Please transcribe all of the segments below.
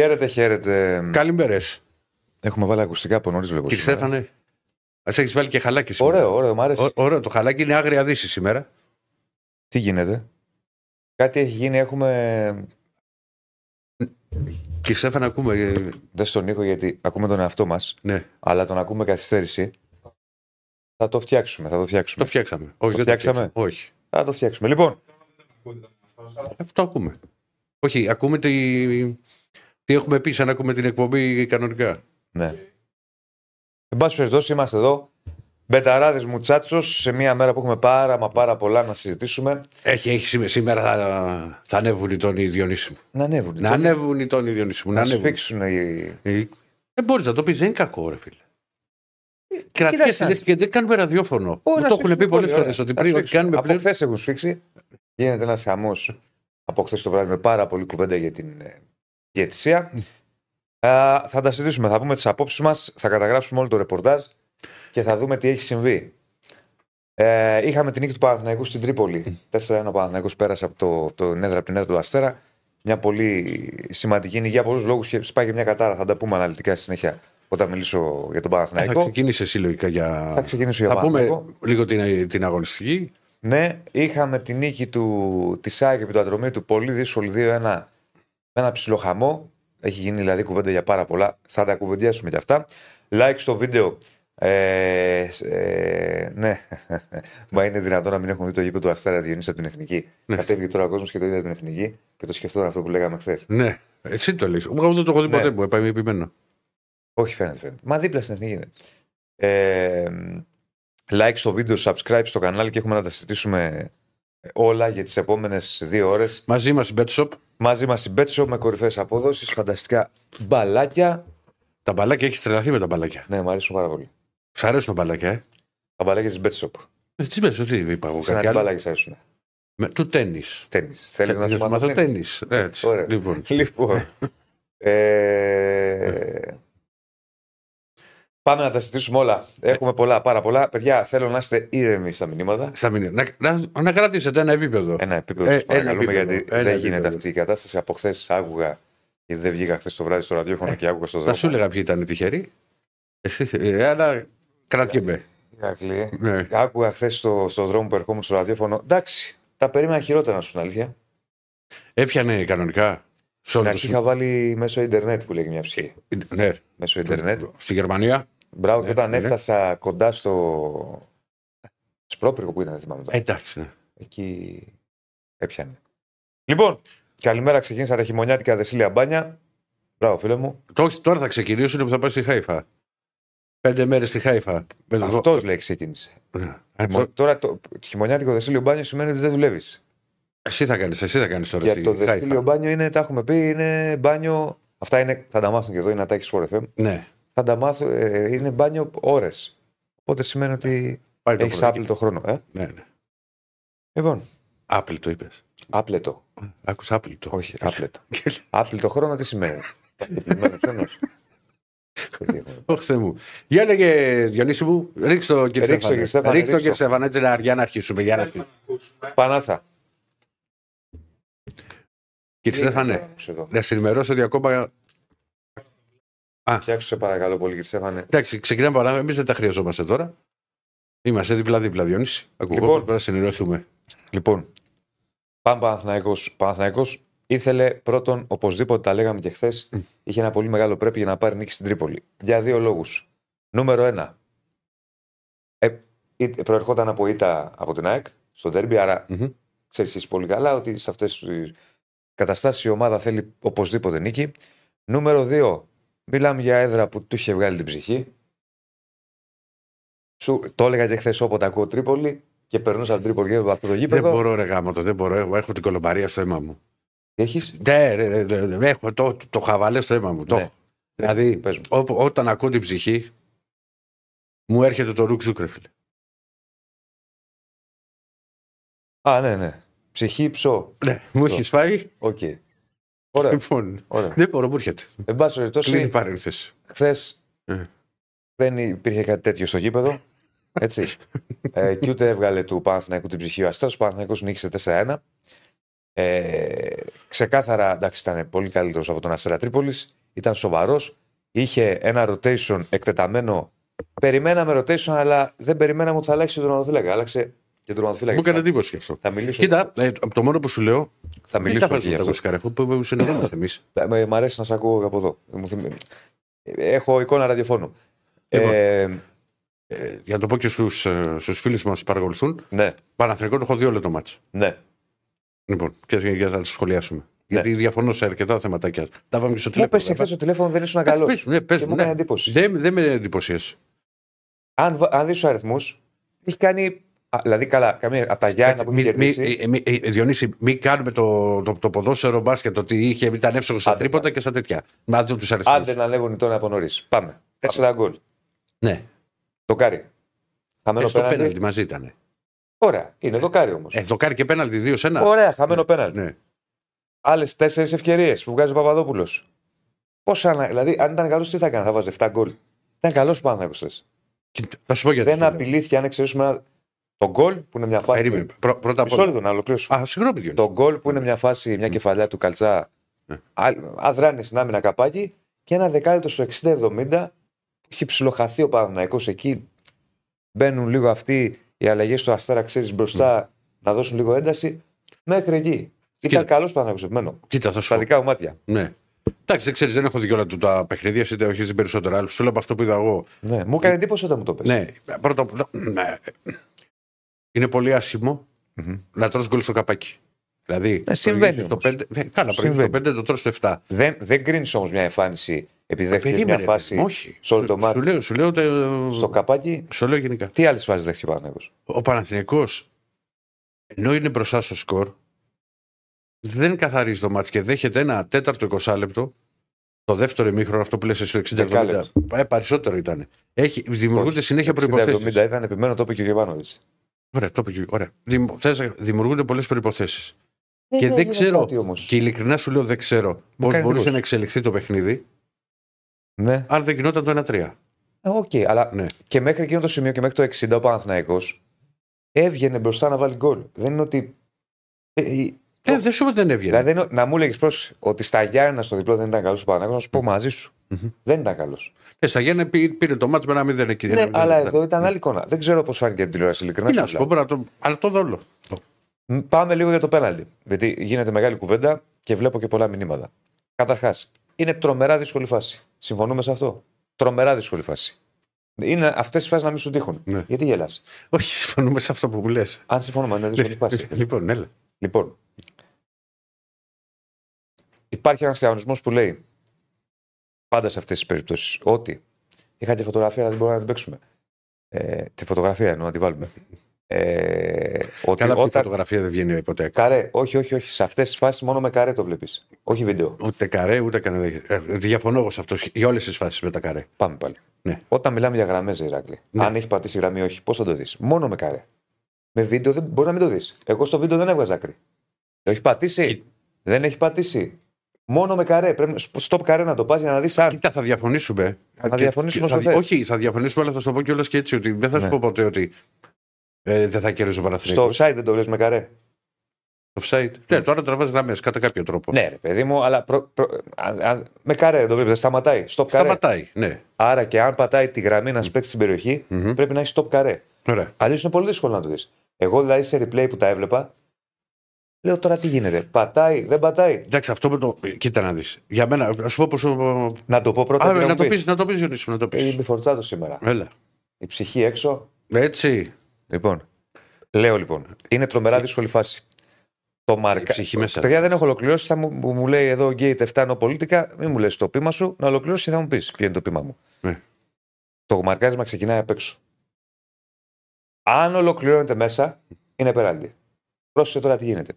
Χαίρετε, χαίρετε. Καλημέρες. Έχουμε βάλει ακουστικά από νωρίς, βλέπω. Κύριε σήμερα. Στέφανε, μα έχεις βάλει και χαλάκι σήμερα. Ωραίο, ωραίο, μου άρεσε. Ω- ωραίο, το χαλάκι είναι άγρια δύση σήμερα. Τι γίνεται; Κάτι έχει γίνει, έχουμε. Κύριε Στέφανε, ακούμε. ε, Δεν στον ήχο γιατί ακούμε τον εαυτό μας, Ναι, αλλά τον ακούμε καθυστέρηση. Θα το φτιάξουμε, θα το φτιάξουμε. το φτιάξαμε. Όχι, δεν φτιάξαμε; Όχι. Θα το φτιάξουμε. Λοιπόν, Αυτό ακούμε. Όχι, ακούμε τι, τι έχουμε πει, σαν να ακούμε την εκπομπή κανονικά; ναι. Εν πάση περιπτώσει, είμαστε εδώ. Μπεταράδες μουτσάτσος σε μια μέρα που έχουμε πάρα μα πάρα πολλά να συζητήσουμε. Έχει, έχει σήμερα, σήμερα θα, θα ανέβουν οι τόνοι Διονύση μου. Να ανέβουν. Να ανέβουν οι τόνοι Διονύση μου. Να να ανέβουν. σφίξουν οι. Ε, Δεν μπορείς να το πεις, δεν είναι κακό, ρε φίλε. κοίταξε Κρατιέσαι να λες και δεν κάνουμε ραδιόφωνο. Ω, Μου να το έχουν σφίξουν πει πολλές πολύ, φορές ωραία. ότι Να πριν ότι σφίξουν. κάνουμε Από πλέον. χθες έχουν σφίξει. Γίνεται ένας χαμός από χθες το βράδυ με πάρα πολύ κουβέντα για την ε, διαιτησία. Α, θα τα συζητήσουμε. Θα πούμε τις απόψεις μας, θα καταγράψουμε όλο το ρεπορτάζ και θα δούμε τι έχει συμβεί. Ε, είχαμε την νίκη του Παναθηναϊκού στην Τρίπολη. 4-1 ο Παναθηναϊκός πέρασε από, το, από το έδρα από την έδρα του Αστέρα. Μια πολύ σημαντική νίκη για πολλούς λόγους και σπάει και μια κατάρα. Θα τα πούμε αναλυτικά στη συνέχεια όταν μιλήσω για τον Θα Παναθηναϊκό. ξεκινήσει εσύ λογικά για. Θα ξεκινήσω για Θα πούμε Παναθηναϊκό. λίγο την, την αγωνιστική. Ναι, είχαμε τη νίκη του, της ΑΕΚ επί του Ατρωμίτου, πολύ δύσκολη 2-1 με ένα ψηλό χαμό. Έχει γίνει δηλαδή κουβέντα για πάρα πολλά. Θα τα κουβεντιάσουμε κι αυτά. Like στο βίντεο. Ε, ε, ναι, μα είναι δυνατόν να μην έχουν δει το γήπεδο του Αστέρα Διονύσης από την Εθνική. Ναι. Κατέβηκε τώρα ο κόσμος και το είδε από την Εθνική και το σκεφτόταν αυτό που λέγαμε χθες. Ναι, εσύ το λέει. Εγώ δεν το έχω δει Ναι. ποτέ μου, επιμειπημένο. Όχι, φαίνεται, φαίνεται. Μα δίπλα στην Εθνική είναι. Ε, like στο βίντεο, subscribe στο κανάλι και έχουμε να τα συζητήσουμε όλα για τις επόμενες δύο ώρες. Μαζί μας η BetShop. Μαζί μας η BetShop με κορυφαίε αποδόσει, φανταστικά μπαλάκια. Τα μπαλάκια έχεις τρελαθεί με τα μπαλάκια. Ναι, μου αρέσουν πάρα πολύ. Σ' αρέσουν τα μπαλάκια, ε. Τα μπαλάκια της BetShop. Ε, Τι πες, τι είπα εγώ Σε κάτι τι άλλο. μπαλάκια σ' αρέσουν. Με, του τέννη. Τέννη. Θέλει να να σου μάθω τέννη. Έτσι. Ωραία. Λοιπόν. Λοιπόν. ε, Πάμε να τα συζητήσουμε όλα. Έχουμε πολλά, πάρα πολλά. Παιδιά, θέλω να είστε ήρεμοι στα μηνύματα. Στα μηνύματα. Να, να, να κρατήσετε ένα επίπεδο. Ένα επίπεδο Ε, σας παρακαλούμε, ένα επίπεδο. γιατί Ένα δεν επίπεδο. γίνεται αυτή η κατάσταση. Από χθες άκουγα, γιατί δεν βγήκα χθες το βράδυ στο ραδιόφωνο και άκουγα στο Θα δρόμο. σου έλεγα ποιοι ήταν τυχεροί. Εσύ, ε, αλλά κρατιέμαι. Ηρακλή, Ναι. Άκουγα χθες στο, στο δρόμο που ερχόμουν στο ραδιόφωνο. Εντάξει, τα περίμενα χειρότερα να σου την αλήθεια. Έπιανε κανονικά. Σε Στην όλο αρχή το είχα βάλει μέσω Ιντερνετ που λέγει μια ψυχή. συ- Ναι. Μέσω Ιντερνετ. Στη Γερμανία. Μπράβο, και Ναι, όταν ναι. έφτασα κοντά στο. Σπρόπυργο που ήταν, δεν θυμάμαι. τώρα. Εντάξει. ναι. Εκεί έπιανε. Λοιπόν, καλημέρα. Ξεκίνησα τα χειμωνιάτικα δεσίλια μπάνια. Μπράβο, φίλε μου. Το, τώρα θα ξεκινήσουν που θα πάει στη Χάιφα. Πέντε μέρες στη Χάιφα. Με το- Αυτός λέει ξεκίνησε. Ναι. Χειμω- Τώρα το χειμωνιάτικο δεσίλιο μπάνιο σημαίνει ότι δεν δουλεύεις. Εσύ θα κάνεις, εσύ θα κάνεις τώρα Για στη το Χάιφα. δεσίλιο μπάνιο είναι, τα έχουμε πει, είναι μπάνιο. Αυτά είναι, θα τα μάθουν και εδώ, είναι Ατάκης Sport FM. Ναι. Θα τα μάθουν, ε, είναι μπάνιο ώρες. Οπότε σημαίνει ότι Πάει το έχεις πρωί. άπλητο χρόνο. Ε; Ναι, ναι. Λοιπόν, Apple το είπες. άπλετο. Άκουσα Apple το. Όχι, άπλετο. άπλητο χρόνο τι σημαίνει; Επιπλημένο ξένος. Όχι, Θεέ μου. Για λέγε, Διονύση μου, ρίξ το κύριε Ρίξ το, κύριε Στέφανε, Ρίξ το ρίξ κύριε το. Στέφανε, έτσι να- για να αρχίσουμε. Για να αρχίσουμε. Πανάθα. Κύριε Στέφανε, Εδώ. να σε ενημερώσω ότι ακόμα. Φτιάξου σε παρακαλώ πολύ, κύριε Στέφανε. Εντάξει, ξεκινάμε παρά. Εμείς δεν τα χρειαζόμαστε τώρα. Είμαστε δίπλα-δίπλα, Διονύση. Ακούω Λοιπόν. λοιπόν. πρέπει να συνεννοηθούμε. Λοιπόν, πάμε Παναθηναϊκός. Παναθηναϊκός ήθελε πρώτον, οπωσδήποτε τα λέγαμε και χθες, είχε ένα πολύ μεγάλο πρέπει για να πάρει νίκη στην Τρίπολη. Για δύο λόγους. Νούμερο ένα. Ε, είτε- προερχόταν από ήττα από την ΑΕΚ στο τέρμπι, άρα Μμμ. ξέρεις εσύ πολύ καλά ότι σε αυτές τις καταστάσεις η ομάδα θέλει οπωσδήποτε νίκη. Νούμερο δύο. Μιλάμε για έδρα που του είχε βγάλει την ψυχή. Σου, το έλεγα και χθες όποτε ακούω Τρίπολη και περνούσα από την Τρίπολη από αυτό το Δεν γήπεδο. μπορώ, ρε γάμο το, δεν μπορώ. Έχω, έχω την κολομπαρία στο αίμα μου. Έχεις; Ναι, ρε, ρε, ρε, ρε, έχω το, το, το χαβαλέ στο αίμα μου. Το Ναι. έχω. Δηλαδή, Πες μου. ό, όταν ακούω την ψυχή, μου έρχεται το ρουκ ζουκ, ρε φίλε. Α, ναι, ναι. Ψυχή, ψω. Ναι, μου έχει φάει. Οκ. Ωραία. Λοιπόν, Ωραία. δεν μπορώ, μου έρχεται. Εν πάση Κλείνει η περιπτώσει, παρένθεση. χθες Ε. δεν υπήρχε κάτι τέτοιο στο γήπεδο. Έτσι. ε, και ούτε έβγαλε του Παναθηναϊκού την ψυχή ο Αστέρας. Ο Παναθηναϊκός νίκησε 4-1. Ε, ξεκάθαρα, εντάξει, ήταν πολύ καλύτερος από τον Αστέρα Τρίπολης. Ήταν σοβαρός. Είχε ένα rotation εκτεταμένο. Περιμέναμε rotation, αλλά δεν περιμέναμε ότι θα αλλάξει τον τερματοφύλακα. Άλλαξε και τον τερματοφύλακα. Μου έκανε εντύπωση αυτό. Θα μιλήσω. Κοίτα, ε, το μόνο που σου λέω. Θα Δεν μιλήσω τα και γι' βάζουμε τα αυτό. γοσκάρια, αφού που συνεννόμαστε εμείς. Ε, Μ' αρέσει να σε ακούω από εδώ. Μου θυμ- Έχω εικόνα ραδιοφώνου. Λοιπόν. Ε, Ε, για να το πω και στους στους φίλους που μα παρακολουθούν, ναι, Παναθρικό το έχω δύο λεπτό μάτς. ναι. Λοιπόν, και για να το σχολιάσουμε. Γιατί διαφωνώ σε αρκετά θεματάκια. Τα πάμε και στο Μου τηλέφωνο. πέσει χθε το τηλέφωνο δεν ήσουν καλό. Πες, ναι, πες, Και μου ναι. έκανε εντύπωση. Δεν, δεν με εντυπωσίασε. Αν, βα- αν δεις του αριθμού, έχει κάνει. Α, Δηλαδή, καλά, καμία, από τα Γιάννα που Μη, έχει μη, κερδίσει. ε, μη, ε, Διονύση, μην κάνουμε το, το, το ποδόσφαιρο μπάσκετ ότι είχε, ήταν εύστοχο στα Άντε, τρίποτα και στα τέτοια. Να δούμε τους αριθμού. Άντε να ανέβουν οι τόνοι από νωρίς. Πάμε. Τέσσερα γκολ. Ναι, Δοκάρι. Χαμένο ε, στο πέναλτι. πέναλτι μαζί ήταν. Ωραία. Είναι δοκάρι όμως. Ε, δοκάρι και πέναλτι δύο σε ένα. Ωραία, χαμένο πέναλτι. Ναι. Άλλες τέσσερις ευκαιρίες που βγάζει ο Παπαδόπουλος. Πόσα. να- Δηλαδή, αν ήταν καλός, τι θα έκανε, θα βάζει 7 γκολ. Ήταν καλός ο Παναθηναϊκός. Κοίτα, Θα σου πω γιατί. Δεν σου λέω. απειλήθηκε αν εξαιρέσουμε ένα... το γκολ που είναι μια φάση. Περίμενε. Πρω- πρώτα απ' Μισό όλα. λεπτό να ολοκληρώσω. Α, συγγνώμη, Διονύση. Το γκολ που είναι μια φάση, μια κεφαλιά του Καλτσά. Ναι. Αδράνει στην άμυνα καπάκι και ένα δεκάλεπτο στο 60-70 που έχει ψιλοχαθεί ο Παναθηναϊκός εκεί. Μπαίνουν λίγο αυτοί οι αλλαγές του Αστέρα, ξέρεις μπροστά να δώσουν λίγο ένταση. Μέχρι εκεί. Ήταν Κοίτα. καλός Παναθηναϊκός εμένα. Κοίτα, θα σου Στα πω. δικά μου μάτια. Ναι. Εντάξει, δεν ξέρεις, δεν έχω δει όλα του τα παιχνίδια, είτε όχι δει περισσότερα. Αλλά σου λέω από αυτό που είδα εγώ. Ναι, μου έκανε εντύπωση όταν μου το πες. Ναι, πρώτα απ' όλα. ναι, Είναι πολύ άσχημο Μμμ. να τρως γκολ στο καπάκι. Δηλαδή, Ε, συμβαίνει το όμως. 5, ναι, καλά, πρέπει Συμβαίνει. το 5 το τρως στο 7. Δεν, δεν κρίνεις όμως μια εμφάνιση επειδή δέχτηκε μια Περίμενε, φάση όχι. σε όλο Σου- το μάτι. Σου λέω, σου λέω, το- στο καπάκι. σου λέω γενικά. Τι άλλες φάσεις δέχτηκε ο Παναθηναϊκός; Ο Παναθηναϊκός ενώ είναι μπροστά στο σκορ, δεν καθαρίζει το μάτς και δέχεται ένα τέταρτο 20 λεπτό. Το δεύτερο ημίχρονο, αυτό που λες εσύ, το 60-70. Δεκάλεπτο. Ε, περισσότερο ήταν. Έχει, δημιουργούνται συνέχεια 60-70 προποθέσει. ήταν επιμένω, το είπε και ο Γιωβάνοβιτς. Ωραία, το είπε και- ωραία. Δημ- θες να- δημιουργούνται πολλές προϋποθέσεις. Ε, Και δεν ξέρω. Όμως. Και ειλικρινά σου λέω, δεν ξέρω πώς κάνεις μπορούσε εντύπωση. να εξελιχθεί το παιχνίδι Ναι, αν δεν γινόταν το 1-3. Ε, οκ, αλλά Ναι. και μέχρι εκείνο το σημείο και μέχρι το 60 ο Παναθηναϊκός έβγαινε μπροστά να βάλει γκολ. Δεν είναι ότι. Ε, ε, Ε, δεν σου είπα ότι δεν έβγαινε. Δηλαδή δεν είναι- να μου έλεγες ότι στα Γιάννενα στο διπλό δεν ήταν καλός ο Παναθηναϊκός, να σου πω μαζί σου. Μμμ. Δεν ήταν καλός. Ε, στα Γιάννενα πή- πήρε το ματς με ένα 0 εκεί. Ναι, ένα μηδέν αλλά μετά. εδώ ήταν άλλη εικόνα. Δεν ξέρω πώς φάνηκε την τηλεόραση ειλικρινά. Τι να σου σου πω, μιλάω. μπορεί να το... αλλά το δόλο. Μ, Πάμε λίγο για το πέναλτι. Γιατί γίνεται μεγάλη κουβέντα και βλέπω και πολλά μηνύματα. Καταρχάς, είναι τρομερά δύσκολη φάση. Συμφωνούμε σε αυτό; Τρομερά δύσκολη φάση. Είναι αυτές τι φάσεις να μην σου τύχουν. Ναι. Γιατί γελάς; Όχι, συμφωνούμε σε αυτό που μου λες. Αν συμφωνούμε, είναι δύσκολη φάση. λοιπόν, έλα. Λοιπόν, υπάρχει ένας κανονισμός που λέει πάντα σε αυτές τις περιπτώσεις ότι είχα τη φωτογραφία, αλλά δεν μπορούμε να την παίξουμε. Ε, τη φωτογραφία εννοώ να τη βάλουμε. Ε, ότι Καλά, από τη όταν... φωτογραφία δεν βγαίνει ποτέ. Καρέ, όχι, όχι, όχι. Σε αυτές τις φάσεις μόνο με καρέ το βλέπεις. Όχι βίντεο. Ούτε καρέ, ούτε κανένα. Ε, διαφωνώ εγώ σε αυτό για όλες τις φάσεις με τα καρέ. Πάμε πάλι. Ναι. Όταν μιλάμε για γραμμές, Ηράκλη, Ναι. αν έχει πατήσει γραμμή ή όχι, πώς θα το δεις; Μόνο με καρέ. Με βίντεο δεν, μπορεί να μην το δεις. Εγώ στο βίντεο δεν έβγαζα άκρη. Το έχει πατήσει. Δεν έχει πατήσει. Μόνο με καρέ. Πρέπει stop καρέ να το πας για να δεις αν. Κοίτα, θα διαφωνήσουμε. Θα Και- διαφωνήσουμε και- όσο θα- θες. Όχι, θα διαφωνήσουμε, αλλά θα σου το πω κιόλας και έτσι ότι δεν θα σου Ναι. πω ποτέ ότι ε, δεν θα κερδίσει ο Στο Παναθηναϊκός. offside δεν το βλέπεις με καρέ. Offside. Ναι, τώρα τραβάς γραμμές κατά κάποιο τρόπο. Ναι, ρε παιδί μου, αλλά προ, προ, αν- αν- με καρέ δεν το βλέπεις. Δεν σταματάει. Stop καρέ. Σταματάει. Ναι. Άρα και αν πατάει τη γραμμή να παίξει στην περιοχή, Μμμ. πρέπει να έχει stop καρέ. Ωραία. Αλλιώς είναι πολύ δύσκολο να το δεις. Εγώ δηλαδή σε replay που τα έβλεπα, λέω τώρα τι γίνεται. Πατάει, δεν πατάει; Εντάξει, αυτό με το. Κοίτα να δεις. Για μένα, ας σου πω πώ. Να το πω πρώτα. Α, τι να μου το πεις. πεις, να το πεις, Διονύση, να το Ε, πεις. Είμαι φορτσάτος σήμερα. Έλα. Η ψυχή έξω. Έτσι. Λοιπόν, λέω λοιπόν, είναι τρομερά δύσκολη φάση. Το μαρκα... Η ψυχή μέσα. Παιδιά, δεν έχω ολοκληρώσει. Θα μου, μου, μου λέει εδώ Gate 7 ενώ πολίτικα. Μην μου λες το πείμα σου. Να ολοκληρώσεις και θα μου πεις ποιο είναι το πείμα μου. Ναι. Το μαρκάρισμα ξεκινάει απ' έξω. Αν ολοκληρώνεται μέσα, είναι πέραντι. Πρόσεχε τώρα τι γίνεται.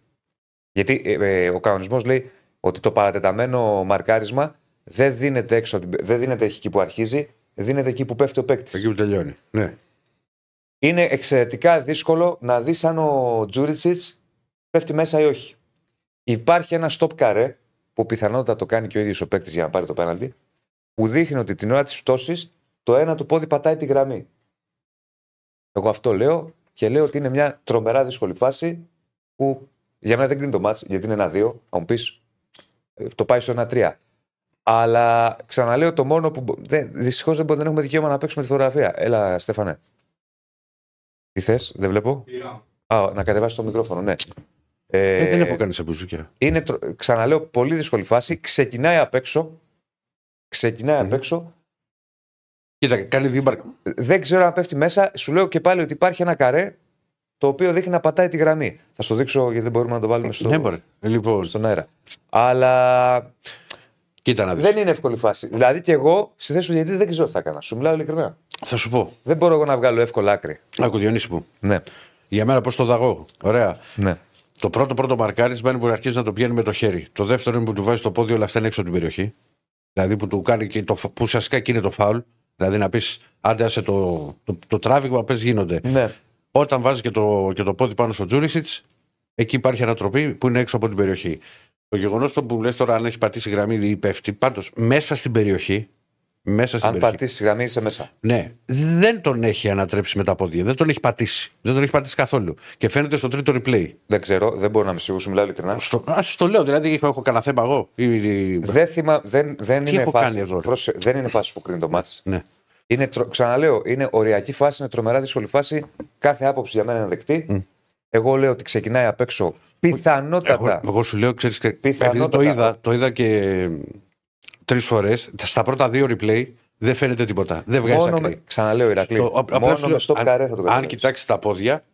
Γιατί ε, ε, ο κανονισμός λέει ότι το παρατεταμένο μαρκάρισμα δεν δίνεται έξω, από την- δεν δίνεται εκεί που αρχίζει, δίνεται εκεί που πέφτει ο παίκτης. Εκεί που τελειώνει. Ναι. Είναι εξαιρετικά δύσκολο να δεις αν ο Τζούριτσιτς πέφτει μέσα ή όχι. Υπάρχει ένα stop καρέ που πιθανότατα το κάνει και ο ίδιος ο παίκτης για να πάρει το πέναλτι, που δείχνει ότι την ώρα της πτώσης το ένα του πόδι πατάει τη γραμμή. Εγώ αυτό λέω και λέω ότι είναι μια τρομερά δύσκολη φάση που Για μένα δεν κρίνει το μάτς γιατί είναι ένα-δύο. Θα μου πεις το πάει στο ένα-τρία. Αλλά ξαναλέω το μόνο που. Δυστυχώς δεν, δεν έχουμε δικαίωμα να παίξουμε τη φωτογραφία. Έλα, Στέφανε. Τι θες, δεν βλέπω. Α, να κατεβάσεις το μικρόφωνο, ναι. Ε, ε, δεν έχω κάνει σε μπουζούκια. Είναι, ξαναλέω, πολύ δύσκολη φάση. Ξεκινάει απ' έξω. Ξεκινάει mm. απ' έξω. Κοίτα, κάνει δύο μπαρ... Δεν ξέρω αν πέφτει μέσα. Σου λέω και πάλι ότι υπάρχει ένα καρέ το οποίο δείχνει να πατάει τη γραμμή. Θα σου δείξω γιατί δεν μπορούμε να το βάλουμε στο, ναι, μπορεί. Λοιπόν. στον αέρα. Αλλά. Κοίτα να δεις. Δεν είναι εύκολη φάση. Δηλαδή και εγώ στη θέση του γιατί δεν ξέρω τι θα έκανα. Σου μιλάω ειλικρινά. Θα σου πω. Δεν μπορώ εγώ να βγάλω εύκολα άκρη. Άκου Διονύση μου. Ναι. Για μένα πώς το δαγώ. Ωραία. Ναι. Το πρώτο πρώτο μαρκάρισμα είναι που αρχίζει να το πιάνει με το χέρι. Το δεύτερο είναι που του βάζει το πόδι όλα αυτά είναι έξω από την περιοχή. Δηλαδή που του κάνει και το, που ουσιαστικά εκεί είναι το φάουλ. Δηλαδή να πεις, άντε άσε το, το, το τράβηγμα, πες γίνονται. Ναι. Όταν βάζει και το, και το πόδι πάνω στο Τζούρισιτς, εκεί υπάρχει ανατροπή που είναι έξω από την περιοχή. Το γεγονός που λες τώρα, αν έχει πατήσει γραμμή ή πέφτει, πάντως μέσα στην περιοχή. Μέσα στην αν περιοχή, πατήσει γραμμή, είσαι μέσα. Ναι, δεν τον έχει ανατρέψει με τα πόδια. Δεν τον έχει πατήσει. Δεν τον έχει πατήσει καθόλου. Και φαίνεται στο τρίτο replay. Δεν ξέρω, δεν μπορώ να με σίγουρος, μιλάω ειλικρινά. Στο, α, στο λέω, δηλαδή έχω, έχω κανένα θέμα εγώ. Ή, ή... Δεν, θυμα, δεν, δεν, Τι είναι έχω φάση, κάνει εδώ, ρε; Πρόσε- δεν είναι φάση που κρίνει το μάτς. Ναι. Είναι, τρο- ξαναλέω, είναι οριακή φάση, είναι τρομερά δύσκολη φάση. Κάθε άποψη για μένα είναι δεκτή. Εγώ λέω ότι ξεκινάει απ' έξω πιθανότατα. Εγώ, εγώ σου λέω, ξέρεις, Πιθανότατα. το είδα, το είδα και τρεις φορές. Στα πρώτα δύο replay δεν φαίνεται τίποτα. Δεν βγάζει μόνο άκρη. με, ξαναλέω, Ηρακλή. Το- απ- απλά μόνο σου λέω, με στο αν- καρέ θα το Αν καταλάβεις. κοιτάξεις τα πόδια,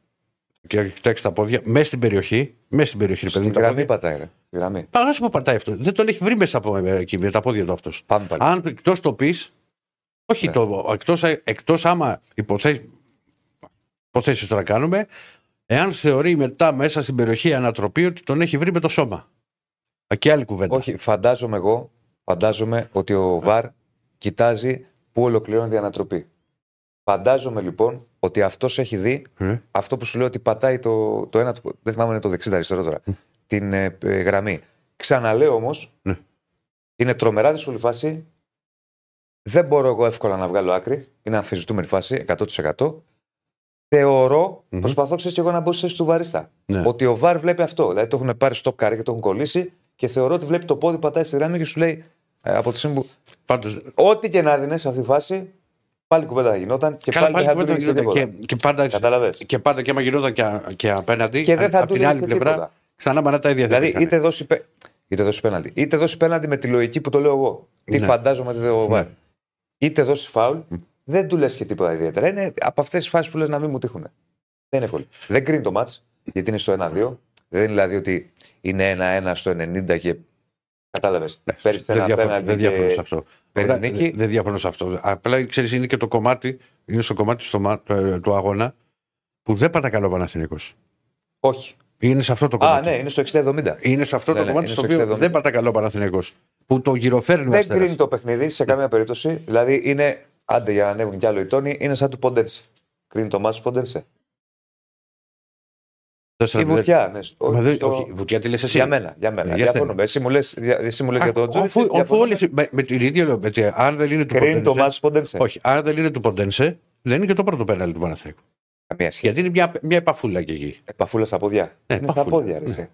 και κοιτάξεις τα πόδια, μέσα στην περιοχή, μέσα στην περιοχή, ρε παιδί Στην μου, τα γραμμή πόδια. πατάει, ρε. Στη γραμμή. Παγά που πατάει αυτό. Δεν τον έχει βρει μέσα από ε, εκεί με τα πόδια του αυτός. Πάμε πάλι. Αν εκτός το πεις, όχι Ναι. το. Εκτός, εκτός άμα υποθέ, υποθέσεις τώρα κάνουμε, εάν θεωρεί μετά μέσα στην περιοχή ανατροπή ότι τον έχει βρει με το σώμα. Α, Και άλλη κουβέντα. Όχι, φαντάζομαι εγώ, φαντάζομαι ότι ο Βαρ κοιτάζει πού ολοκληρώνεται η ανατροπή. Φαντάζομαι λοιπόν ότι αυτός έχει δει Ε, αυτό που σου λέω ότι πατάει το, το ένα. του- Δεν θυμάμαι αν είναι το δεξί ή το αριστερό τώρα. Την ε, ε, γραμμή. Ξαναλέω όμως, Ναι. είναι τρομερά δύσκολη φάση. Δεν μπορώ εγώ εύκολα να βγάλω άκρη. Είναι αμφισβητούμενη φάση 100%. Θεωρώ, Μμμ. προσπαθώ ξέρεις και εγώ να μπω στη θέση του βαρίστα. Ναι. Ότι ο Βαρ βλέπει αυτό. Δηλαδή το έχουν πάρει στο καρέ και το έχουν κολλήσει και θεωρώ ότι βλέπει το πόδι πατάει στη γραμμή και σου λέει ε, από τη στιγμή που. Πάντως, Ό,τι και να δίνεις σε αυτή τη φάση, πάλι κουβέντα θα γινόταν και Καλά, πάλι, δεν θα πάλι του κουβέντα λύγει γινόταν. τίποτα. και, και πάντα, Κατάλαβες. και πάντα και άμα γινόταν και, και απέναντι, Και δεν θα από του την λύγει άλλη και πλευρά, τίποτα. ξανά μανά τα ίδια θα Δηλαδή, είχαν. είτε δώσει, πε- είτε δώσει πέναλτι, είτε δώσει πέναλτι με τη λογική που το λέω εγώ. Τι Ναι. φαντάζομαι ότι ο Βάρ. Ναι. Είτε δώσει φάουλ, δεν του λες και τίποτα ιδιαίτερα. Είναι από αυτές τις φάσεις που λες να μην μου τύχουν. Δεν είναι εύκολο. Δεν κρίνει το μάτς, γιατί είναι στο 1-2. Δεν είναι δηλαδή ότι είναι 1-1 στο 90 και. Κατάλαβες. Παίρνεις Ναι, Δεν ένα διαφωνώ- πέναλτι. δεν διαφωνώ σε Και... αυτό. παίρνει Απλά, νίκη. Δεν δεν διαφωνώ σε αυτό. Απλά ξέρεις, είναι και το κομμάτι, είναι στο κομμάτι στο, μα- ε, του αγώνα που δεν πατά καλό ο Παναθηναϊκός. Όχι. Είναι σε αυτό το Α, κομμάτι. ναι, είναι στο 60-70. Είναι σε αυτό Ναι, το ναι, κομμάτι είναι στο στο οποίο 60. δεν πατά καλό ο Παναθηναϊκός. Που το γυροφέρνει ο Δεν Αστέρας. κρίνει το παιχνίδι σε καμία περίπτωση. Δηλαδή είναι. Άντε για να ανέβουν κι άλλο οι τόνοι, είναι σαν του Ποντένσε. Κρίνει το μάτι του Ποντένσε. Τέσσερα Η μηδέν. βουτιά. Ναι, στο- Μα δεν- στο- Όχι, βουτιά τι λες εσύ; Για μένα. Για μένα. Ναι, για Διαφωνούμε. Εσύ μου λες, για- εσύ μου λες Α, για τον αφού- Τζούρισιτ. αφού διαφωνούμε; όλες- με, με την ίδια λέω, με τη- αν δεν είναι του Κρίνει το Ποντένσε. μάτι του Ποντένσε. Όχι, αν δεν είναι του Ποντένσε, δεν είναι και το πρώτο πέναλι του Παναθηναϊκού. Καμία σχέση. Γιατί είναι μια, μια επαφούλα και εκεί. Επαφούλα στα πόδια. Ναι, είναι στα επαφούλα. πόδια, ρε. εσύ.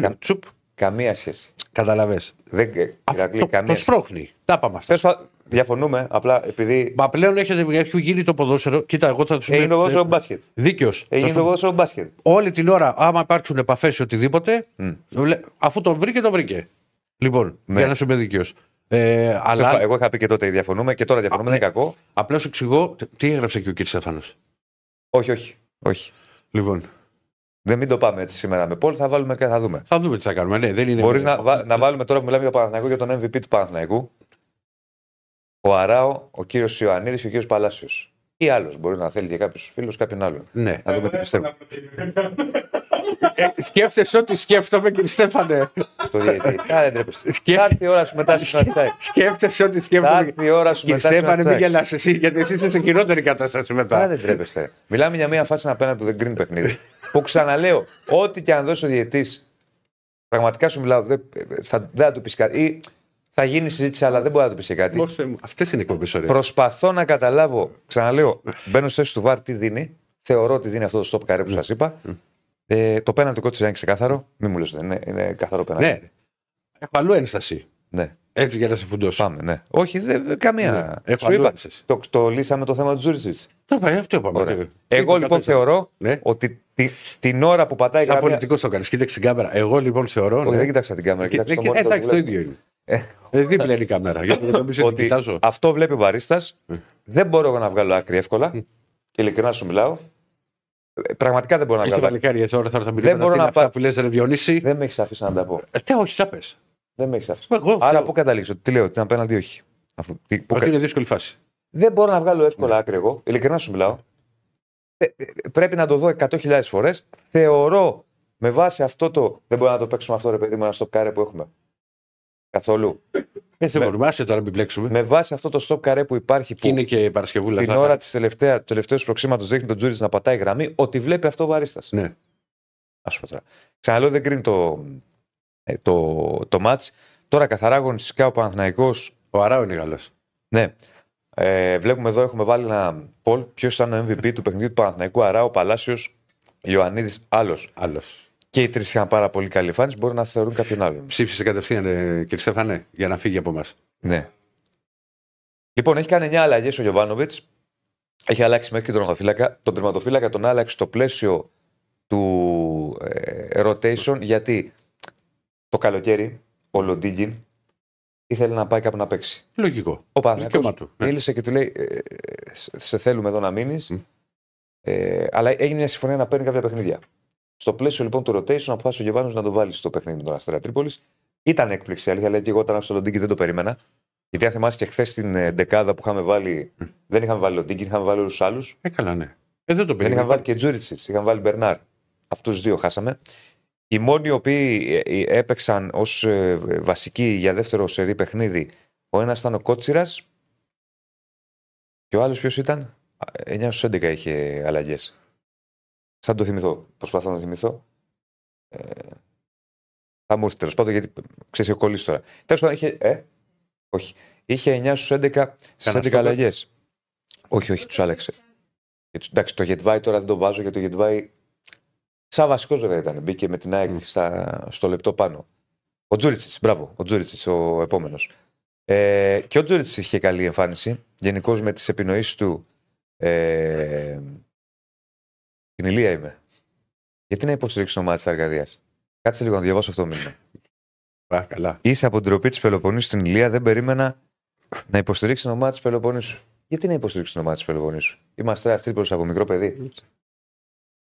Κα... Τσουπ, Καμία σχέση. καταλαβες. Δεν Ηρακλή, το, καμία το σχέση. σπρώχνει. Τα πάμε αυτά. Τέλος πάντων, Διαφωνούμε, απλά επειδή. Μα πλέον έχετε, έχει γίνει το ποδόσφαιρο. Κοίτα, εγώ θα τους Έγινε το ποδόσφαιρο μπάσκετ. Δίκαιος. Έγινε το ποδόσφαιρο μπάσκετ. Όλη την ώρα, άμα υπάρξουν επαφές ή οτιδήποτε, Μμ. λέ- αφού το βρήκε, το βρήκε. Λοιπόν, Ναι. για να σου είμαι δίκαιος. Ε, Τέλος πάντων, αλλά Εγώ είχα πει και τότε διαφωνούμε και τώρα διαφωνούμε, δεν είναι κακό. απλά σου εξηγώ τι- τι έγραψε και ο κ. Στέφανος; Όχι, όχι. όχι. Λοιπόν, Δεν μην το πάμε έτσι σήμερα με Πολ, θα βάλουμε και θα δούμε. θα δούμε τι θα κάνουμε. Ναι, δεν είναι... Μπορείς να, βα- να βάλουμε τώρα που μιλάμε για Παναθηναϊκό για τον MVP του Παναθηναϊκού. Ο Αράο, ο κύριος Ιωαννίδης και ο κύριος Παλάσιος. Ή άλλος. Μπορεί να θέλει και κάποιος φίλος κάποιον άλλον. Ναι. Να δούμε τι πιστεύω. Ε, σκέφτεσαι ό,τι σκέφτομαι, κ. Στέφανε. το διαιτητή. Α, δεν τρέπεστε. Θα έρθει η ώρα σου μετά στην Αστράκη. σκέφτεσαι ό,τι Θα σκέφτομαι. έρθει η ώρα σου Κύριε μετά στην Στέφανε, μην Αστράκη. γελάς εσύ, γιατί εσύ είσαι σε χειρότερη κατάσταση Α, μετά. δεν τρέπεστε. Μιλάμε για μια φάση απέναντι που δεν κρίνει παιχνίδι. που ξαναλέω, ό,τι και αν δώσει ο διαιτή, πραγματικά σου μιλάω, δεν θα, δεν θα του πεις κάτι. Ή θα γίνει συζήτηση, αλλά δεν μπορεί να του πεις και κάτι. Αυτές είναι οι εκπομπές ωραίε. Προσπαθώ να καταλάβω, ξαναλέω, μπαίνω στη θέση του Βάρ τι δίνει. Θεωρώ ότι δίνει αυτό το stop carry που σας είπα. Ε, το πέναλτι του Κότσιρα είναι ξεκάθαρο. Μην μου λες, δεν είναι, είναι καθαρό πέναλτι. Ναι. Έχω αλλού ένσταση. ναι. Έτσι για να σε φουντώσω. Πάμε, ναι. Όχι, δε, καμία. Ναι. Έχω Σου αλλού είπα, ένσταση. το, το λύσαμε το θέμα του Τζούρισιτς. Το είπα, αυτό είπαμε. Ωραία. Τι- Εγώ τι λοιπόν είπα, θεωρώ Ναι. ότι τη, την ώρα που πατάει η Σαν γραμμή. πολιτικός το κάνεις. Κοίταξε την κάμερα. Εγώ λοιπόν θεωρώ. Όχι, ναι. δεν κοίταξα την κάμερα. Και- κοίταξα ναι, το και- monitor Εντάξει, που το βλέπω. ίδιο είναι. Ε, δίπλα είναι η κάμερα. Γιατί νομίζω ότι Ότι κοιτάζω. αυτό βλέπει ο Βαρίστα. Ε. Δεν μπορώ εγώ να βγάλω άκρη εύκολα. Ειλικρινά σου μιλάω. Ε, Πραγματικά δεν μπορώ να Έχει βγάλω άκρη. παλικάρι έτσι ώρα θα έρθω να Δεν μιλήσω. μπορώ Τι είναι να αυτά πάω. που λες ρε Διονύση; Δεν με έχεις αφήσει να τα πω. Ε, τι, όχι, τα πες. Δεν με έχεις αφήσει. Εγώ Άρα φταίω. πού καταλήξω. Τι λέω, την απέναντι όχι. Αφού, τι, που Ότι κα- είναι δύσκολη φάση. Δεν μπορώ να βγάλω εύκολα Ναι. άκρη εγώ. Ειλικρινά σου μιλάω. Ε, ε, πρέπει να το δω 100.000 φορές. Θεωρώ με βάση αυτό το. Δεν μπορούμε να το παίξουμε αυτό, ρε παιδί μου, ένα stop carry που έχουμε. Καθόλου. Έτσι Με- δεν μπορούμε. Άσε τώρα να μην μπλέξουμε. Με βάση αυτό το stop carry που υπάρχει Και που είναι και Παρασκευούλα. την θα- ώρα της τελευταία, του τελευταίου σπροξήματος δείχνει τον Τζούρις να πατάει γραμμή, ότι βλέπει αυτό ο Βαρίστα. Ναι. Α πούμε τώρα. Ξαναλέω, δεν κρίνει το, ε, το, το match. Τώρα καθαρά αγωνιστικά ο Παναθηναϊκός Ο Αράου είναι καλός. Ναι. Ε, βλέπουμε εδώ, έχουμε βάλει ένα poll. Ποιος ήταν ο MVP του παιχνιδιού του Παναθηναϊκού Αράο, Παλάσιος, Ιωαννίδης, άλλος. Άλλος. Και οι τρεις είχαν πάρα πολύ καλή εμφάνιση. Μπορεί να θεωρούν κάποιον άλλον. Ψήφισε κατευθείαν, ε, κύριε Στέφανε, για να φύγει από εμά. Ναι. Λοιπόν, έχει κάνει 9 αλλαγές ο Γιωβάνοβιτς. Έχει αλλάξει μέχρι και τον τερματοφύλακα. Τον τερματοφύλακα τον άλλαξε στο πλαίσιο του ε, rotation γιατί το καλοκαίρι ο Λοντίγκιν ήθελε να πάει κάπου να παίξει. Λογικό. Ο Δικαίωμα Παναθηναϊκός του. Ναι. μίλησε και του λέει: ε, σε- Σε θέλουμε εδώ να μείνεις. Μμ. Ε, αλλά έγινε μια συμφωνία να παίρνει κάποια παιχνίδια. Στο πλαίσιο λοιπόν του rotation, αποφάσισε ο Γεβάνο να το βάλει στο παιχνίδι με τον Αστέρα Τρίπολης. Ήταν έκπληξη, αλήθεια, αλλά και εγώ όταν στο Λοντίνκι δεν το περίμενα. Γιατί αν θυμάσαι και χθες την ε, δεκάδα που είχαμε βάλει, δεν είχαμε βάλει Λοντίνκι, είχαμε βάλει όλους τους άλλους. Ε, καλά, ναι. Ε, δεν το Δεν περίμενα. είχαμε βάλει και Τζούριτσιτς, είχαμε βάλει Μπερνάρ. Αυτούς του δύο χάσαμε. Οι μόνοι οι οποίοι ε, ε, έπαιξαν ως βασικοί για δεύτερο σερή παιχνίδι, ο ένας ήταν ο Κότσιρας και ο άλλος ποιος ήταν; 9 στους 11 είχε αλλαγές. Θα το θυμηθώ. Προσπαθώ να το θυμηθώ. Ε, θα μου έρθει τέλος πάντων γιατί ξέρεις, έχω κολλήσει τώρα. Τέλος πάντων είχε. Ε, όχι. Είχε 9 στους 11 στις 11 στόπερ. αλλαγές. Όχι, όχι, τους άλλαξε. Και τους- Εντάξει, το Γετβάη τώρα δεν το βάζω γιατί το Γετβάη. Σαν βασικός βέβαια ήταν. Μπήκε με την ΑΕΚ στα, στο λεπτό πάνω. Ο Τζούριτσιτ, μπράβο. Ο Τζούριτσιτ, ο επόμενος. Ε, και ο Τζούριτσιτ είχε καλή εμφάνιση. Γενικώς με τις επινοήσεις του. Ε, την ηλία είμαι. Γιατί να υποστηρίξει το μάτι της Αργαδίας; Κάτσε λίγο να διαβάσω αυτό το μήνυμα. Α, καλά. Είσαι από την τροπή της Πελοποννήσου στην Ηλία, δεν περίμενα να υποστηρίξεις την ομάδα της Πελοποννήσου. Γιατί να υποστηρίξεις την ομάδα της Πελοποννήσου; Είμαστε ένα τρίπλο από μικρό παιδί.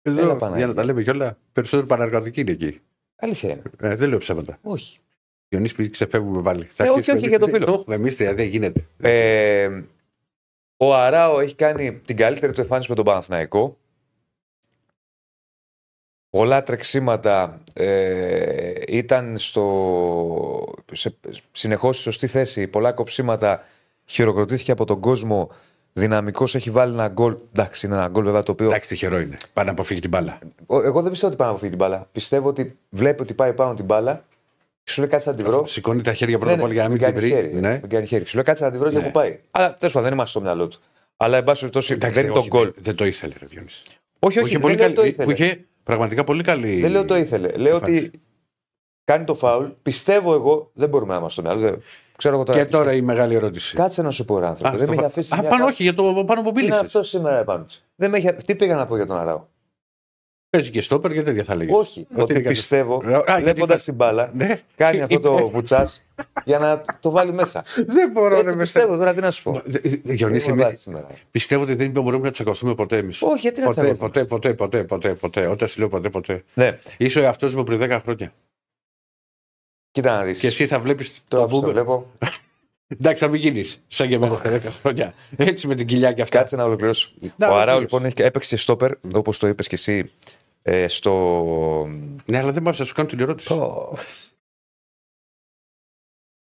Έλα, Εδώ, Παναγία. για να τα λέμε κιόλα, περισσότερο παναργατική είναι εκεί. Αλήθεια είναι. Ε, δεν λέω ψέματα. Όχι. Διονύση, πει ξεφεύγουμε πάλι. Θα Ε, όχι, αρχίσουμε όχι, εμείς. για το φίλο. Το, Εμείς δεν γίνεται. Ε, ο Αράο έχει κάνει την καλύτερη του εμφάνιση με τον Παναθηναϊκό. Πολλά τρεξίματα ε, ήταν στο, σε, συνεχώς στη σωστή θέση. Πολλά κοψίματα χειροκροτήθηκε από τον κόσμο. Δυναμικός έχει βάλει ένα γκολ. Εντάξει, είναι ένα γκολ βέβαια το οποίο. Εντάξει, τυχερό είναι. Πάει να αποφύγει την μπάλα. Ο- Εγώ δεν πιστεύω ότι πάει να αποφύγει την μπάλα. Πιστεύω ότι βλέπει ότι πάει πάνω την μπάλα. Και σου λέει κάτσε να τη βρω. Σηκώνει τα χέρια πρώτα Ναι, απ' όλα για να μην την κάνει βρει. χέρι, Ναι. Μην κάνει χέρι. Σου λέει κάτσε να τη βρω και Ναι. που πάει. Αλλά τέλος πάντων δεν είμαστε στο μυαλό του. Αλλά εν πάση περιπτώσει Εντάξει, δεν είναι το όχι, γκολ. Δεν, δεν το ήθελε, ρε Διονύσης. Όχι, Που όχι, είχε δεν πολύ λέω το καλή- ήθελε. Που είχε πραγματικά πολύ καλή. Δεν λέω το ήθελε. Λέω εμφάνιση. ότι κάνει το φάουλ. Πιστεύω εγώ, δεν μπορούμε να είμαστε στο μυαλό. δεν- Ξέρω εγώ τώρα. Και τώρα η μεγάλη ερώτηση. Κάτσε να σου πω, ρε άνθρωπο. Α, Δεν το με έχει πα- αφήσει. Α, μια πάνω φάση. όχι, για το πάνω που Τι είναι πήλε. αυτό σήμερα επάνω του. Δεν με έχει... Τι πήγα να πω για τον Αράο; Παίζει και στόπερ και τέτοια θα λέγε. Όχι. Ότι πιστεύω, βλέποντας την μπάλα, Ναι. κάνει αυτό το βουτσάς για να το βάλει μέσα. Δεν μπορώ Έτσι πιστεύω τώρα, τι να σου πω. Διονύση, Είμαι εμείς βάση σήμερα. πιστεύω ότι δεν μπορούμε να τσακωθούμε ποτέ εμείς. Όχι, γιατί να Ποτέ, τσακωθούμε. ποτέ, ποτέ, ποτέ, ποτέ, ποτέ. Όταν σου λέω ποτέ, ποτέ. Ναι, Είσαι ο εαυτός μου πριν 10 χρόνια. κοίτα να δεις. Και εσύ θα βλέπεις Τώρα το που το πούμε. βλέπω, Εντάξει, θα μην γίνεις σαν και εμένα στα 10 χρόνια. Έτσι με την κοιλιά και αυτά. κάτσε να ολοκληρώσω. Να, Ο Αράο ολοκλήρωσε. λοιπόν έχει, έπαιξε και στόπερ, όπως το είπες και εσύ, ε, στο. Ναι, αλλά δεν μ' να σου κάνω την ερώτηση.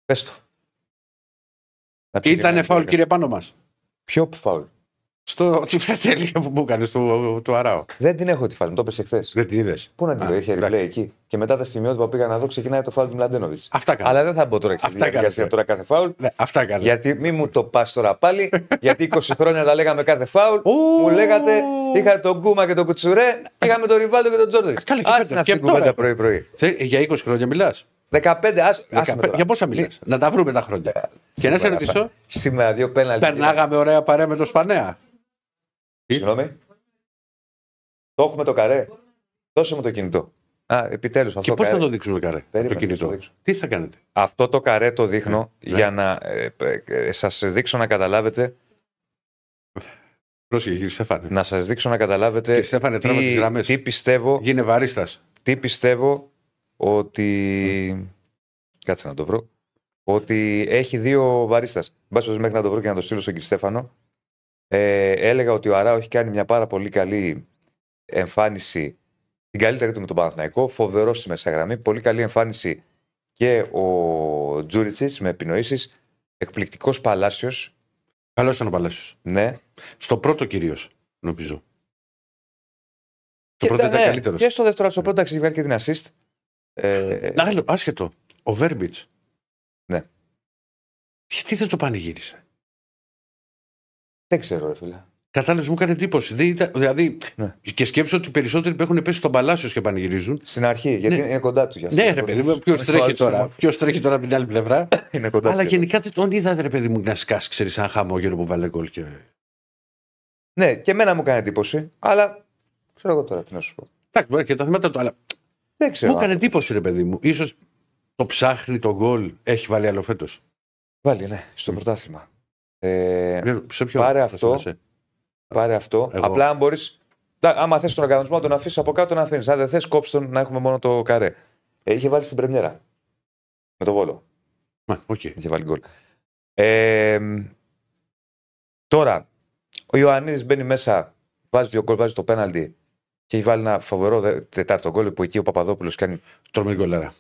Πες το. Να Ήτανε ξεκινάμε φάουλ, τώρα. κύριε, πάνω μας. Ποιο φάουλ; Στο τσιφτετέλη που μου έκανε του, του Αράο. Δεν την έχω τη φάση, μου το έπεσε χθες. Δεν την είδες. Πού να τη δω, είχε εντάξει. replay εκεί. Και μετά τα σημειότυπα που πήγα να δω ξεκινάει το φάουλ του Μλαντένοβιτς. Αυτά κάνω. Αλλά δεν θα μπω τώρα στη Αυτά διαδικασία κάνω. τώρα κάθε φάουλ. Ναι, αυτά έκανε. Γιατί μη μου το πας τώρα πάλι, γιατί 20 χρόνια τα λέγαμε κάθε φάουλ. Ου. μου λέγατε, είχα τον Γκούμα και τον Κουτσουρέ, είχαμε τον Ριβάλτο και τον Τζόρντερ. Καλά, και Άσε φέτος. να αυτή Και την κουβέντα τώρα. πρωί-πρωί. Θε- Για 20 χρόνια μιλάς; 15, άσε άσε με τώρα. Για πόσα μιλάς; Να τα βρούμε τα χρόνια. Και να σε ρωτήσω, Σήμερα δύο πέναλτι. περνάγαμε ωραία παρέα με το Σπανέα. Συγγνώμη. Το έχουμε το καρέ. Δώσε μου το κινητό. Α, επιτέλους αυτό Και το πώ θα καρέ. το δείξουμε καρέ. Περίμενε, το θα το κινητό. δείξω. Τι θα κάνετε; Αυτό το καρέ το δείχνω Ναι. για να ε, ε, σας δείξω να καταλάβετε Πρόσεχε, κύριε Στέφανε. να σας δείξω να καταλάβετε Κύριε Στέφανε, τράβα τις τις, γραμμές. τι πιστεύω Γίνε βαρίστα. τι πιστεύω ότι κάτσε να το βρω ότι έχει δύο βαρίστας μπας μέχρι να το βρω και να το στείλω στον κύριο Στέφανο ε, έλεγα ότι ο Αράο έχει κάνει μια πάρα πολύ καλή εμφάνιση την καλύτερη του με τον Παναθηναϊκό φοβερό στη μέσα γραμμή πολύ καλή εμφάνιση και ο Τζούριτσης με επινοήσεις εκπληκτικός Παλάσιος Καλός ήταν ο Παλάσιος. ναι Στο πρώτο κυρίως, νομίζω. Και Το πρώτο ήταν- ήταν ναι, καλύτερος. Και στο δεύτερο, στο πρώτο έχει βγάλει και την assist. Ε, Άλλο, άσχετο. Ο Βέρμπιτς. Ναι. Γιατί δεν το πανηγύρισε; Δεν ξέρω, ρε φίλε. Κατάλαβες, μου έκανε εντύπωση. Δεν ήταν- δηλαδή, Ναι. και σκέψω ότι οι περισσότεροι που έχουν πέσει στον Παλάσιο και πανηγυρίζουν. Στην αρχή, γιατί Ναι. είναι κοντά τους. γι' αυτό. Ναι, ρε παιδί μου, ποιος Είναι τρέχει στο τώρα. άλλο Ποιος τρέχει τώρα από την άλλη πλευρά. Είναι κοντά Αλλά τους. γενικά δεν τον είδα, ρε παιδί μου, να σκάσει, ξέρεις, σαν χαμόγελο που βάλε γκολ. Και... Ναι, και εμένα μου έκανε εντύπωση, αλλά ξέρω εγώ τώρα τι να σου πω. Εντάξει, μπορεί και τα θέματα του, αλλά Δεν ξέρω. μου έκανε εντύπωση, ρε παιδί μου. σω το ψάχνει το γκολ, έχει βάλει άλλο φέτος. Βάλει, ναι, στο πρωτάθλημα. Ε, Σε ποιο Πάρε θα αυτό. θυμάσαι; πάρε αυτό. Εγώ. Απλά αν μπορεί. Άμα θες τον οργανισμό να τον αφήσεις από κάτω, να αφήνεις. Αν δεν θες, κόψε τον να έχουμε μόνο το καρέ. Ε, είχε βάλει στην Πρεμιέρα. Με το Βόλο. Μα, οκ. Είχε βάλει γκολ. Ε, τώρα, ο Ιωαννίδης μπαίνει μέσα, βάζει δύο γκολ, βάζει το πέναλτι και έχει βάλει ένα φοβερό δε- τετάρτο γκολ που εκεί ο Παπαδόπουλος κάνει. Τρομερή γκολέρα.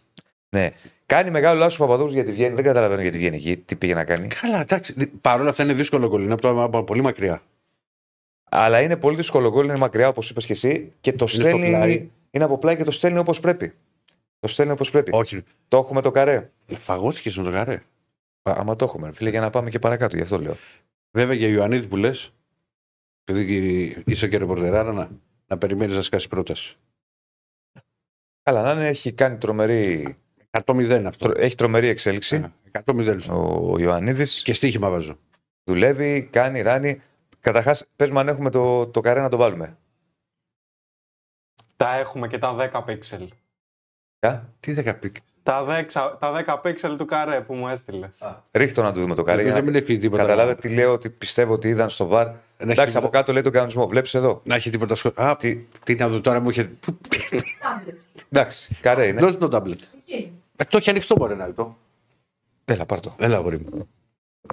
Ναι. Κάνει μεγάλο λάθος ο Παπαδόπουλος γιατί βγαίνει. Δεν καταλαβαίνω γιατί βγαίνει εκεί, τι πήγε να κάνει. Καλά, εντάξει. Παρ' όλα αυτά είναι δύσκολο γκολ. Είναι από, το, από πολύ μακριά. Αλλά είναι πολύ δύσκολο γκολ, είναι μακριά όπως είπες και εσύ και το στο στέλνει. πλάι. Είναι από πλάι και το στέλνει όπως πρέπει. Το στέλνει όπως πρέπει. Όχι. Το έχουμε το καρέ. Φαγώθηκες με το καρέ. Α, άμα το έχουμε, ρε φίλε, για να πάμε και παρακάτω, γι' αυτό λέω. Βέβαια για Ιωαννίδη που λες, επειδή είσαι και ρεπορτεράρα, να, να περιμένεις να σκάσει πρόταση. Καλά, να είναι, έχει κάνει τρομερή, 100-0 αυτό. τρο- έχει τρομερή εξέλιξη. 100-0. στο- Ο Ιωαννίδης Και στοίχημα βάζω. δουλεύει, κάνει, ράνει. Καταρχάς, πες μου αν έχουμε το, το καρέ να το βάλουμε. Τα έχουμε και τα 10 pixel. Α, Τι 10 pic. Τα 10, τα 10 pixel του καρέ που μου έστειλες. Ρίχτω να το δούμε το καρέ. για Δεν να μην έχει τίποτα. Καταλάβετε τι λέω, ότι πιστεύω ότι είδαν στο βαρ. έχει Εντάξει, τίποτα- από κάτω λέει τον κανονισμό. Βλέπεις εδώ. Να έχει τίποτα σχόλια. Α, τι, Τι, τι να δω τώρα μου είχε. εντάξει, καρέ είναι. Δώσε το τάμπλετ. Ε, το έχει ανοιχτό μπορεί να είναι το. Έλα, πάρ' το. Έλα, αγόρι μου.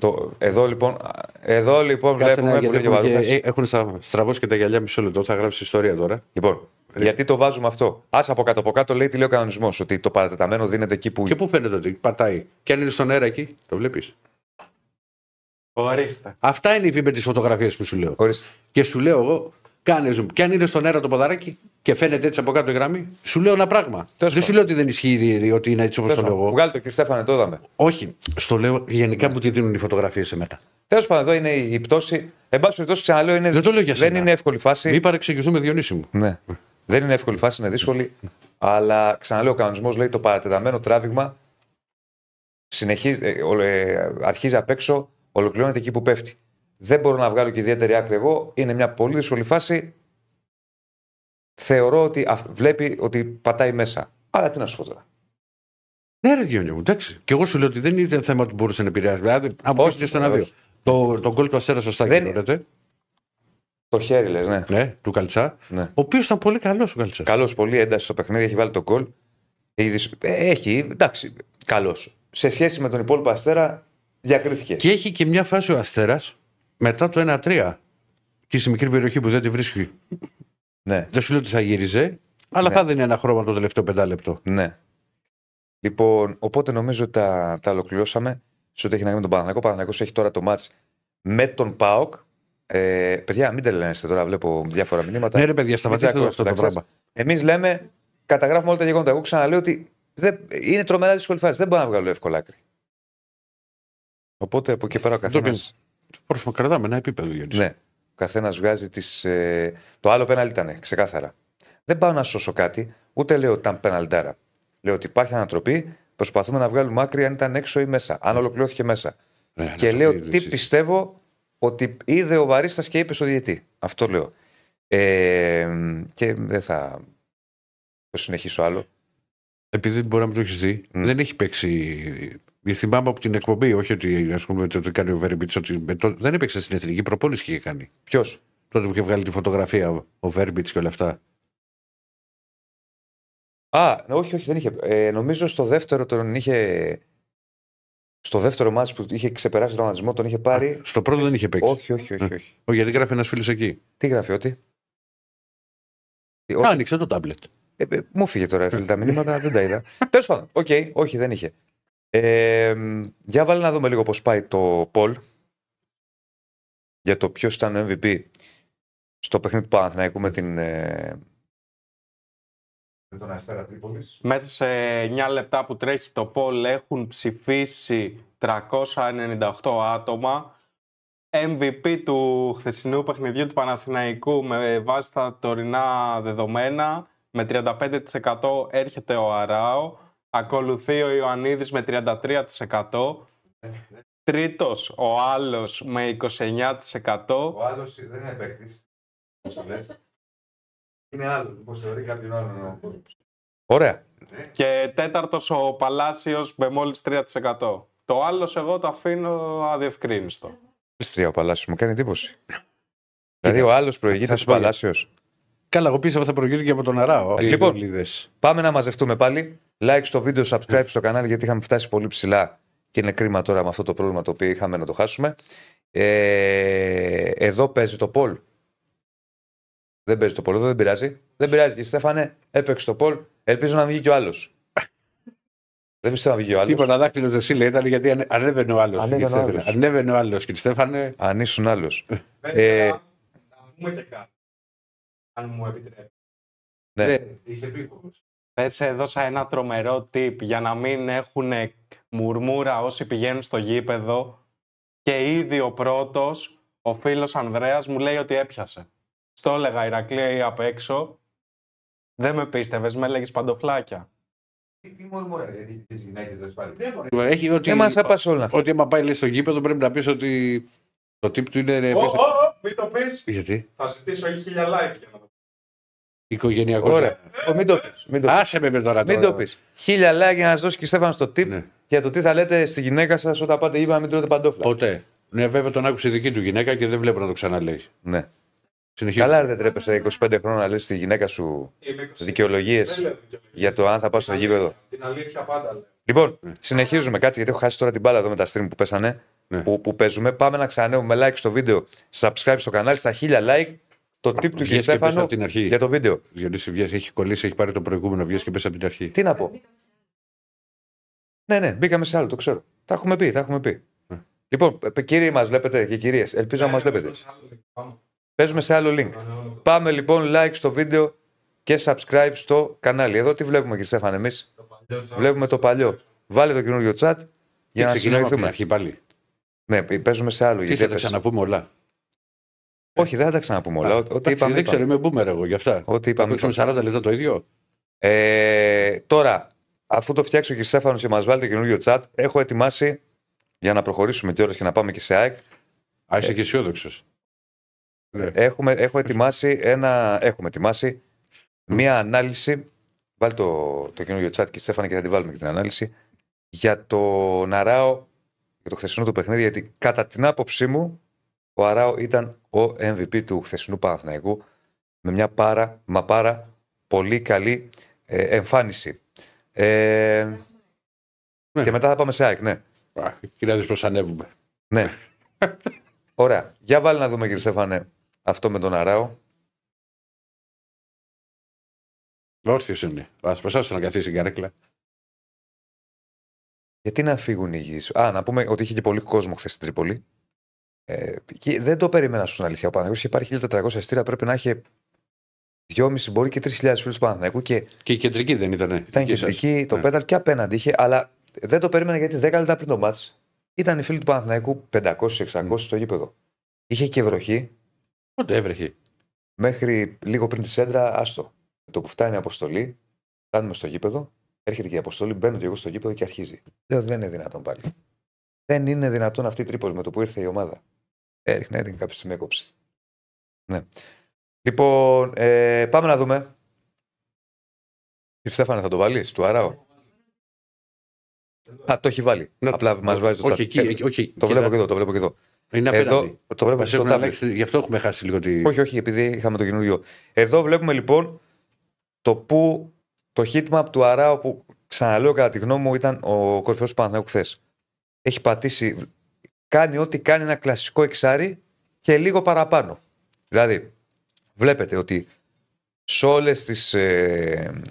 το. Εδώ λοιπόν, εδώ, λοιπόν Κάτσε βλέπουμε να που γιατί λέγει ο έχουν, Βαρούχας. και- ε, έχουν στα- στραβώσει και τα γυαλιά μισό λεπτό. Θα γράψεις ιστορία τώρα. Λοιπόν, γιατί το βάζουμε αυτό. Α από κάτω από κάτω λέει τι λέει ο κανονισμός. Ότι το παρατεταμένο δίνεται εκεί που. Και πού φαίνεται ότι πατάει. Και αν είναι στον αέρα εκεί, το βλέπεις. Ορίστε. Αυτά είναι οι βίμε της φωτογραφίας που σου λέω. Ορίστε. Και σου λέω εγώ, κάνε zoom. Και αν είναι στον αέρα το ποδαράκι και φαίνεται έτσι από κάτω η γραμμή, σου λέω ένα πράγμα. Τέλος δεν πάντων. σου λέω ότι δεν ισχύει ότι είναι έτσι όπως το λέω εγώ. Βγάλει το και Στέφανε, το είδαμε. Όχι. Στο λέω γενικά που τη δίνουν οι φωτογραφίες σε μένα. Τέλος πάντων, εδώ είναι η πτώση. Εν πάση περιπτώσει, ξαναλέω, είναι... Δεν το λέω για δεν σένα. είναι εύκολη φάση. Μην παρεξηγηθούμε, Διονύση μου. Ναι. Δεν είναι εύκολη φάση, είναι δύσκολη. Αλλά ξαναλέω, ο κανονισμός λέει το παρατεταμένο τράβηγμα συνεχίζει, ε, ο- ε, αρχίζει απ' έξω, ολοκληρώνεται εκεί που πέφτει. Δεν μπορώ να βγάλω και ιδιαίτερη άκρη εγώ. Είναι μια πολύ δύσκολη φάση. Θεωρώ ότι α, βλέπει ότι πατάει μέσα. Αλλά τι να σου πω τώρα. Ναι, ρε Διονύση μου, εντάξει. Και εγώ σου λέω ότι δεν είναι θέμα ότι μπορούσε να επηρεάσει. Δηλαδή, αν Όχι, μπορούσε στο ένα δύο. όχι. Το, το γκολ του Αστέρα σωστά Δεν- δεν... Το χέρι λες, ναι. ναι, του Καλτσά. ναι. Ο οποίος ήταν πολύ καλός ο Καλτσάς. Καλός, πολύ ένταση στο παιχνίδι, έχει βάλει το γκολ. Έχει, δυσ- ε, έχει εντάξει, καλός. Σε σχέση με τον υπόλοιπο αστέρα, διακρίθηκε. Και έχει και μια φάση ο Αστέρας μετά το 1-3. Και στη μικρή περιοχή που δεν τη βρίσκει. Ναι, Δεν σου λέω ότι θα γύριζε, αλλά Ναι. θα δίνει ένα χρώμα το τελευταίο πεντάλεπτο. ναι. Λοιπόν, οπότε νομίζω ότι τα, τα ολοκληρώσαμε. Σε ό,τι έχει να κάνει με τον Παναθηναϊκό. Ο Παναθηναϊκός έχει τώρα το μάτς με τον ΠΑΟΚ. Ε, παιδιά, μην τελένεστε τώρα, βλέπω διάφορα μηνύματα. Ναι, ρε παιδιά, σταματήστε Μην αυτό το τσακώστε, πράγμα. Εμείς λέμε, καταγράφουμε όλα τα γεγονότα. Εγώ ξαναλέω ότι δεν, είναι τρομερά δύσκολη φάση. Δεν μπορώ να βγάλω εύκολα άκρη. Οπότε από εκεί πέρα ο καθένα. Πρόσωπα κρατάμε ένα επίπεδο για Ναι, ο καθένας βγάζει τις, ε, Το άλλο πέναλ ήταν, ξεκάθαρα. Δεν πάω να σώσω κάτι, ούτε λέω ότι ήταν πέναλτάρα. Λέω ότι υπάρχει ανατροπή, προσπαθούμε να βγάλουμε άκρη αν ήταν έξω ή μέσα, αν ολοκληρώθηκε μέσα. Ναι, και να λέω το τι δεις. πιστεύω ότι είδε ο Βαρίστας και είπε στο διαιτή. Αυτό λέω. Ε, και δεν θα το συνεχίσω άλλο. Επειδή μπορεί να μην το έχεις δει, Μμ. δεν έχει παίξει. Θυμάμαι από την εκπομπή, όχι ότι ας πούμε, το ότι κάνει ο Βέρμπιτς. Δεν έπαιξε στην εθνική προπόνηση και είχε κάνει. Ποιος; Τότε που είχε βγάλει τη φωτογραφία ο- ο Βέρμπιτς και όλα αυτά. Α, όχι, όχι, δεν είχε. Ε, νομίζω στο δεύτερο τον είχε. Στο δεύτερο ματς που είχε ξεπεράσει τον οργανισμό, τον είχε πάρει. Στο πρώτο δεν είχε παίξει. όχι, όχι, όχι, όχι. Όχι, γιατί γράφει ένας φίλος εκεί. Τι γράφει, ότι; Τι, Α, όχι. Άνοιξε το τάμπλετ. Ε, ε, μου φύγε τώρα, φίλε, τα μηνύματα, δεν τα είδα. Τέλος πάντων, οκ, όχι, δεν είχε. Ε, για βάλε να δούμε λίγο πώς πάει το poll για το ποιος ήταν ο MVP στο παιχνίδι του Παναθηναϊκού με την. Ε, με τον Αστέρα Τρίπολης. Μέσα σε 9 λεπτά που τρέχει το poll έχουν ψηφίσει 398 άτομα. MVP του χθεσινού παιχνιδιού του Παναθηναϊκού με βάση τα τωρινά δεδομένα με 35% έρχεται ο Αράο. Ακολουθεί ο Ιωαννίδης με 33%. Τρίτος ο άλλος με 29%. Ο άλλος δεν είναι παίκτης. Πώς το λες; Είναι άλλος, όπως θεωρεί κάποιον άλλον. Ωραία. Και τέταρτος ο Παλάσιος με μόλις 3%. Το άλλος εγώ το αφήνω αδιευκρίνιστο. Τρία ο Παλάσιος μου κάνει εντύπωση. δηλαδή ο άλλος προηγείται θα του Καλά, εγώ πίστευα θα προηγήσει και από τον Αράο. Ε, λοιπόν. Οι Λίδες. Πάμε να μαζευτούμε πάλι. Like στο βίντεο, subscribe στο κανάλι γιατί είχαμε φτάσει πολύ ψηλά και είναι κρίμα τώρα με αυτό το πρόβλημα το οποίο είχαμε να το χάσουμε. Ε, εδώ παίζει το Πολ. Δεν παίζει το Πολ, εδώ δεν πειράζει. Δεν πειράζει και Στέφανε, έπαιξε το Πολ. Ελπίζω να βγει και ο άλλος. δεν πιστεύω να βγει ο άλλος. Τίποτα δάχτυλο Δεσίλα ήταν γιατί ανε- ανέβαινε ο άλλος. Ανέβαινε ο άλλος. Ανέβαινε ο άλλος. Και Στέφανε. Αν ήσουν άλλος. Βέβαια, Ε, να πούμε και κάτι. Αν μου επιτρέπει. ναι. Ναι, είσαι επίφοβος. Πες έδωσα ένα τρομερό tip για να μην έχουν μουρμούρα όσοι πηγαίνουν στο γήπεδο και ήδη ο πρώτος, ο φίλος Ανδρέας μου λέει ότι έπιασε. Στο έλεγα Ηρακλή απ' έξω, δεν με πίστευες, με έλεγες παντοφλάκια. Τι μορμόρα, γιατί τις γυναίκες δεν πάλι. Έχει ότι, Δεν μας απασχολούν αυτά. ότι άμα πάει λέει, στο γήπεδο πρέπει να πεις ότι το τύπ του είναι. ρε, Ω, πες- ω, ω, μην το πεις. Γιατί; Θα ζητήσω ή χίλια like για να το Οικογενειακό. Ωραία. Ω, Μην το πεις. Μην το πεις. Άσε με με τώρα. Μην τώρα. το πεις. Χίλια like για να σας δώσει και Στέφαν στο tip Ναι. για το τι θα λέτε στη γυναίκα σας όταν πάτε γήπεδο να μην τρώτε παντόφλα. Ποτέ. Ναι, βέβαια τον άκουσε η δική του γυναίκα και δεν βλέπω να το ξαναλέει. Ναι. Συνεχίζει. Καλά, ρε, δεν τρέπεσαι 25 χρόνια να λες στη γυναίκα σου δικαιολογίες για το αν θα πας στο γήπεδο. Την αλήθεια πάντα λέω. Λοιπόν, συνεχίζουμε κάτι γιατί έχω χάσει τώρα την μπάλα εδώ με τα stream που πέσανε. Ναι. Που, που παίζουμε. Πάμε να ξανανεύουμε like στο βίντεο, subscribe στο κανάλι, στα 1000 like. Το tip του Βγες και πες Στέφανο από την αρχή. για το βίντεο. Διονύση, βγες, έχει κολλήσει, έχει πάρει το προηγούμενο, βγες και πες από την αρχή. Τι να πω. Ναι, ναι, μπήκαμε σε άλλο, το ξέρω. Τα έχουμε πει, τα έχουμε πει. Ναι. Λοιπόν, ε, κύριοι μας βλέπετε και κυρίες, ελπίζω να μας βλέπετε. Παίζουμε σε άλλο link. Πάμε λοιπόν like στο βίντεο και subscribe στο κανάλι. Εδώ τι βλέπουμε και Στέφαν εμείς; Βλέπουμε το παλιό. Βάλε το καινούριο chat για να ξεκινάμε από την συνοηθούμε. αρχή πάλι. Ναι, παίζουμε σε άλλο. Τι γιατί θα τα έπεσε. ξαναπούμε όλα. Όχι, δεν θα τα ξαναπούμε όλα. Ό- Ό,τι Εντάξει, είπαμε. δεν ξέρω, είπαμε. είμαι boomer εγώ γι' αυτά. Ό,τι Θα είπαμε. παίξουμε είπαμε. 40 λεπτά το ίδιο. Ε, τώρα, αφού το φτιάξω και Στέφανος και μας βάλει το καινούριο chat, έχω ετοιμάσει για να προχωρήσουμε κιόλα και να πάμε και σε ΑΕΚ. Α, Ε. είσαι και αισιόδοξος. Έχουμε, έχω ετοιμάσει ένα. Έχουμε ετοιμάσει μία ανάλυση. Βάλει το, το καινούριο chat και Στέφανα και θα τη βάλουμε και την ανάλυση. Για τον Αράο, για το χθεσινό του παιχνίδι. Γιατί κατά την άποψή μου, ο Αράο ήταν ο MVP του χθεσινού Παναθηναϊκού με μια πάρα, μα πάρα πολύ καλή ε, εμφάνιση. Ε, Ναι. Και μετά θα πάμε σε ΑΕΚ, ναι. Κυρία δεις πώς ανέβουμε. Ναι. Ωραία. Για βάλει να δούμε, κύριε Στέφανε, αυτό με τον Αράο. Όρθιος είναι. Α προσάσω να καθίσει η καρέκλα. Γιατί να φύγουν οι γης. Α, να πούμε ότι είχε και πολύ κόσμο χθες στην Τρίπολη. Ε, και δεν το περίμενα στην αλήθεια. Ο Παναγιώτης είχε πάρει 1400 εστία, πρέπει να είχε 2,5 μπορεί και 3.000 φίλους του Παναθηναϊκού και Και η κεντρική δεν ήταν. ήταν κεντρική, το πέταλ και απέναντι είχε, αλλά δεν το περίμενα γιατί 10 λεπτά πριν το μάτς ήταν οι φίλοι του Παναθηναϊκού 500-600 στο γήπεδο. Είχε και βροχή Πότε έβρεχε; μέχρι λίγο πριν τη σέντρα, άστο. Με το που φτάνει η αποστολή, φτάνουμε στο γήπεδο, έρχεται και η αποστολή, μπαίνω και εγώ στο γήπεδο και αρχίζει. Λέω δεν είναι δυνατόν πάλι. Δεν είναι δυνατόν αυτή η Τρίπολη με το που ήρθε η ομάδα. Έριχνε, έριχνε κάποιος την έκοψη. Ναι. Λοιπόν, ε, πάμε να δούμε. Η Στέφανε θα το βάλει, του Αράου. Α, το έχει βάλει. Να- Απλά μας βάζει το Όχι chat. εκεί. Ε, εκεί, όχι, Το κοίτα, βλέπω και εδώ, το βλέπω και εδώ. Είναι Εδώ απέναντι. το βλέπω Μας στο έχουν tablet. αλλάξει, γι' αυτό έχουμε χάσει λίγο τη. Όχι, όχι, επειδή είχαμε το καινούριο. Εδώ βλέπουμε λοιπόν το που το hitmap του Αράου που ξαναλέω κατά τη γνώμη μου ήταν ο κορυφαίος του Παναθηναϊκού χθες. Έχει πατήσει, κάνει ό,τι κάνει ένα κλασικό εξάρι και λίγο παραπάνω. Δηλαδή, βλέπετε ότι σε όλες τις, ε,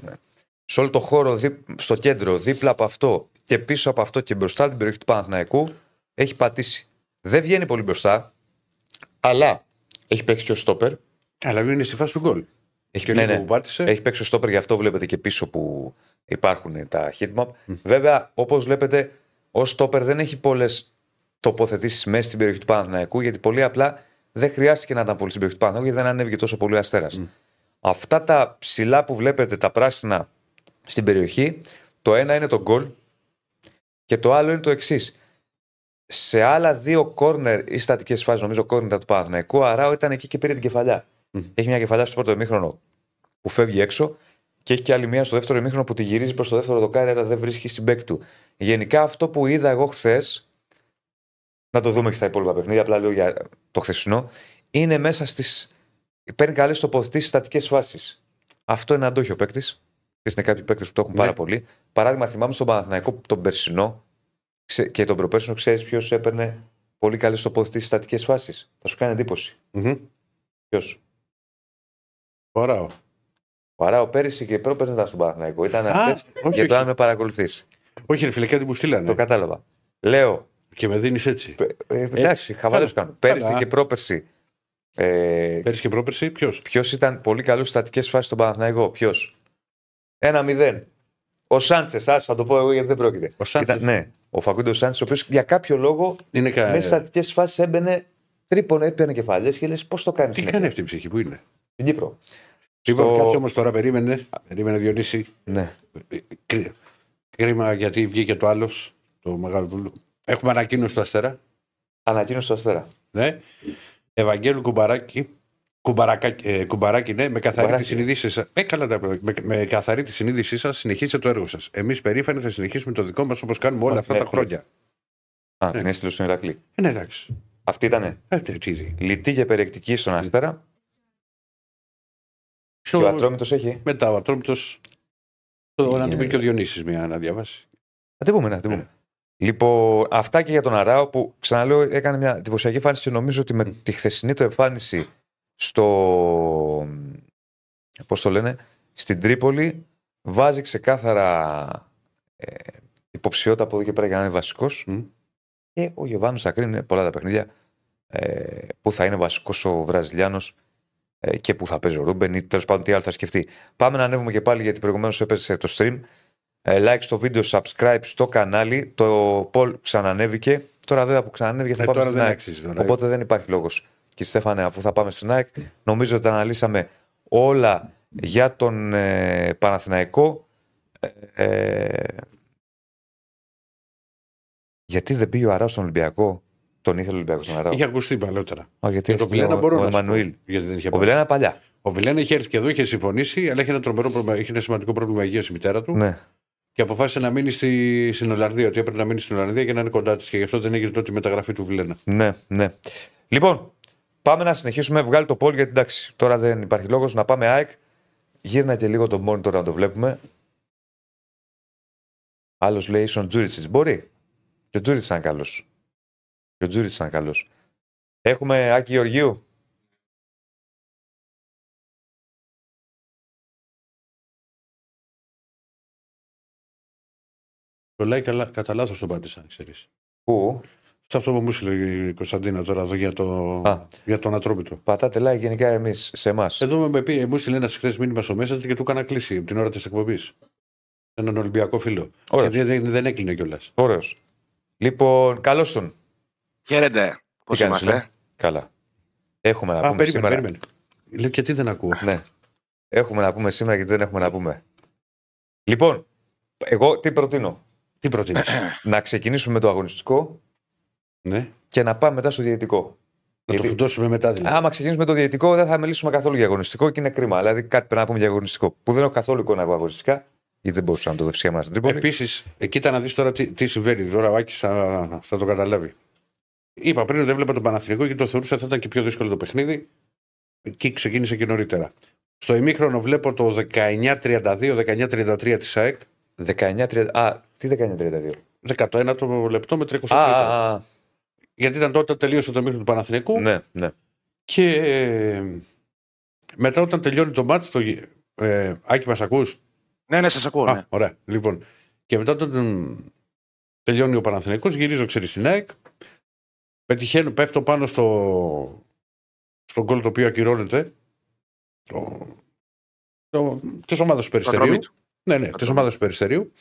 σε όλο το χώρο δι- στο κέντρο, δίπλα από αυτό και πίσω από αυτό και μπροστά την περιοχή του Παναθηναϊκού έχει πατήσει. Δεν βγαίνει πολύ μπροστά, αλλά έχει παίξει και ο στόπερ. Αλλά είναι στη φάση του γκολ. Έχει, Και ναι, λίγο ναι. που πάτησε. έχει παίξει ο στόπερ, γι' αυτό βλέπετε και πίσω που υπάρχουν τα hitmap. Βέβαια, όπως βλέπετε, ο στόπερ δεν έχει πολλές τοποθετήσεις μέσα στην περιοχή του Παναθηναϊκού, γιατί πολύ απλά δεν χρειάστηκε να ήταν πολύ στην περιοχή του Παναθηναϊκού, γιατί δεν ανέβηκε τόσο πολύ ο αστέρας. Αυτά τα ψηλά που βλέπετε, τα πράσινα στην περιοχή, το ένα είναι το γκολ και το άλλο είναι το εξής. Σε άλλα δύο κόρνερ ή στατικές φάσεις, νομίζω κόρνερ του Παναθηναϊκού, ο Αράο ήταν εκεί και πήρε την κεφαλιά. Έχει μια κεφαλιά στο πρώτο ημίχρονο που φεύγει έξω και έχει και άλλη μία στο δεύτερο ημίχρονο που τη γυρίζει προς το δεύτερο δοκάρι, αλλά δεν βρίσκει στην μπέκ του. Γενικά αυτό που είδα εγώ χθες, να το δούμε και στα υπόλοιπα παιχνίδια, απλά λέω για το χθεσινό, είναι μέσα στις. Παίρνει καλές τοποθετήσεις στατικές φάσεις. Αυτό είναι αντόχιο παίκτης. Είναι κάποιοι παίκτες που το έχουν Ναι. πάρα πολύ. Παράδειγμα, θυμάμαι στον Παναθηναϊκό τον περσινό ξε- και τον προπέρσινο, ξέρεις ποιος έπαιρνε πολύ καλές τοποθετήσεις στατικές φάσεις; Θα σου κάνει εντύπωση. Μμμ. Ποιος; Ωραίο. Ο Αράο πέρυσι και πρόπερσινο ήταν στον Παναθηναϊκό. Ήταν Α, αυτές όχι, για το όχι. αν με παρακολουθείς. Όχι, ρε φίλε, κάτι μου στείλανε. Το κατάλαβα. Λέω. Και με δίνεις έτσι. Ε, εντάξει, χαβαλές Καλά. κάνω. Πέρυσι Καλά. και πρόπερσι. Ε, Πέρυσι και πρόπερσι, ποιος; Ποιος ήταν πολύ καλός στις στατικές φάσεις στον Παναθηναϊκό. Ποιος; Ένα μηδέν. Ο Σάντσες, α θα το πω εγώ γιατί δεν πρόκειται. Ο Σάντσες. Ήταν, ναι, ο Φακούντο Σάντσες, ο οποίος για κάποιο λόγο Είναι κα... μέσα στι στατικές φάσεις έμπαινε τρίπον, έπαιρνε κεφαλιές και λες πώς το κάνεις. Τι κάνει αυτή η ψυχή, πού είναι; Στην Κύπρο. Λοιπόν, Στο- κάτσε όμως τώρα, περίμενε. Περίμενε Διονύση. Ναι. Κρί- Κρίμα γιατί βγήκε το άλλος, το μεγάλο πουλ. Έχουμε ανακοίνωση του Αστέρα. Ανακοίνωση του Αστέρα. Ναι. Ευαγγέλου Κουμπαράκη. Κουμπαρακά- ε, κουμπαράκι, ναι, με καθαρή τη Κουμπαράκι. συνείδησή σας. Ε, καλά τα είπα. με, με καθαρή τη συνείδησή σας, συνεχίστε το έργο σας. Εμείς περήφανοι θα συνεχίσουμε το δικό μας όπως κάνουμε όλα Μας αυτά τα την έστειλες. χρόνια. Α, την έστειλε στον Ηρακλή. Ε, ναι, εντάξει. Αυτή ήταν Ε, τι, τι, λιτή και περιεκτική στον Αστέρα. Στο- Και ο Ατρόμητος έχει. Μετά ο Ατρόμητος. Να του πει γίνεται. και ο Διονύσης μια να διαβάσει. Να την πούμε, ναι, να την πούμε. Λοιπόν, αυτά και για τον Αράο που ξαναλέω έκανε μια εντυπωσιακή εμφάνιση και νομίζω ότι με τη χθεσινή του εμφάνιση στο. Πώς το λένε, στην Τρίπολη βάζει ξεκάθαρα ε, υποψηφιότητα από εδώ και πέρα για να είναι βασικός. Μμ. Και ο Γιωβάνος θα κρίνει πολλά τα παιχνίδια ε, που θα είναι βασικός ο Βραζιλιάνος ε, και που θα παίζει ο Ρούμπεν ή τέλος πάντων τι άλλο θα σκεφτεί. Πάμε να ανέβουμε και πάλι γιατί προηγουμένως έπεσε το stream. Ε, like στο βίντεο, subscribe στο κανάλι. Το poll ξανανέβηκε. Τώρα βέβαια που ξανανέβηκε θα Ε, πάμε τώρα στην δεν ΑΕΚ. αξίζει τώρα. Οπότε δεν υπάρχει λόγος. Και Στέφανε, αφού θα πάμε στην ΑΕΚ, νομίζω ότι τα αναλύσαμε όλα για τον ε, Παναθηναϊκό. Ε, ε, γιατί δεν πήγε ο Αράος στον Ολυμπιακό, τον ήθελε ο Ολυμπιακός στον Αράο; Είχε ακουστεί παλαιότερα. Α, γιατί Για τον έστειλε Βιλένα ο, μπορώ ο να σου πω, Εμμανουήλ. Γιατί δεν είχε Ο πάει. Βιλένα είναι παλιά. Ο Βιλένα είχε έρθει και εδώ, είχε συμφωνήσει, αλλά είχε ένα, τρομερό πρόβλημα, είχε ένα σημαντικό πρόβλημα υγείας η μητέρα του Ναι. Και αποφάσισε να μείνει στη, στην Ολλανδία. Ότι έπρεπε να μείνει στην Ολλανδία για να είναι κοντά της και γι' αυτό δεν έγινε τότε η μεταγραφή του Βιλένα. Ναι, ναι. Λοιπόν, πάμε να συνεχίσουμε. Βγάλει το πόλ γιατί εντάξει, τώρα δεν υπάρχει λόγος να πάμε ΑΕΚ. Γύρνα και λίγο το monitor να το βλέπουμε. Άλλος λέει ίσον Τζούριτσιτς. Μπορεί. Και ο Τζούριτσιτς ήταν καλός. Και ο Τζούριτσιτς ήταν καλός. Έχουμε Άκη Γεωργίου. Το λέει καλά, κατά λάθος τον πάτησα, ξέρεις. Πού; Σε αυτό που μου έστειλε η Κωνσταντίνα τώρα εδώ για, το, Α. για τον Ατρόμητο. Πατάτε like γενικά εμείς σε εμάς. Εδώ με πει, μου έστειλε ένας χθες μήνυμα στο Messenger και του έκανα κλείσει από την ώρα της εκπομπής. Έναν Ολυμπιακό φίλο. Ωραίος. Γιατί δεν, δεν έκλεινε κιόλας. Ωραίος. Λοιπόν, καλώς τον. Χαίρετε. Πώς Τι κάνεις, είμαστε; ναι; Καλά. Έχουμε να Α, πούμε περίμενε, σήμερα. περίμενε. Λέω και τι δεν ακούω. Ναι. Έχουμε να πούμε σήμερα γιατί δεν έχουμε να πούμε. Λοιπόν, εγώ τι προτείνω. Τι προτείνεις; Να ξεκινήσουμε με το αγωνιστικό ναι. και να πάμε μετά στο διαιτητικό. Να το Γιατί- φουντώσουμε μετά δηλαδή. Άμα ξεκινήσουμε με το διαιτητικό, δεν θα μιλήσουμε καθόλου για αγωνιστικό και είναι κρίμα. Δηλαδή, κάτι πρέπει να πούμε για αγωνιστικό. Που δεν έχω καθόλου εικόνα από αγωνιστικά, γιατί δεν μπορούσα να το δω φυσικά μας στην Τρίπολη. Επίσης, κοίτα να δεις τώρα τι, τι συμβαίνει. Τώρα ο Άκης θα, θα το καταλάβει. Είπα πριν ότι έβλεπα τον Παναθηνικό και το θεωρούσα θα ήταν και πιο δύσκολο το παιχνίδι. Εκεί ξεκίνησε και νωρίτερα. Στο ημίχρονο βλέπω το 19-32, 19-33 της ΑΕΚ. 19-30. Α, τι 19-32. 19 το λεπτό με 30 Α, α, α, Γιατί ήταν τότε τελείωσε το ημίχρονο του Παναθηνικού. ναι, ναι. Και ε, μετά όταν τελειώνει το μάτς, το, ε, Άκη μας ακούς; Ναι, ναι, σας ακούω. Ναι. Α, ωραία. Λοιπόν, και μετά όταν τον- τελειώνει ο Παναθηναϊκός, γυρίζω ξέρεις στην ΑΕΚ. Πετυχαίνω, πέφτω πάνω στο, στο γκολ το οποίο ακυρώνεται. Το, το, της ομάδας του Περιστερίου. Ατρόμητο. Ναι, ναι, της Ατρόμητο. ομάδας του Περιστερίου.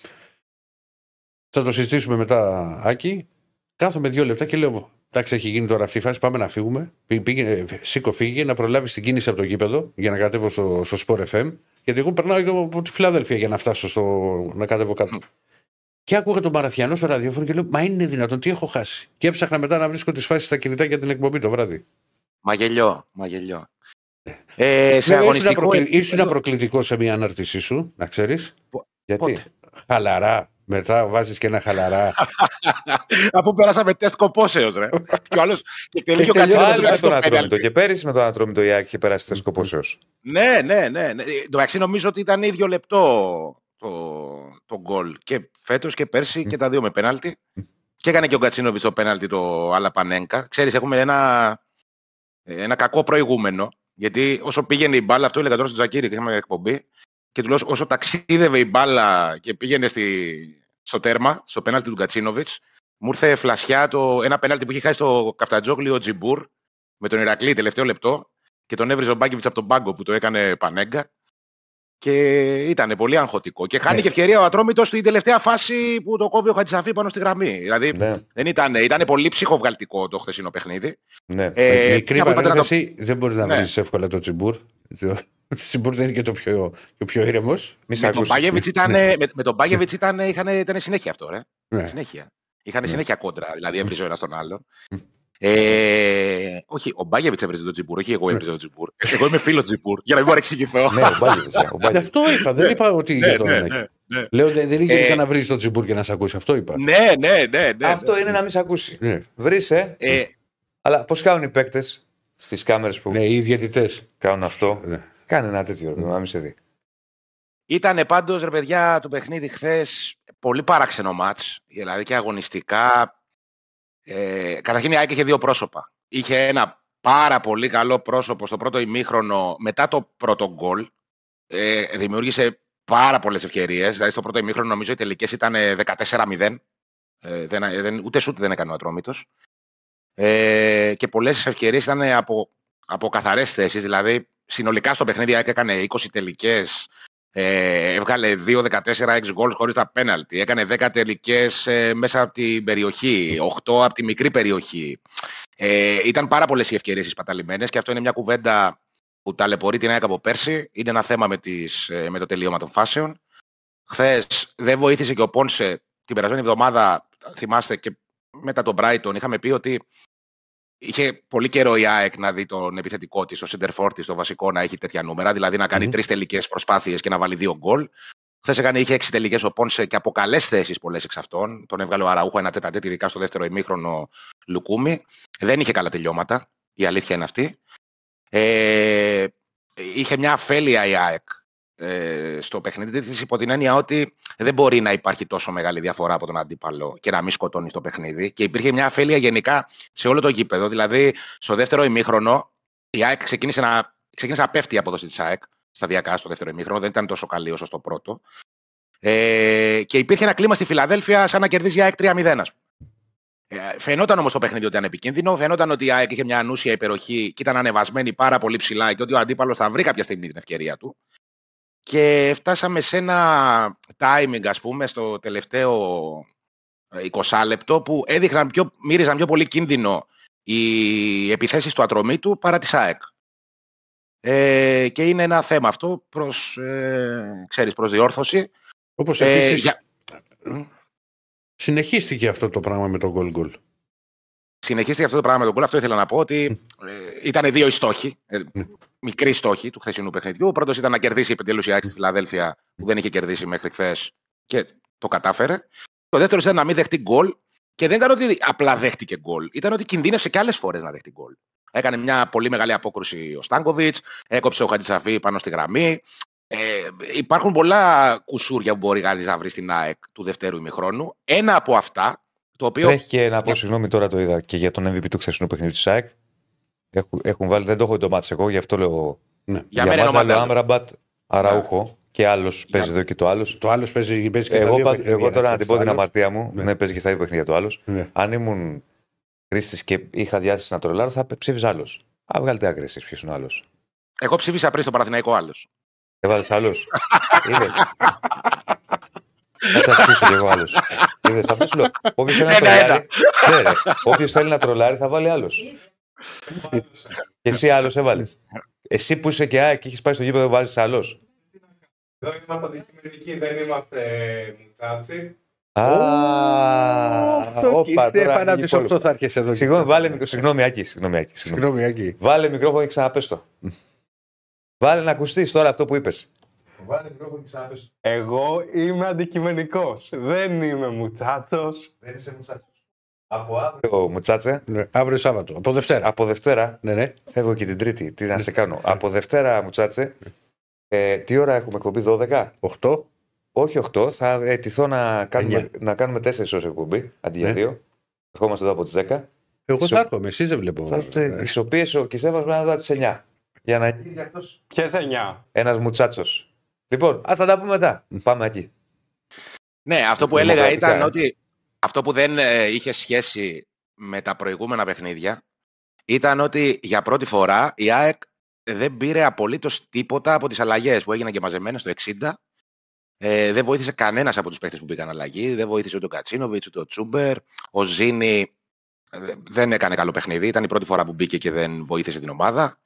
Θα το συζητήσουμε μετά, Άκη. Κάθομαι δύο λεπτά και λέω: Εντάξει, έχει γίνει τώρα αυτή η φάση. Πάμε να φύγουμε. Πή- Πήγε, σήκω, φύγε να προλάβεις την κίνηση από το γήπεδο για να κατέβω στο, στο Sport FM. Γιατί εγώ περνάω και από τη Φιλαδέλφια για να φτάσω στο, να κατέβω κάτω. Και άκουγα τον Μαραθιανό στο ραδιόφωνο και λέω: Μα είναι δυνατόν, τι έχω χάσει. Και έψαχνα μετά να βρίσκω τις φάσεις στα κινητά για την εκπομπή το βράδυ. Μαγελιό, μαγελιό. Ε, σε Βέβαια, ήσουν αγωνιστικό. προκλη- επίπεδο- Ήσουν προκλητικό σε μια ανάρτησή σου, να ξέρεις. Γιατί; Πότε; Χαλαρά. Μετά βάζεις και ένα χαλαρά. Αφού πέρασαμε τεστ κοπόσεως, ρε. και ο άλλος. Και τελείω Έχει τελειώσει κατσίνο Πάλι με τον τουλάχιστον Ατρόμητο. πέναλτι. Και πέρυσι με τον Ατρόμητο η Άκη είχε περάσει τεστ κοπόσεως. Ναι, ναι, ναι. ναι. Το μεταξύ νομίζω ότι ήταν ίδιο λεπτό το, το γκολ. Και φέτος και πέρσι και τα δύο με πέναλτι. Και έκανε και ο Γκατσίνοβιτ το πέναλτι το Αλαπανέγκα. Ξέρεις, έχουμε ένα, ένα κακό προηγούμενο. Γιατί όσο πήγαινε η μπάλα, αυτό έλεγα τώρα στον Τζακίρη και είχαμε εκπομπή. Και του λέω όσο ταξίδευε η μπάλα και πήγαινε στη, στο τέρμα, στο πέναλτι του Γκατσίνοβιτς, μου ήρθε φλασιά το, ένα πέναλτι που είχε χάσει στο Καφτατζόγλιο ο Τζιμπούρ με τον Ηρακλή τελευταίο λεπτό και τον έβριζε ο Μπάγκεβιτ από τον πάγκο που το έκανε Πανέγκα. Και ήταν πολύ αγχωτικό. Και χάνει Ναι. και ευκαιρία ο Ατρόμητος στην τελευταία φάση που το κόβει ο Χατζησαφή πάνω στη γραμμή. Δηλαδή Ναι, δεν ήταν, ήταν πολύ ψυχοβγαλτικό το χθεσινό παιχνίδι. ναι. Ε, Μικρή μια που είπατε να το- παρένθεση, δεν μπορείς να Ναι. βρει εύκολα το τσιμπούρ. Το τσιμπούρ δεν είναι και το πιο, και ο πιο ήρεμος. Μη σε με, τον ακούσεις. Μπάγεβιτς ήταν, με, με τον Μπάγεβιτς ήταν, είχαν, ήταν συνέχεια αυτό, ρε. Ναι. Συνέχεια. Είχαν Ναι. συνέχεια κόντρα, δηλαδή έβριζε ο ένας τον άλλον. Ε, όχι, ο Μπάγεβιτς έβριζε τον Τζιμπούρ, όχι εγώ έβριζα τον Τζιμπούρ. Εγώ είμαι φίλος Τζιμπούρ, για να μην παρεξηγηθώ. Ναι, ο Μπάγεβιτς, ναι, ο Γι' Μπάγεβιτς. αυτό είπα. Δεν είπα ότι για τον ναι, Ανάκη. ναι, ναι. Λέω δεν δεν είναι Ε, γενικά να βρεις τον Τζιμπούρ και να σε ακούσει. Αυτό είπα. Ναι, ναι, ναι. ναι. Αυτό είναι να μην σε ακούσει. Ναι, Βρίσκε. Ε, Αλλά πώς κάνουν οι παίκτες στις κάμερες που ναι οι διαιτητές. κάνουν αυτό; Ναι. Κάνε ένα τέτοιο, ρε, να μην σε δει. Ήταν πάντως, ρε παιδιά, το παιχνίδι χθες πολύ παράξενο μάτς. Δηλαδή και αγωνιστικά. Ε, καταρχήν η ΑΕΚ είχε δύο πρόσωπα. Είχε ένα πάρα πολύ καλό πρόσωπο στο πρώτο ημίχρονο μετά το πρώτο γκολ. Ε, δημιούργησε πάρα πολλές ευκαιρίες. Δηλαδή στο πρώτο ημίχρονο νομίζω οι τελικές ήταν ε, 14-0. Ε, δεν, ε, δεν, ούτε σούτ δεν έκανε ο Ατρόμητος. Ε, και πολλές ευκαιρίες ήταν από, από καθαρές θέσεις. Δηλαδή συνολικά στο παιχνίδι η ΑΕΚ έκανε 20 τελικές. Ε, έβγαλε 2-14 6 γκολ χωρίς τα πέναλτι. Έκανε 10 τελικές μέσα από την περιοχή, 8 από τη μικρή περιοχή. Ε, ήταν πάρα πολλές οι ευκαιρίες σπαταλημένες και αυτό είναι μια κουβέντα που ταλαιπωρεί την ΑΕΚ από πέρσι. Είναι ένα θέμα με, τις, ε, με το τελείωμα των φάσεων. Χθες δεν βοήθησε και ο Πόνσε την περασμένη εβδομάδα, θυμάστε και μετά τον Brighton, είχαμε πει ότι είχε πολύ καιρό η ΑΕΚ να δει τον επιθετικό της, το center for της, το βασικό να έχει τέτοια νούμερα, δηλαδή να κάνει Μμμ. τρεις τελικές προσπάθειες και να βάλει δύο γκολ. Χθες έκανε, είχε έξι τελικές ο Πόνσε και από καλές θέσεις πολλές εξ αυτών. Τον έβγαλε ο Αραούχο ένα τέταρτο, ειδικά στο δεύτερο ημίχρονο Λουκούμι. Δεν είχε καλά τελειώματα. Η αλήθεια είναι αυτή. Ε, είχε μια αφέλεια η ΑΕΚ ε, στο παιχνίδι της υπό την έννοια ότι δεν μπορεί να υπάρχει τόσο μεγάλη διαφορά από τον αντίπαλο και να μην σκοτώνεις στο παιχνίδι. Και υπήρχε μια αφέλεια γενικά σε όλο το γήπεδο. Δηλαδή, στο δεύτερο ημίχρονο, η ΑΕΚ ξεκίνησε να, ξεκίνησε να πέφτει η απόδοση της ΑΕΚ σταδιακά στο δεύτερο ημίχρονο. Δεν ήταν τόσο καλή όσο στο πρώτο. Ε, και υπήρχε ένα κλίμα στη Φιλαδέλφια σαν να κερδίζει η ΑΕΚ 3-0, ας πούμε. Ε, φαινόταν όμως το παιχνίδι ότι ήταν επικίνδυνο. Φαινόταν ότι η ΑΕΚ είχε μια ανούσια υπεροχή και ήταν ανεβασμένη πάρα πολύ ψηλά και ότι ο αντίπαλος θα βρει κάποια στιγμή την ευκαιρία του. Και φτάσαμε σε ένα timing, ας πούμε, στο τελευταίο 20 λεπτό που έδειχναν πιο, μύριζαν πιο πολύ κίνδυνο οι επιθέσεις του ατρωμίτου παρά της ΑΕΚ. Ε, και είναι ένα θέμα αυτό προς, ε, ξέρεις, προς διόρθωση. Όπως επίσης, για... συνεχίστηκε αυτό το πράγμα με τον goal goal. Συνεχίστηκε αυτό το πράγμα με τον goal. Αυτό ήθελα να πω ότι ε, ήταν δύο οι στόχοι. Ε, μικροί στόχοι του χθεσινού παιχνιδιού. Ο πρώτος ήταν να κερδίσει επιτέλου η ΑΕΚ στη Φιλαδέλφια που δεν είχε κερδίσει μέχρι χθες και το κατάφερε. Το δεύτερο ήταν να μην δεχτεί γκολ και δεν ήταν ότι απλά δέχτηκε γκολ. Ήταν ότι κινδύνευσε και άλλες φορές να δεχτεί γκολ. Έκανε μια πολύ μεγάλη απόκρουση ο Στάνκοβιτς, έκοψε ο Χατζησαφή πάνω στη γραμμή. Ε, υπάρχουν πολλά κουσούρια που μπορεί να βρει στην ΑΕΚ του δευτέρου ημιχρόνου. Ένα από αυτά. Το οποίο... Έχει και να πω, συγγνώμη τώρα το είδα και για τον MVP του χθεσινού παιχνιδιού της ΑΕΚ. Έχουν, έχουν βάλει, δεν το έχω το μάτι εγώ, γι' αυτό λέω. Ναι. Για, για μένα είναι ο Άμραμπατ, Αραούχο. Ναι. Και άλλος παίζει εδώ και το άλλος. Το άλλος παίζει, παίζει και εγώ, στα δύο Εγώ τώρα να την πω την αμαρτία μου, ναι. ναι, παίζει και στα δύο παιχνίδια το άλλος. Ναι. Αν ήμουν χρήστης και είχα διάθεση να τρολάρω, θα ψήφιζα άλλος. Α, βγάλετε άκρη εσεί, ποιος είναι ο άλλος. Εγώ ψήφισα πριν στο Παραθυναϊκό άλλος. Έβαλες άλλος; Είδες; Θα σα ψήσω κι εγώ άλλος. Είδες, αυτό σου λέω. Όποιος θέλει, να τρολάρει, ναι, θέλει να τρολάρει θα βάλει άλλος. Και εσύ άλλος έβαλες. Εσύ που είσαι και ΑΕΚ και έχεις πάει στο γήπεδο, βάζεις άλλος. Εδώ είμαστε αντικειμενικοί, δεν είμαστε μουτσάτσι. Όπα, Στέφανα από τις 8 θα έρχεσαι εδώ. Συγγνώμη, βάλε Συγγνώμη, Άκη. Συγγνώμη, Άκη. Βάλε μικρόφωνο και ξαναπες το. Βάλε να ακουστείς τώρα αυτό που είπες. Βάλε μικρόφωνο και ξαναπες Εγώ είμαι αντικειμενικός. Δεν είμαι μουτσάτσος. Δεν είσαι μουτσάτσος. Από αύριο, Μουτσάτσε. Ναι, αύριο Σάββατο. Από Δευτέρα. Από Δευτέρα. Ναι, ναι. Φεύγω και την Τρίτη. Τι να σε κάνω. Από Δευτέρα, Μουτσάτσε. Ε, τι ώρα έχουμε εκπομπή, 12. 8. Όχι 8. Θα αιτηθώ να κάνουμε, να κάνουμε 4 ώρες εκπομπή αντί για 2. Ναι. Ερχόμαστε εδώ από τις 10. Εγώ θα έρχομαι, εσύ δεν βλέπω. Τις οποίες ο Κισέφας πρέπει να δω από τις 9. Για να γίνει αυτό. Ποιες 9. Ένας μουτσάτσος. Λοιπόν, ας τα πούμε μετά. Πάμε εκεί. Ναι, αυτό που έλεγα ήταν ότι αυτό που δεν ε, είχε σχέση με τα προηγούμενα παιχνίδια ήταν ότι για πρώτη φορά η ΑΕΚ δεν πήρε απολύτως τίποτα από τις αλλαγές που έγιναν και μαζεμένες το 60. Ε, δεν βοήθησε κανένας από τους παίχτες που πήγαν αλλαγή. Δεν βοήθησε ούτε ο Κατσίνοβιτς, ούτε ο Τσούμπερ. Ο Ζήνη ε, δεν έκανε καλό παιχνίδι. Ήταν η πρώτη φορά που μπήκε και δεν βοήθησε την ομάδα.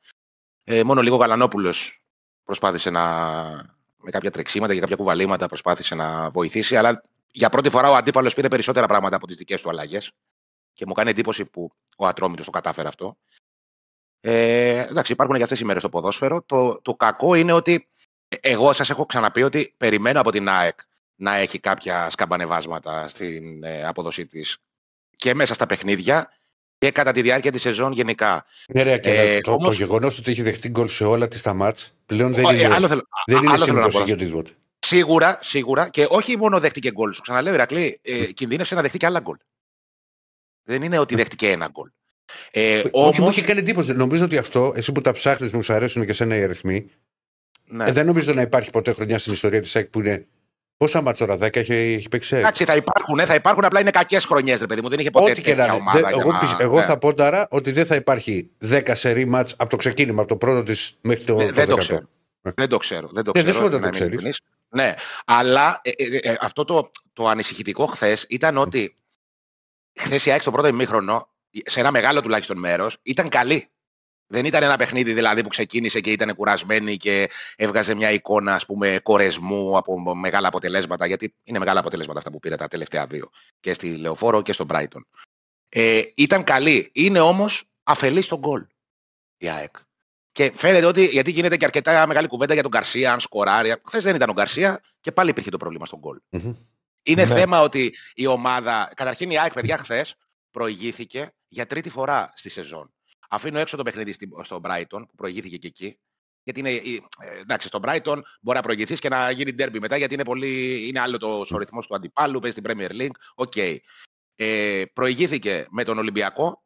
Ε, μόνο λίγο Γαλανόπουλος προσπάθησε να, με κάποια τρεξίματα και κάποια κουβαλήματα προσπάθησε να βοηθήσει. Αλλά για πρώτη φορά ο αντίπαλος πήρε περισσότερα πράγματα από τις δικές του αλλαγές. Και μου κάνει εντύπωση που ο Ατρόμητος το κατάφερε αυτό. Ε, εντάξει, υπάρχουν και αυτές οι μέρες στο ποδόσφαιρο. Το, το κακό είναι ότι εγώ σας έχω ξαναπεί ότι περιμένω από την ΑΕΚ να έχει κάποια σκαμπανεβάσματα στην ε, απόδοσή της και μέσα στα παιχνίδια και κατά τη διάρκεια της σεζόν γενικά. Ναι, ρε, ε, το, όμως... το γεγονός ότι έχει δεχτεί γκολ σε όλα της τα μάτς πλέον δεν είναι, άλλο θέλω, δεν είναι σύμβολο για οτιδήποτε. Σίγουρα, σίγουρα. Και όχι μόνο δέχτηκε γκολ. Σου ξαναλέω, Ηρακλή, ε, κινδύνευσε να δεχτεί και άλλα γκολ. Δεν είναι ότι δέχτηκε ένα γκολ. Ε, όμως... Όχι, μου έχει κάνει εντύπωση. Νομίζω ότι αυτό, εσύ που τα ψάχνεις, μου σου αρέσουν και σένα οι αριθμοί. Ναι. Ε, δεν νομίζω να υπάρχει ποτέ χρονιά στην ιστορία της ΣΑΚ που είναι. Πόσα μάτσορα, 10 έχει, έχει παίξει. Εντάξει, θα υπάρχουν, θα υπάρχουν, απλά είναι κακές χρονιές, ρε παιδί μου. Δεν είχε ποτέ Ό,τι και να ομάδα. Δε, εγώ, να... εγώ ναι. θα πω τώρα ότι δεν θα υπάρχει 10 σερή μάτς από το ξεκίνημα, από το πρώτο της μέχρι το. Δεν, το, δεν το ξέρω. Δεν το ξέρω. Δεν το ξέρω. Δεν, δεν το ξέρεις. Ναι, αλλά ε, ε, ε, αυτό το, το ανησυχητικό χθες ήταν ότι χθες η ΑΕΚ στο πρώτο ημίχρονο, σε ένα μεγάλο τουλάχιστον μέρος, ήταν καλή. Δεν ήταν ένα παιχνίδι δηλαδή που ξεκίνησε και ήταν κουρασμένη και έβγαζε μια εικόνα ας πούμε, κορεσμού από μεγάλα αποτελέσματα. Γιατί είναι μεγάλα αποτελέσματα αυτά που πήρε τα τελευταία δύο. Και στη Λεωφόρο και στον Brighton. Ε, ήταν καλή. Είναι όμως αφελής στο γκολ η ΑΕΚ. Και φαίνεται ότι, γιατί γίνεται και αρκετά μεγάλη κουβέντα για τον Γκαρσία, αν σκοράρει. Χθες δεν ήταν ο Γκαρσία και πάλι υπήρχε το πρόβλημα στο γκολ. Mm-hmm. Είναι ναι. θέμα ότι η ομάδα. Καταρχήν η ΑΕΚ, παιδιά, χθες προηγήθηκε για τρίτη φορά στη σεζόν. Αφήνω έξω το παιχνίδι στο Brighton, που προηγήθηκε και εκεί. Γιατί είναι, ε, εντάξει, στο Brighton μπορεί να προηγηθείς και να γίνει derby μετά, γιατί είναι, πολύ, είναι άλλο το ο ρυθμός του αντιπάλου, παίζει στην Premier League. Οκέι. Okay. Ε, προηγήθηκε με τον Ολυμπιακό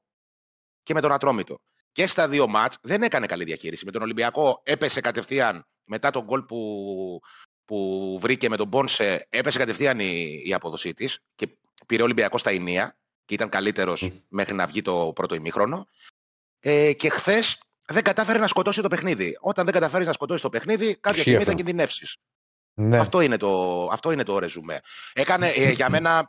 και με τον Ατρόμητο και στα δύο μάτς δεν έκανε καλή διαχείριση. Με τον Ολυμπιακό έπεσε κατευθείαν μετά τον γκολ που, που βρήκε με τον Πόνσε, έπεσε κατευθείαν η, η απόδοσή της και πήρε ο Ολυμπιακός στα Ινία. και ήταν καλύτερος μέχρι να βγει το πρώτο ημίχρονο. Ε, και χθες δεν κατάφερε να σκοτώσει το παιχνίδι. Όταν δεν καταφέρεις να σκοτώσεις το παιχνίδι, κάποια στιγμή θα κινδυνεύσεις. Ναι. Αυτό, είναι το, αυτό είναι το ρεζουμέ. Έκανε ε, για μένα ε,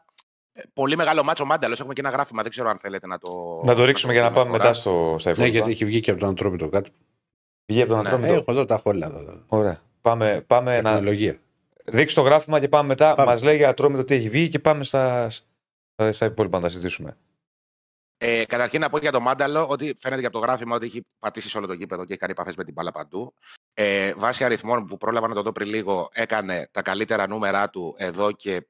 πολύ μεγάλο μάτσο Μάνταλος. Έχουμε και ένα γράφημα. Δεν ξέρω αν θέλετε να το. Να το ρίξουμε για να πάμε μετά στο στα Ναι, γιατί έχει βγει και από τον Αντρόμητο κάτω. Βγει από τον ναι. Αντρόμητο. Έχω εδώ τα όλα. Ωραία. Πάμε, πάμε Τεχνολογία. να. Δείξει το γράφημα και πάμε μετά. Μας λέει για Αντρόμητο τι έχει βγει και πάμε στα, στα υπόλοιπα να τα συζητήσουμε. Ε, καταρχήν να πω για το Μάνταλο ότι φαίνεται και από το γράφημα ότι έχει πατήσει σε όλο το γήπεδο και έχει κάνει επαφές με την μπάλα παντού. Ε, βάσει αριθμών που πρόλαβα να το δω πριν λίγο, έκανε τα καλύτερα νούμερά του εδώ και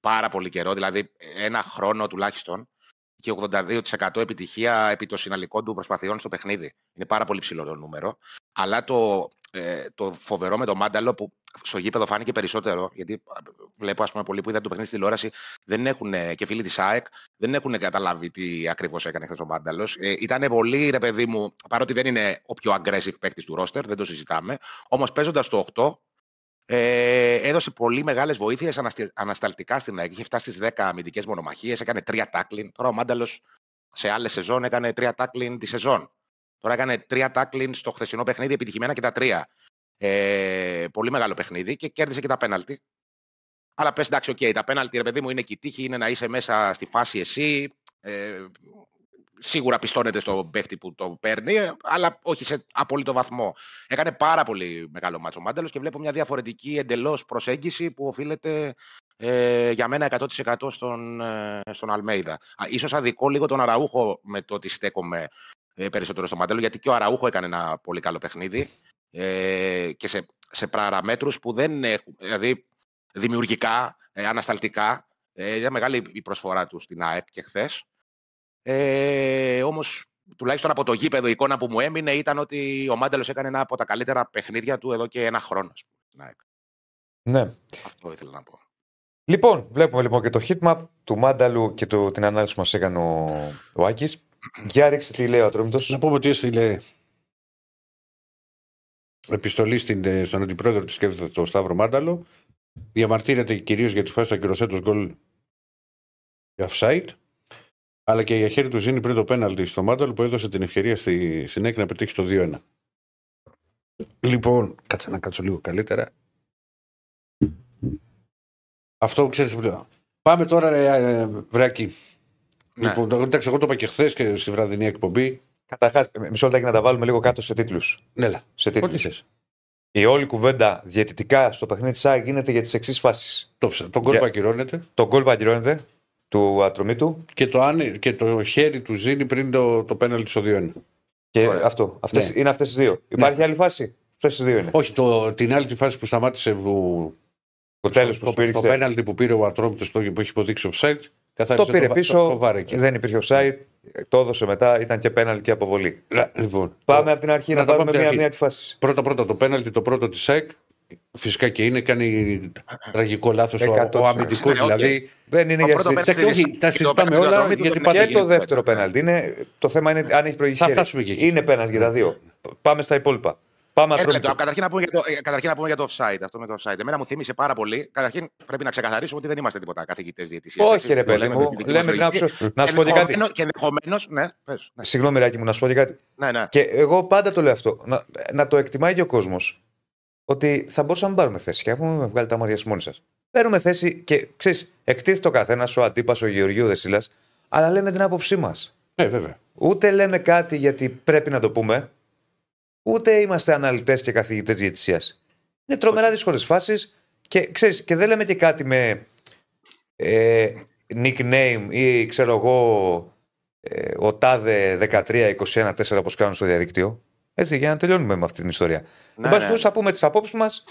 πάρα πολύ καιρό, δηλαδή ένα χρόνο τουλάχιστον και 82% επιτυχία επί το συναλλικό του προσπαθειών στο παιχνίδι. Είναι πάρα πολύ ψηλό το νούμερο. Αλλά το, ε, το φοβερό με το Μάνταλο που στο γήπεδο φάνηκε περισσότερο, γιατί βλέπω ας πούμε, πολλοί που είδαν το παιχνίδι στη τηλεόραση δεν έχουν, και φίλοι της ΑΕΚ δεν έχουν καταλάβει τι ακριβώς έκανε χθες ο Μάνταλος. Ε, ήταν πολύ, ρε παιδί μου, παρότι δεν είναι ο πιο aggressive παίκτης του ρόστερ, δεν το συζητάμε. Όμως παίζοντας το 8, ε, έδωσε πολύ μεγάλες βοήθειες ανασταλτικά στην ΑΕΚ. Είχε φτάσει στις 10 αμυντικές μονομαχίες, έκανε τρία τάκλιν. Τώρα ο Μάνταλος σε άλλες σεζόν έκανε τρία τάκλιν τη σεζόν. Τώρα έκανε τρία τάκλιν στο χθεσινό παιχνίδι, επιτυχημένα και τα τρία. Ε, πολύ μεγάλο παιχνίδι και κέρδισε και τα πέναλτι. Αλλά πες εντάξει, okay, okay, τα πέναλτι, ρε παιδί μου, είναι και η τύχη, είναι να είσαι μέσα στη φάση εσύ. Ε, σίγουρα πιστώνεται στον παίχτη που το παίρνει, αλλά όχι σε απόλυτο βαθμό. Έκανε πάρα πολύ μεγάλο μάτσο Μάνταλος και βλέπω μια διαφορετική εντελώς προσέγγιση που οφείλεται ε, για μένα 100% στον, ε, στον Αλμέιδα. Ίσως αδικό λίγο τον Αραούχο με το ότι στέκομαι ε, περισσότερο στο Μάνταλο, γιατί και ο Αραούχο έκανε ένα πολύ καλό παιχνίδι ε, και σε, σε παραμέτρους που δεν έχουν, δηλαδή δημιουργικά, ε, ανασταλτικά, ε, ήταν μεγάλη η προσφορά του στην ΑΕΚ και χθες. Ε, Όμως, τουλάχιστον από το γήπεδο, η εικόνα που μου έμεινε ήταν ότι ο Μάντελος έκανε ένα από τα καλύτερα παιχνίδια του εδώ και ένα χρόνο. Στην ΑΕΚ. Ναι. Αυτό ήθελα να πω. Λοιπόν, βλέπουμε λοιπόν και το hitmap του Μάνταλου και το, την ανάλυση που μας έκανε ο, ο Άκης. Για ρίξε τι λέει ο Ατρόμητος. Να πούμε ότι έστειλε επιστολή στην, ε, στον αντιπρόεδρο της σκέφτεται το Σταύρο Μάνταλο. Διαμαρτύρεται κυρίως για τη φάση του ακυρωσέτο γκολ για offside. Αλλά και για χέρι του Ζήνη πριν το πέναλτι στο Μάνταλο που έδωσε την ευκαιρία στη συνέχεια να πετύχει το 2-1. Λοιπόν, κάτσε να κάτσω λίγο καλύτερα. Αυτό ξέρεις. Πάμε τώρα, ρε, ε, βρέακι. Ναι. Λοιπόν, εντάξει, εγώ το είπα και χθες και στη βραδινή εκπομπή. Καταρχάς, μισό λεπτό να τα βάλουμε λίγο κάτω σε τίτλους. Ναι, σε τίτλους. Η όλη κουβέντα διαιτητικά στο παιχνίδι της ΣΑΚ γίνεται για τις εξής φάσεις. Το, τον γκολ που ακυρώνεται. Τον γκολ που ακυρώνεται του ατρωμίτου. Και το, και το χέρι του Ζήνη πριν το, το πέναλτι στο 2-1. Και Ωραία. αυτό. Αυτές, ναι. Είναι αυτές τις δύο. Ναι. Υπάρχει άλλη φάση; Αυτές τις δύο είναι. Όχι, το, την άλλη τη φάση που σταμάτησε. Που, το τέλος που πήρε. Το πέναλτι που πήρε ο Ατρόμητος που έχει υποδείξει offside. Το πήρε το, πίσω. Το, το δεν υπήρχε offside. Το έδωσε μετά. Ήταν και πέναλτι και αποβολή. Λοιπόν, πάμε από την αρχή να, να πάρουμε μία-μία τη φάση. Πρώτα-πρώτα το πέναλτι, το πρώτο της ΣΑΕΚ Φυσικά και είναι, κάνει τραγικό λάθος ο, ο αμυντικός. Δηλαδή. Δεν είναι για συζήτηση. τα συζητάμε όλα γιατί Και το δεύτερο πέναλτι. Το θέμα είναι αν έχει προηγηθεί. Θα φτάσουμε εκεί. Είναι πέναλτι για τα δύο. Πάμε στα υπόλοιπα. Πάμε Ένα λεπτό. Καταρχήν να, πούμε για το, ε, καταρχήν να πούμε για το offside. Αυτό με το offside. Εμένα μου θύμισε πάρα πολύ. Καταρχήν πρέπει να ξεκαθαρίσουμε ότι δεν είμαστε τίποτα καθηγητές διαιτησίας. Όχι, ρε παιδί μου. Λέμε την άποψη. Να σου πω και κάτι. Και ενδεχομένω. Ναι, πες, ναι. Συγγνώμη, Ράκη μου, να σου πω και κάτι. Ναι, ναι. Και εγώ πάντα το λέω αυτό. Να, να το εκτιμάει και ο κόσμος ότι θα μπορούσαμε να πάρουμε θέση και έχουμε βγάλει τα μάτια μόνοι σας. Παίρνουμε θέση και ξέρεις, εκτίθεται ο καθένας, ο αντίπας, ο Γεωργίου Δεσίλας, αλλά λέμε την άποψή μας. Ναι, βέβαια. Ούτε λέμε κάτι γιατί πρέπει να το πούμε, ούτε είμαστε αναλυτές και καθηγητές διαιτησίας. Είναι τρομερά δύσκολες φάσεις και ξέρεις, και δεν λέμε και κάτι με ε, nickname ή ξέρω εγώ ε, ο τάδε 13-21-4 όπως κάνουν στο διαδικτύο. Έτσι, για να τελειώνουμε με αυτή την ιστορία. Ναι, Εν ναι. θα πούμε τις απόψεις μας.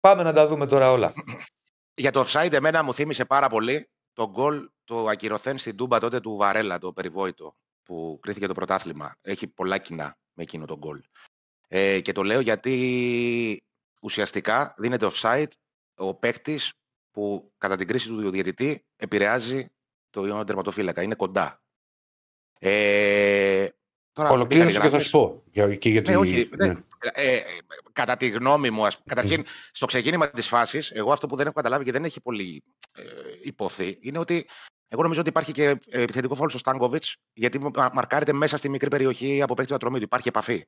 Πάμε να τα δούμε τώρα όλα. Για το offside, εμένα μου θύμισε πάρα πολύ το γκολ το ακυρωθέν στην Τούμπα τότε του Βαρέλα, το περιβόητο, που κρίθηκε το πρωτάθλημα. Έχει πολλά κοινά με εκείνο το γκολ. Ε, και το λέω γιατί ουσιαστικά δίνεται offside ο παίκτης που κατά την κρίση του διαιτητή επηρεάζει το ιόν τερματοφύλακα. Είναι κοντά. Ε, Τώρα, Ολοκλήρωση και θα σου πω. Για, και γιατί, ναι, όχι, ναι. Ε, κατά τη γνώμη μου, ας, καταρχήν, στο ξεκίνημα της φάσης, εγώ αυτό που δεν έχω καταλάβει και δεν έχει πολύ ε, υποθεί, είναι ότι Εγώ νομίζω ότι υπάρχει και ε, επιθετικό φόλο στο Στάνκοβιτς, γιατί μα- μαρκάρεται μέσα στη μικρή περιοχή από παίκτη του ατρωμίου. Υπάρχει επαφή.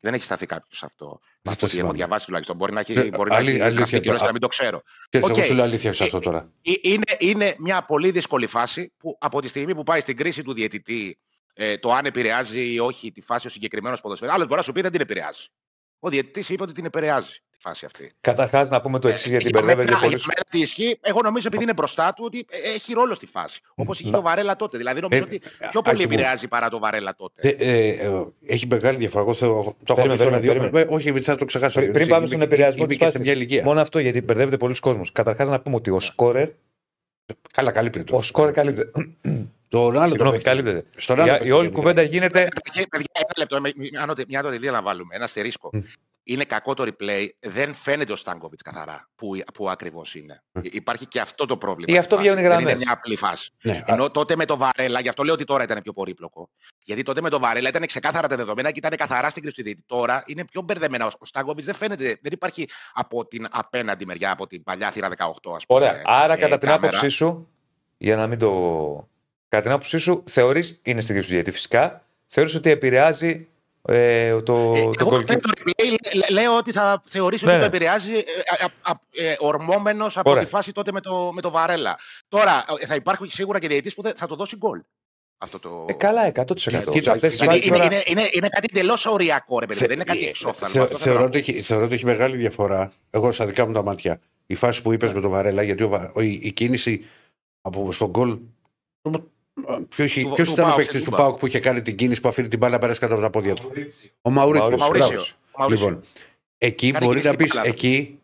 Δεν έχει σταθεί κάποιος σε αυτό. Αυτό Από ό,τι έχω θυμάμαι. διαβάσει τουλάχιστον. Μπορεί να έχει, Ναι, μπορεί να αλη- έχει αλήθεια γραφτεί κιόλας το- και να μην το ξέρω. Ξέρεις, Οκ. εγώ σου λέω αλήθεια σε αυτό τώρα. Ε, Είναι, είναι μια πολύ δύσκολη φάση που από τη στιγμή που πάει στην κρίση του διαιτητή ε, το αν επηρεάζει ή όχι τη φάση ο συγκεκριμένος ποδοσφαιριστής. Άλλο μπορεί να σου πει δεν την επηρεάζει. Ο διαιτητής είπε ότι την επηρεάζει τη φάση αυτή. Καταρχά, να πούμε το εξής, γιατί Ε, για μπερδεύεται μένα, πολύ. για μένα τι ισχύει, εγώ νομίζω επειδή είναι μπροστά του ότι ε, έχει ρόλο στη φάση. Όπως είχε Να- το Βαρέλα τότε. Δηλαδή νομίζω Ε, ότι ε, πιο πολύ Άκη μου. επηρεάζει παρά το Βαρέλα τότε. Τε- ε, ε, έχει μεγάλη διαφορά. Εγώ θέλω- το έχω Περίμενε, πει τώρα δύο περίμενε, φορές. Ε, Όχι, γιατί θα το ξεχάσω. Πριν, πριν Είμαι- πάμε στον είμαι- επηρεασμό είμαι τη και σε φάση. μια ηλικία. Μόνο αυτό, γιατί μπερδεύεται πολλοί κόσμο. Καταρχά, να πούμε ότι ο σκόρερ, Καλά, καλύπτεται. το. ο σκόρερ καλύπτεται. Τον άλλο το Συγγνώμη, παίκτη. καλύπτεται. Στον άλλο Η, παίκτη η όλη γενικά. κουβέντα γίνεται. Παιδιά, παιδιά, ένα λεπτό. με- με- αν το- Μια το τελεία να βάλουμε. Ένα αστερίσκο. Είναι κακό το replay. Δεν φαίνεται ο Στάνκοβιτς καθαρά που, που ακριβώς είναι. Υπάρχει και αυτό το πρόβλημα. Ή στη αυτό φάση. βγαίνουν οι Δεν είναι γραμμές. μια απλή φάση. Ναι, Ενώ τότε με το Βαρέλα, γι' αυτό λέω ότι τώρα ήταν πιο πολύπλοκο. Γιατί τότε με το Βαρέλα ήταν ξεκάθαρα τα δεδομένα και ήταν καθαρά στην κρυψιδίτη. Τώρα είναι πιο μπερδεμένα. Ο Στάνκοβιτς δεν φαίνεται, δεν υπάρχει από την απέναντι μεριά, από την παλιά θύρα 18, ας πούμε. Ωραία. Άρα, ε, κατά την κάμερα. άποψή σου, για να μην το. Κατά την άποψή σου, θεωρείς. Είναι στην κρίση του διαιτητή φυσικά. Θεωρείς ότι επηρεάζει ε, το, Ε, το εγώ goalkeeper. με το replay λέ- λέ- λέω ότι θα θεωρήσω Ναι, ότι ναι. το επηρεάζει ε, α- α- ε, ορμόμενος από Ωραία. τη φάση τότε με το, με το Βαρέλα. Τώρα ε, θα υπάρχουν σίγουρα και διαιτητής που δεν- θα το δώσει γκολ. Αυτό το... Ε, καλά, 100%. Κοίτα, Αυτές τις είναι- φάσεις είναι, τώρα- είναι, είναι, είναι κάτι εντελώς οριακό, ρε παιδί. Θε- δεν είναι κάτι ε, εξόφθαλμο. θε- Αυτό θέλω Θεωρώ να ότι έχει- θεωρώ ότι έχει μεγάλη διαφορά. Εγώ στα δικά μου τα μάτια. Η φάση που είπες με τον Βαρέλα, γιατί ο Βα- ο- η, η κίνηση από στον γκολ. Ποιος Του- ήταν του ο Πάουκ, παίκτης του του Πάουκ. Πάουκ που είχε κάνει την κίνηση που αφήνει την μπάλα να περάσει κάτω από τα πόδια του; Ο Ο Μαουρίτσιο. πω. Μαουρίσιο. Μαουρίσιο. Μαουρίσιο. Λοιπόν, εκεί Κάνει μπορεί κίνηση να στην πεις μπάλα. εκεί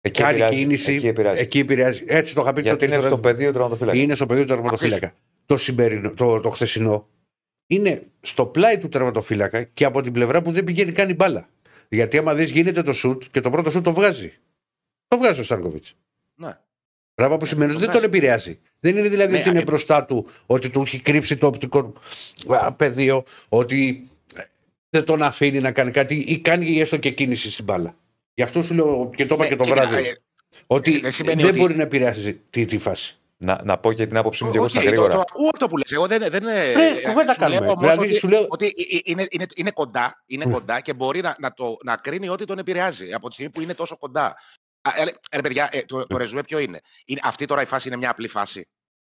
Εκεί κάνει επηρεάζει. κίνηση. Εκεί επηρεάζει. Εκεί επηρεάζει. Έτσι το είχα πει Γιατί τότε είναι στο στο πεδίο του τερματοφύλακα. είναι στο πεδίο του τερματοφύλακα. Το, σημερινό, το, το χθεσινό είναι στο πλάι του τερματοφύλακα και από την πλευρά που δεν πηγαίνει καν η μπάλα. Γιατί άμα δεις γίνεται το σουτ και το πρώτο σουτ το βγάζει. Το βγάζει ο Στάνκοβιτ. Ναι. Πράγμα που σημαίνεις ότι Το δεν τον βγάζει. επηρεάζει. Δεν είναι δηλαδή Ναι, ότι είναι ε, μπροστά του, ότι του έχει κρύψει το οπτικό α, πεδίο, ότι ε, δεν τον αφήνει να κάνει κάτι ή κάνει έστω και κίνηση στην μπάλα. Γι' αυτό σου λέω και το είπα Ναι, και το κοίτα, βράδυ. ε, ότι δεν δεν, σημαίνει ότι- μπορεί να επηρεάσει τη, τη φάση. Να, να πω και την άποψή μου και εγώ Οκ, στα το, γρήγορα. το ακούω αυτό που λες. Εγώ δεν, δεν είναι. Ναι, κουβέντα σου λέω κάνουμε. όμως Δηλαδή, ότι, σου λέω- ότι ε- ε- είναι, είναι, είναι κοντά, είναι κοντά και μπορεί να, να, το, να κρίνει ότι τον επηρεάζει από τη στιγμή που είναι τόσο κοντά. Α, ε, ε, ρε παιδιά, ε, το, το ρεζουμέ ποιο είναι; είναι. Αυτή τώρα η φάση είναι μια απλή φάση.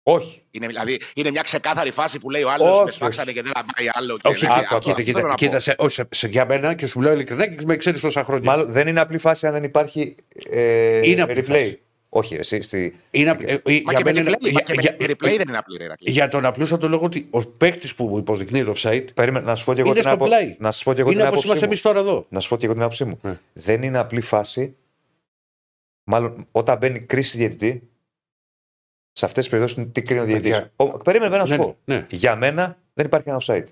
Όχι. Είναι, δηλαδή, είναι μια ξεκάθαρη φάση που λέει ο άλλος Όχι, με σφάξανε όχι. και δεν πάει άλλο. Και Όχι, δηλαδή, άκου, αυτό- άκου, Κοίτα, αυτό θέλω κοίτα, να πω. κοίτα σε, όχι, σε, σε- για μένα και σου λέω ειλικρινά και με ξέρεις τόσα χρόνια. Μάλλον δεν είναι απλή φάση αν δεν υπάρχει ε, Είναι απλή replay. φάση. Όχι, εσύ. Στη... Είναι, απ- ε, ε, Μα για και με μένα είναι- replay, μα για- και με για- replay δεν είναι απλή. ρε, Ηρακλή. Για τον απλούστατο λόγο ότι ο παίκτης που υποδεικνύει το offside Περίμενε να σου πω και εγώ είναι την στο απο... πλάι. Να σου πω και εγώ είναι την όπως άποψή είμαστε μου. εμείς τώρα εδώ. Να σου πω και εγώ την άποψή μου. Ναι. Δεν είναι απλή φάση. Μάλλον όταν μπαίνει κρίση διαιτητή, σε αυτές τις περιπτώσεις τι κρίνει ο διαιτητής; Παιδιά. Περίμενε βέβαια να σου Ναι, πω. ναι, ναι. Για μένα δεν υπάρχει κανένα offside.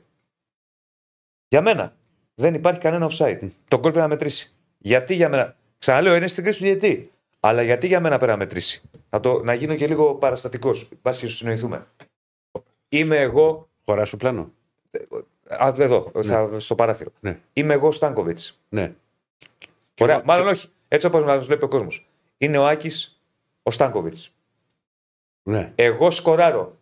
Για μένα δεν υπάρχει κανένα offside. Το γκολ πρέπει να μετρήσει. Γιατί για μένα. Ξαναλέω, είναι στην κρίση του διαιτητή. Αλλά γιατί για μένα πρέπει να μετρήσει; Να, το, να γίνω και λίγο παραστατικός. Πα και σου συνοηθούμε. Είμαι εγώ. Χωρά στο πλάνο. Α, εδώ, στα- στο παράθυρο. Ναι. Είμαι εγώ ο Στάνκοβιτς. Ναι. Ωραία, εγώ- μάλλον όχι. Έτσι όπως μας βλέπει ο κόσμος. Είναι ο Άκης ο Στάνκοβιτς. ναι. Εγώ σκοράρω.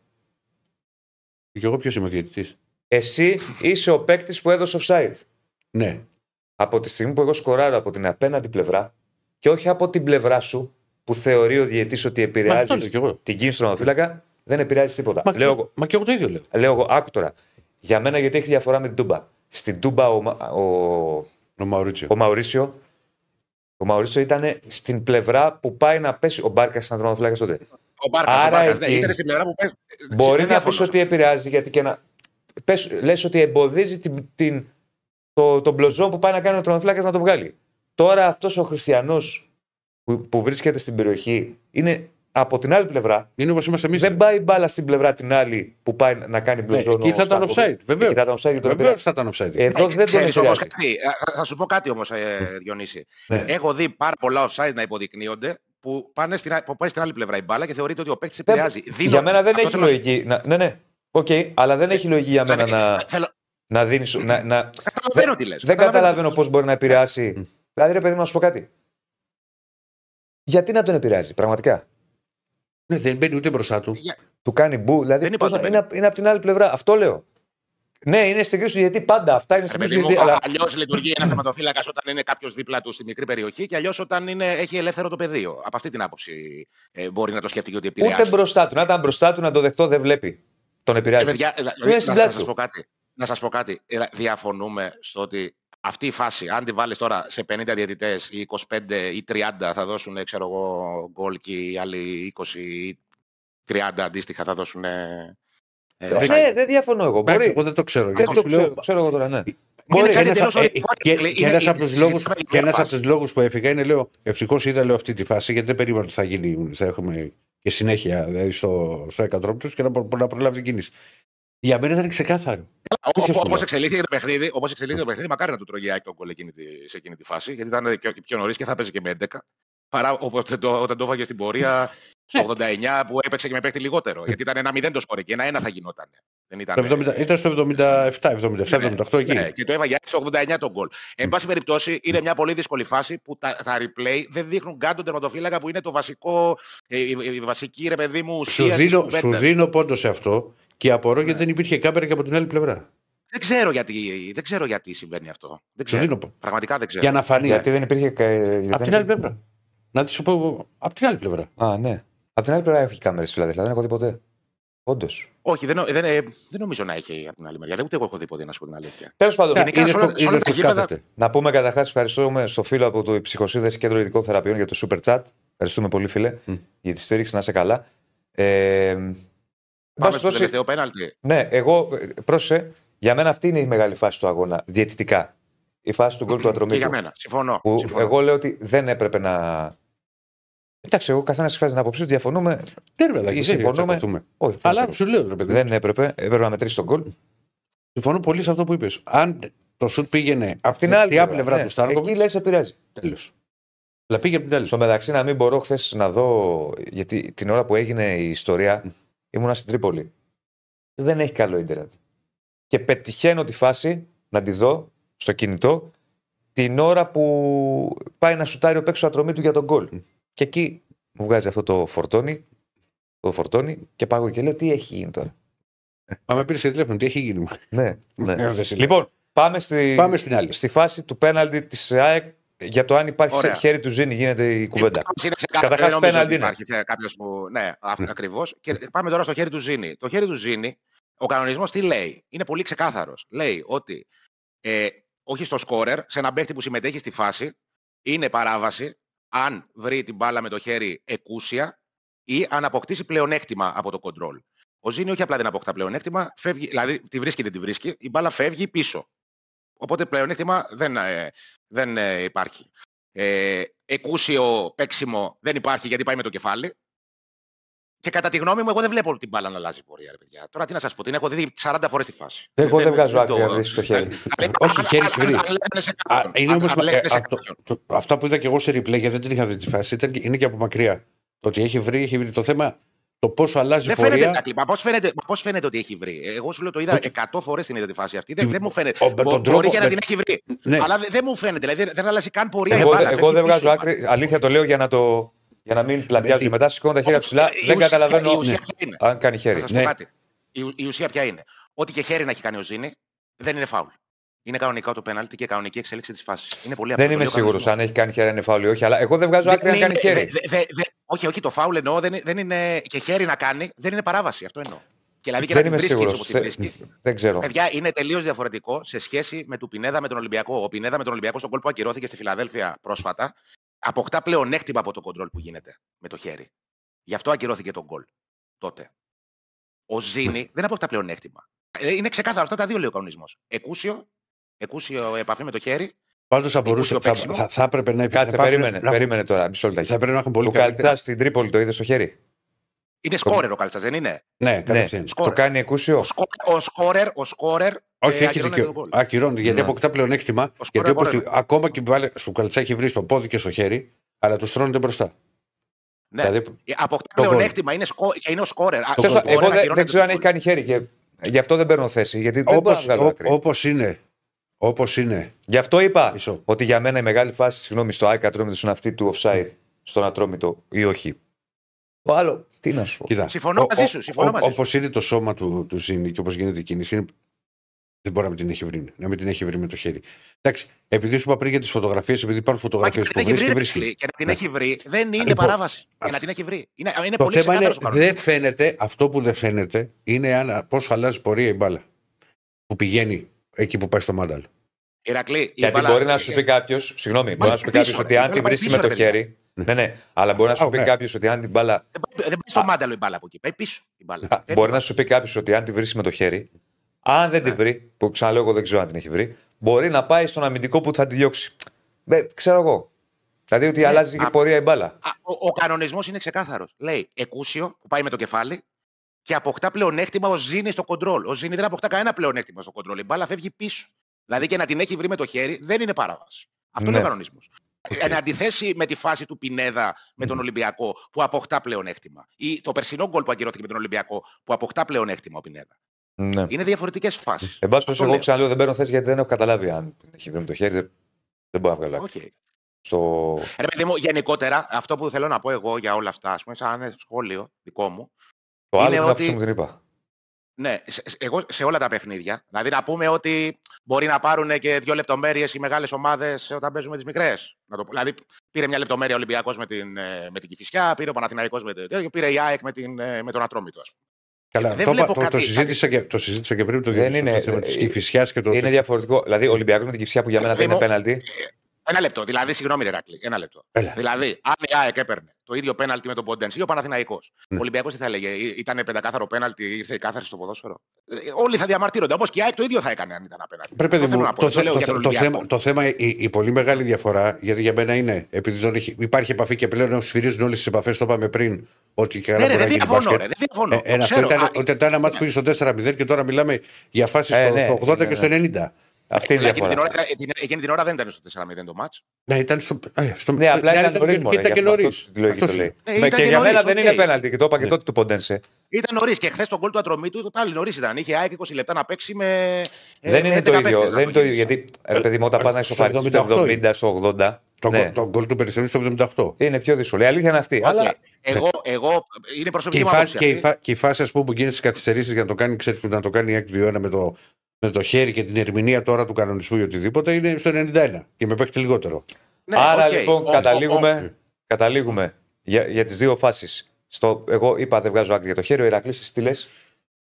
Και εγώ ποιος είμαι ο διαιτητής; Εσύ είσαι ο παίκτης που έδωσε offside. Ναι. Από τη στιγμή που εγώ σκοράρω από την απέναντι πλευρά και όχι από την πλευρά σου που θεωρεί ο διαιτή ότι Μα αυτό επηρεάζει λέω κι εγώ. την κίνηση του τροματοφύλακα, δεν επηρεάζει τίποτα. Μα, Λέω, εγώ- μα και εγώ το ίδιο λέω. λέω εγώ, άκου τώρα. Για μένα γιατί έχει διαφορά με την Τούμπα. Στην Τούμπα ο, Μα- ο, Ο Μαουρίτσιο. ο Μαουρίσιο. Ο Μαουρίσιο ήταν στην πλευρά που πάει να πέσει. Ο Μπάρκας ήταν τροματοφύλακα τότε. Ο Μπάρκας, ο Άρα Μπάρκας, ναι, εκεί ήταν στην πλευρά που πες- Μπορεί δεν να πεις διαφωνώ. ότι επηρεάζει γιατί και να. Πες, λες ότι εμποδίζει την, την, το, τον μπλοζόν που πάει να κάνει ο τροματοφύλακα να το βγάλει. Τώρα αυτός ο χριστιανός που, που βρίσκεται στην περιοχή είναι από την άλλη πλευρά. Είναι όπως είμαστε εμείς. Δεν πάει μπάλα στην πλευρά την άλλη που πάει να κάνει μπλοζόν. Ναι, εκεί ο θα ήταν Στάνκοβιτς. offside, βεβαίως. Εκεί θα ήταν offside και τον Βεβαίως επηρεάζει. θα ήταν offside. Εδώ Ε, δεν τον ξέρεις όμως επηρεάζει. κάτι, ε, θα- θα σου πω κάτι όμως, ε, Διονύση. Ναι. Έχω δει πάρα πολλά offside να υποδεικνύονται που, πάνε στην, α- που πάει στην άλλη πλευρά η μπάλα και θεωρείται ότι ο παίκτης Δεν- επηρεάζει. Δίνω- Για μένα δεν αυτό έχει θέλω να σου- λογική. Να, ναι, ναι. Οκ, αλλά δεν έχει λογική για μένα Δηλαδή, να, θέλω- να δίνει. Να, να, Καταλαβαίνω τι λες. Δεν καταλαβαίνω πώς μπορεί να επηρεάσει. Δηλαδή, ρε παιδί μου, να σου πω κάτι. Γιατί να τον επηρεάζει, πραγματικά; Ναι, δεν μπαίνει ούτε μπροστά του. Του κάνει μπου. Δηλαδή Δεν είπα πώς να- ότι είναι, απ- είναι από την άλλη πλευρά. Αυτό λέω. Ναι, είναι στην κρίση του γιατί πάντα αυτά είναι στην κρίση του γιατί. Αλλά Αλλιώς λειτουργεί ένας τερματοφύλακας όταν είναι κάποιος δίπλα του στη μικρή περιοχή και αλλιώς όταν είναι, έχει ελεύθερο το πεδίο. Από αυτή την άποψη ε, μπορεί να το σκεφτεί και ότι επηρεάζει. ούτε μπροστά του. Να ήταν μπροστά του να το δεχτώ δεν βλέπει. Τον Ε, επηρεάζει. παιδιά, ε, δηλαδή, Είναι στην να, να πλάτη σας του. πω κάτι. Να σας πω κάτι. Ε, διαφωνούμε στο ότι αυτή η φάση, αν τη βάλεις τώρα σε 50 διαιτητές ή 25 ή 30 θα δώσουν, ξέρω εγώ, γκολ και οι άλλοι 20 ή 30 αντίστοιχα θα δώσουν ε, ε, Ε, offside. ναι, δεν διαφωνώ εγώ. Εντάξει, Μπορεί. εγώ δεν το ξέρω. Δεν Γιατί το σου λέω, ξέρω, ξέρω εγώ τώρα, ναι. Είναι Μπορεί. κάτι ένας, εντελώς ε, οριακό, και, είναι- και ένας από τους λόγους, συζητάμε και ένας για από τους λόγους που έφυγα είναι λέω ευτυχώς είδα λέω, αυτή τη φάση γιατί δεν περίμενα ότι θα γίνει θα έχουμε και συνέχεια δηλαδή, στο, στο εκατρόπιτος και να, προ- να προλάβει την κίνηση. Για μένα ήταν ξεκάθαρο. Όπω σου λέω. εξελίχθηκε το παιχνίδι, όπως εξελίχθηκε το παιχνίδι, μακάρι να του τρώγει άκη τον γκολ εκείνη τη- σε εκείνη τη φάση, γιατί ήταν πιο, πιο νωρίς και θα παίζει και με 11. Παρά οπότε το, όταν το έφαγε στην πορεία στο 89 που έπαιξε και με παίχτη λιγότερο. Γιατί ήταν ένα 0 το σκορ και ένα 1 θα γινόταν. Δεν ήταν, Το 70 ήταν στο 77, 77, 78 εκεί. Ναι, και το έβαγε στο 89 τον γκολ. Εν πάση περιπτώσει, είναι μια πολύ δύσκολη φάση που τα, τα replay δεν δείχνουν καν τον τερματοφύλακα που είναι το βασικό, ε, η, η βασική ρε παιδί μου Σου ουσία. της δίνω, κουβέντας. σου δίνω πόντο σε αυτό και απορώ γιατί δεν υπήρχε κάμερα και από την άλλη πλευρά. Δεν, ξέρω γιατί, δεν ξέρω γιατί συμβαίνει αυτό. Δεν Σου ξέρω. δίνω πόντο. Πραγματικά δεν ξέρω. Για να φανεί. Γιατί δεν υπήρχε. κα- γιατί Από δεν την άλλη υπήρχε- πλευρά. Να δει πω. Από την άλλη πλευρά. Α, ναι. Από την άλλη πλευρά έχει κάμερες Φιλαδέλφια. Δεν έχω δει ποτέ. Όντως. Όχι, δεν, νο- δεν, ε, δεν νομίζω να έχει από την άλλη μεριά. Δεν ούτε εγώ έχω δει ποτέ να σου πω την αλήθεια. Τέλος πάντων, Γενικά, Είδες σε όλα- πω- σε όλα είδες τα πως γήπεδα- κάθεται. να πούμε καταρχάς ευχαριστούμε στο φίλο από το Ψυχοσύνδεση Κέντρο Ειδικών Θεραπείων για το Super Chat. Ευχαριστούμε πολύ, φίλε, Μμ. για τη στήριξη. Να είσαι καλά. Ε, εν Πάμε πάση στο περιπτώσει, τελευταίο πέναλτι. Ναι, εγώ ε, πρόσεχε. Για μένα αυτή είναι η μεγάλη φάση του αγώνα. Διαιτητικά. Η φάση του γκολ του Και για Ατρομήτου. μένα. Συμφωνώ. Που συμφωνώ. εγώ λέω ότι δεν έπρεπε να. Εντάξει, εγώ καθένας εκφράζει την άποψή του. Διαφωνούμε. Ναι, ρε παιδάκι, δεν Συμφωνούμε. τσακωθούμε. Όχι, δεν Αλλά ξέρω. σου λέω, ρε παιδί. δεν έπρεπε. Έπρεπε να μετρήσει τον γκολ. Συμφωνώ πολύ σε αυτό που είπες. Αν το σουτ πήγαινε από Την την άλλη δεξιά πλευρά ναι. του Στάρκοβιτ, Εκεί λες, επηρεάζει. τέλος. Αλλά πήγε από την άλλη. Στο μεταξύ, να μην μπορώ χθες να δω. Γιατί την ώρα που έγινε η ιστορία, ήμουνα στην Τρίπολη. Δεν έχει καλό ίντερνετ. Και πετυχαίνω τη φάση να τη δω στο κινητό την ώρα που πάει να σουτάρει ο παίξο ατρομή του για τον γκολ. Και εκεί μου βγάζει αυτό το φορτόνι. Το φορτόνι και πάω και λέω τι έχει γίνει τώρα; Μα με πήρε σε τηλέφωνο, τι έχει γίνει; ναι, ναι. Ε, δεν σε λέω. λοιπόν, πάμε στη, Πάμε στην άλλη. στη φάση του πέναλτι της ΑΕΚ για το αν υπάρχει Ωραία. σε χέρι του Ζήνη γίνεται η κουβέντα. Είναι ξεκάθαρο, Καταρχάς, δεν νομίζω πέναλτι ότι είναι. Υπάρχει κάποιος που. Ναι, ακριβώς. Και πάμε τώρα στο χέρι του Ζήνη. Το χέρι του Ζήνη, ο κανονισμός τι λέει; Είναι πολύ ξεκάθαρος. Λέει ότι ε, όχι στο σκόρερ, σε έναν παίχτη που συμμετέχει στη φάση, είναι παράβαση αν βρει την μπάλα με το χέρι εκούσια ή αν αποκτήσει πλεονέκτημα από το κοντρόλ. Ο Ζήνη όχι απλά δεν αποκτά πλεονέκτημα, φεύγει, δηλαδή τη βρίσκει δεν τη βρίσκει, η μπάλα φεύγει πίσω. Οπότε πλεονέκτημα δεν, ε, δεν ε, υπάρχει. Ε, εκούσιο παίξιμο δεν υπάρχει γιατί πάει με το κεφάλι. Και κατά τη γνώμη μου, εγώ δεν βλέπω την μπάλα να αλλάζει πορεία, ρε παιδιά. Τώρα τι να σα πω, την έχω δει 40 φορέ τη φάση. Εγώ δεν βγάζω άκρη το- να βρεις στο χέρι. Όχι, χέρι έχει βρει. Αν λένε σε Α, κάποιον. είναι Αν- όμως, αν λένε ε, σε αυτό, κάποιον. το, αυτά που είδα και εγώ σε replay, γιατί δεν την είχα δει τη φάση, ήταν, και- είναι και από μακριά. Το ότι έχει βρει, έχει βρει το θέμα, το πόσο αλλάζει Δεν πορεία. φαίνεται τα κλιπ. Μα πώς φαίνεται, μα πώς φαίνεται ότι έχει βρει; Εγώ σου λέω το είδα 100 φορές την είδα τη φάση αυτή. Δεν, δεν μου φαίνεται. Ο- με Μπο- τον Μπορεί τρόπο- και να με- την έχει βρει. Ναι. Αλλά δεν, δεν μου φαίνεται. Δηλαδή δεν, δεν αλλάζει καν πορεία. η Εγώ, μπάλα, εγώ φεύγει δεν πίσω. βγάζω άκρη. Αλήθεια το λέω για να, το, για να μην πλατιάζω τη- μετά. Σηκώνω τα χέρια ψηλά. Ε, η Δεν ουσία- καταλαβαίνω Η ουσία ποια είναι. αν κάνει χέρι. Θα σας Ναι. πω κάτι. Η, ου- η ουσία ποια είναι. Ό,τι και χέρι να έχει κάνει ο Ζήνη δεν είναι φάουλ. Είναι κανονικά το πέναλτι και κανονική εξέλιξη της φάσης. Είναι πολύ απλό. Δεν το είμαι λέει ο σίγουρος κανονισμός. αν έχει κάνει χέρι, αν είναι φάουλ ή όχι. Αλλά εγώ δεν βγάζω άκρη αν Δεν κάνει είναι- χέρι. Δε- δε- δε- όχι, όχι, το φάουλ εννοώ δεν, είναι- δεν είναι. και χέρι να κάνει δεν είναι παράβαση. Αυτό εννοώ. Και δηλαδή και Δεν να είμαι την βρίσκει σίγουρος. έτσι όπως την βρίσκει. Δεν ξέρω. Παιδιά, είναι τελείως διαφορετικό σε σχέση με του Πινέδα με τον Ολυμπιακό. Ο Πινέδα με τον Ολυμπιακό στον κόλ που ακυρώθηκε στη Φιλαδέλφια πρόσφατα αποκτά πλεονέκτημα από το κοντρόλ που γίνεται με το χέρι. Γι' αυτό ακυρώθηκε τον κόλ τότε. Ο Ζήνη δεν αποκτά πλεονέκτημα. Ε, Είναι ξεκάθαρο. Αυτά τα δύο λέει ο κανονισμός. Εκούσιο, εκούσιο επαφή με το χέρι. Πάντως θα μπορούσε. Εκούσιο Θα, παίξιμο. θα, θα έπρεπε να Κάτσε, θα έπρεπε περίμενε. να- Περίμενε τώρα. Μισό λεπτάκι. Θα πρέπει να έχουν πολύ Ο καλύτερα. Καλτσά στην Τρίπολη το είδες στο χέρι; Είναι σκόρερ ο Καλτσά, δεν είναι; Ναι, Ναι, κατευθείαν. Σκόρερ. το κάνει εκούσιο; Ο, σκο- ο σκόρερ, ο σκόρερ. Όχι, ε, έχει ακυρώνεται δικαίωμα. τον γκολ. Ακυρώνεται γιατί Ναι. αποκτά πλεονέκτημα. σκόρερ Γιατί όπως μπορεί τη- ακόμα και βάλε στο καλτσά έχει βρει στο πόδι και στο χέρι, αλλά τους στρώνεται μπροστά. Ναι. Δηλαδή, Ε, Αποκτά Το γκολ. πλεονέκτημα, είναι, σκο... και είναι ο σκόρερ. Α, Το Τέλος ο πάντων, γκολ. Εγώ σκόρερ δεν- δεν ξέρω αν έχει ακυρώνεται κάνει χέρι. Και γι' αυτό δεν παίρνω θέση. Γιατί δεν μπορώ να βγάλω άκρη. όπως είναι, όπως είναι, Γι' αυτό είπα Μισό. ότι για μένα η μεγάλη φάση, συγγνώμη, στο ΑΕΚ Ατρόμητο είναι αυτή του offside στον Ατρόμητο ή όχι. Το άλλο, τι να σου πω. Κοίτα, Συμφωνώ ο- μαζί ο- σου, συμφωνώ ο- μαζί σου. Όπως είναι το σώμα του, του Ζήνη και όπως γίνεται η κίνηση, είναι... δεν μπορεί να μην την έχει βρει. Να μην την έχει βρει με το χέρι. Εντάξει, επειδή σου είπα πριν για τις φωτογραφίες, επειδή υπάρχουν Μα και φωτογραφίες να που την έχει βρει, βρίσκει, ρε, βρίσκει. φίλε, και να την Ναι. έχει βρει δεν είναι Λοιπόν, παράβαση. Και να την έχει βρει. Είναι, είναι Το πολύ θέμα είναι, ξεκάθαρος ο κανονισμός. δεν φαίνεται, αυτό που δεν φαίνεται είναι πώς αλλάζει πορεία η μπάλα. Που πηγαίνει εκεί που πάει στο μάνταλ. Ηρακλή, η Γιατί μπάλα- μπορεί να σου πει κάποιος, συγγνώμη, μπορεί να σου πει πίσω, κάποιος ρε, ότι η αν μπάλα τη πάει βρει πίσω, με το ρε, παιδιά. χέρι. Ναι, ναι, αλλά μπορεί να σου Α, πει ναι. κάποιος ότι αν την μπάλα. Δεν πάει- δεν πάει στο μάνταλο η μπάλα από εκεί. Πάει πίσω η μπάλα. Α, Μπορεί να σου πει κάποιος ότι αν τη βρει με το χέρι, αν δεν τη βρει, που ξαναλέω εγώ δεν ξέρω αν την έχει βρει, μπορεί να πάει στον αμυντικό που θα τη διώξει. Δεν ξέρω εγώ. Δηλαδή ότι αλλάζει και α- πορεία η μπάλα. Α, Ο, ο κανονισμός είναι ξεκάθαρος. Λέει εκούσιο που πάει με το κεφάλι και αποκτά πλεονέκτημα ο Ζήνης στο κοντρόλ. Ο Ζήνη δεν αποκτά κανένα πλεονέκτημα στο κοντρόλ. Η μπάλα φεύγει πίσω. Δηλαδή και να την έχει βρει με το χέρι δεν είναι παράβαση. Αυτό είναι Ναι. ο κανονισμό. Εν αντιθέσει με τη φάση του Πινέδα με τον Ολυμπιακό που αποκτά πλεονέκτημα. Ή το περσινό γκολ που ακυρώθηκε με τον Ολυμπιακό που αποκτά πλεονέκτημα ο Πινέδα. Ναι. Είναι διαφορετικές φάσεις. Εν πάση περιπτώσει, εγώ λέω. ξαναλέω δεν παίρνω θέση γιατί δεν έχω καταλάβει αν την έχει βρει με το χέρι. Δεν, δεν μπορώ να βγάλω άκρη. Okay. Στο... Ρε παιδί μου, γενικότερα, αυτό που θέλω να πω εγώ για όλα αυτά, ας πούμε, σαν σχόλιο δικό μου, Το άλλο Είναι την ότι- άποψή μου την είπα. Ναι, σε, σε- εγώ σε όλα τα παιχνίδια. Δηλαδή να πούμε ότι μπορεί να πάρουν και δύο λεπτομέρειες οι μεγάλες ομάδες όταν παίζουμε τις μικρές. Δηλαδή πήρε μια λεπτομέρεια ο Ολυμπιακός με την, ε, με την Κυφυσιά, πήρε ο Παναθηναϊκός με το τέτοιο, πήρε η ΑΕΚ με, την, ε, με τον Ατρόμητο. Ας πούμε. Καλά, δεν το, βλέπω το, το, κάτι- συζήτησα και, το συζήτησα και πριν το, Δεν το, είναι- το θέμα ε, τη Κυφυσιάς και το. Είναι διαφορετικό. Δηλαδή, ο Ολυμπιακός με την Κυφσιά που για μένα δεν είναι Εγώ- πέναλτι. Ένα λεπτό. Δηλαδή, συγγνώμη, ρε Ρακλή, ένα λεπτό. Έλα. Δηλαδή, αν η ΑΕΚ έπαιρνε το ίδιο πέναλτι με τον Ποντένση ή ο Παναθηναϊκός, Ναι. ο Ολυμπιακός τι θα έλεγε, ήταν πεντακάθαρο πέναλτι, ήρθε η κάθαρση στο ποδόσφαιρο; Ε, Όλοι θα διαμαρτύρονται. Όπως και η ΑΕΚ το ίδιο θα έκανε αν ήταν απέναντι. Πρέπει, παιδί Αυτό θέλω μου, να πω, το, δεν θε- λέω το, για τον το, Ολυμπιακό. θέμα, το θέμα η, η πολύ μεγάλη διαφορά, γιατί για μένα είναι, επειδή δεν έχει, υπάρχει επαφή και πλέον σφυρίζουν όλες τις επαφές, το είπαμε πριν, ότι και Ναι, καλά ρε, μπορεί δεν να γίνει διαφωνώ. μπάσκετ. Ρε, δεν διαφωνώ. Ε, ένα, Το αυτό ξέρω. ήταν, Α, ότι ήταν ένα ματς που πήγε στο 4-0 και τώρα μιλάμε για φάσεις Ε, στο, ναι, στο 80 ναι, και στο ναι. 90. Αυτή είναι η Εκείνη την, διαφορά. ώρα, εκείνη, εκείνη την ώρα δεν ήταν στο 4-0 το ματς. Ναι, ήταν στο. ε, στο Ναι, στο- απλά ναι, ήταν νωρίς και- μόνο. και Ήταν και γι' αυτό νωρίς. τη λογική το λέει. Ε, Με- ήταν Και και για μένα νωρίς, δεν οκ. είναι πέναλτι και το είπα και Ναι. τότε του Ποντένσε. Ήταν νωρίς και χθες το γκολ του Ατρομήτου πάλι νωρίς ήταν. Είχε ΑΕΚ 20 λεπτά να παίξει με. ε, Δεν με είναι το 11 ίδιο. παίκτες, Δεν είναι να το ίδιο. γυρίσει. Γιατί, ρε παιδί μου, όταν πας να Στο ισοφαρίσει στο 78 70, στο 80. Το, ναι, το γκολ του Περιστέρη στο 78. είναι πιο δύσκολο. Η αλήθεια είναι αυτή. Οκ. Αλλά Εγώ, εγώ, είναι Και προσωπική η, μου φάση, άποψη. και, η, αυτή. φα- και η φάση ας πούμε, που γίνεται στις καθυστερήσεις για να το κάνει, ξέρεις, που να το κάνει η ΑΕΚ 2-1 με το, με το χέρι και την ερμηνεία τώρα του κανονισμού ή οτιδήποτε είναι στο 91 και με παίχτη λιγότερο. Ναι, Άρα οκ. λοιπόν Ο- ο- καταλήγουμε, καταλήγουμε για, για τις δύο φάσεις. Εγώ είπα δεν βγάζω άκρη για το χέρι. Ο Ηρακλής, τι λες;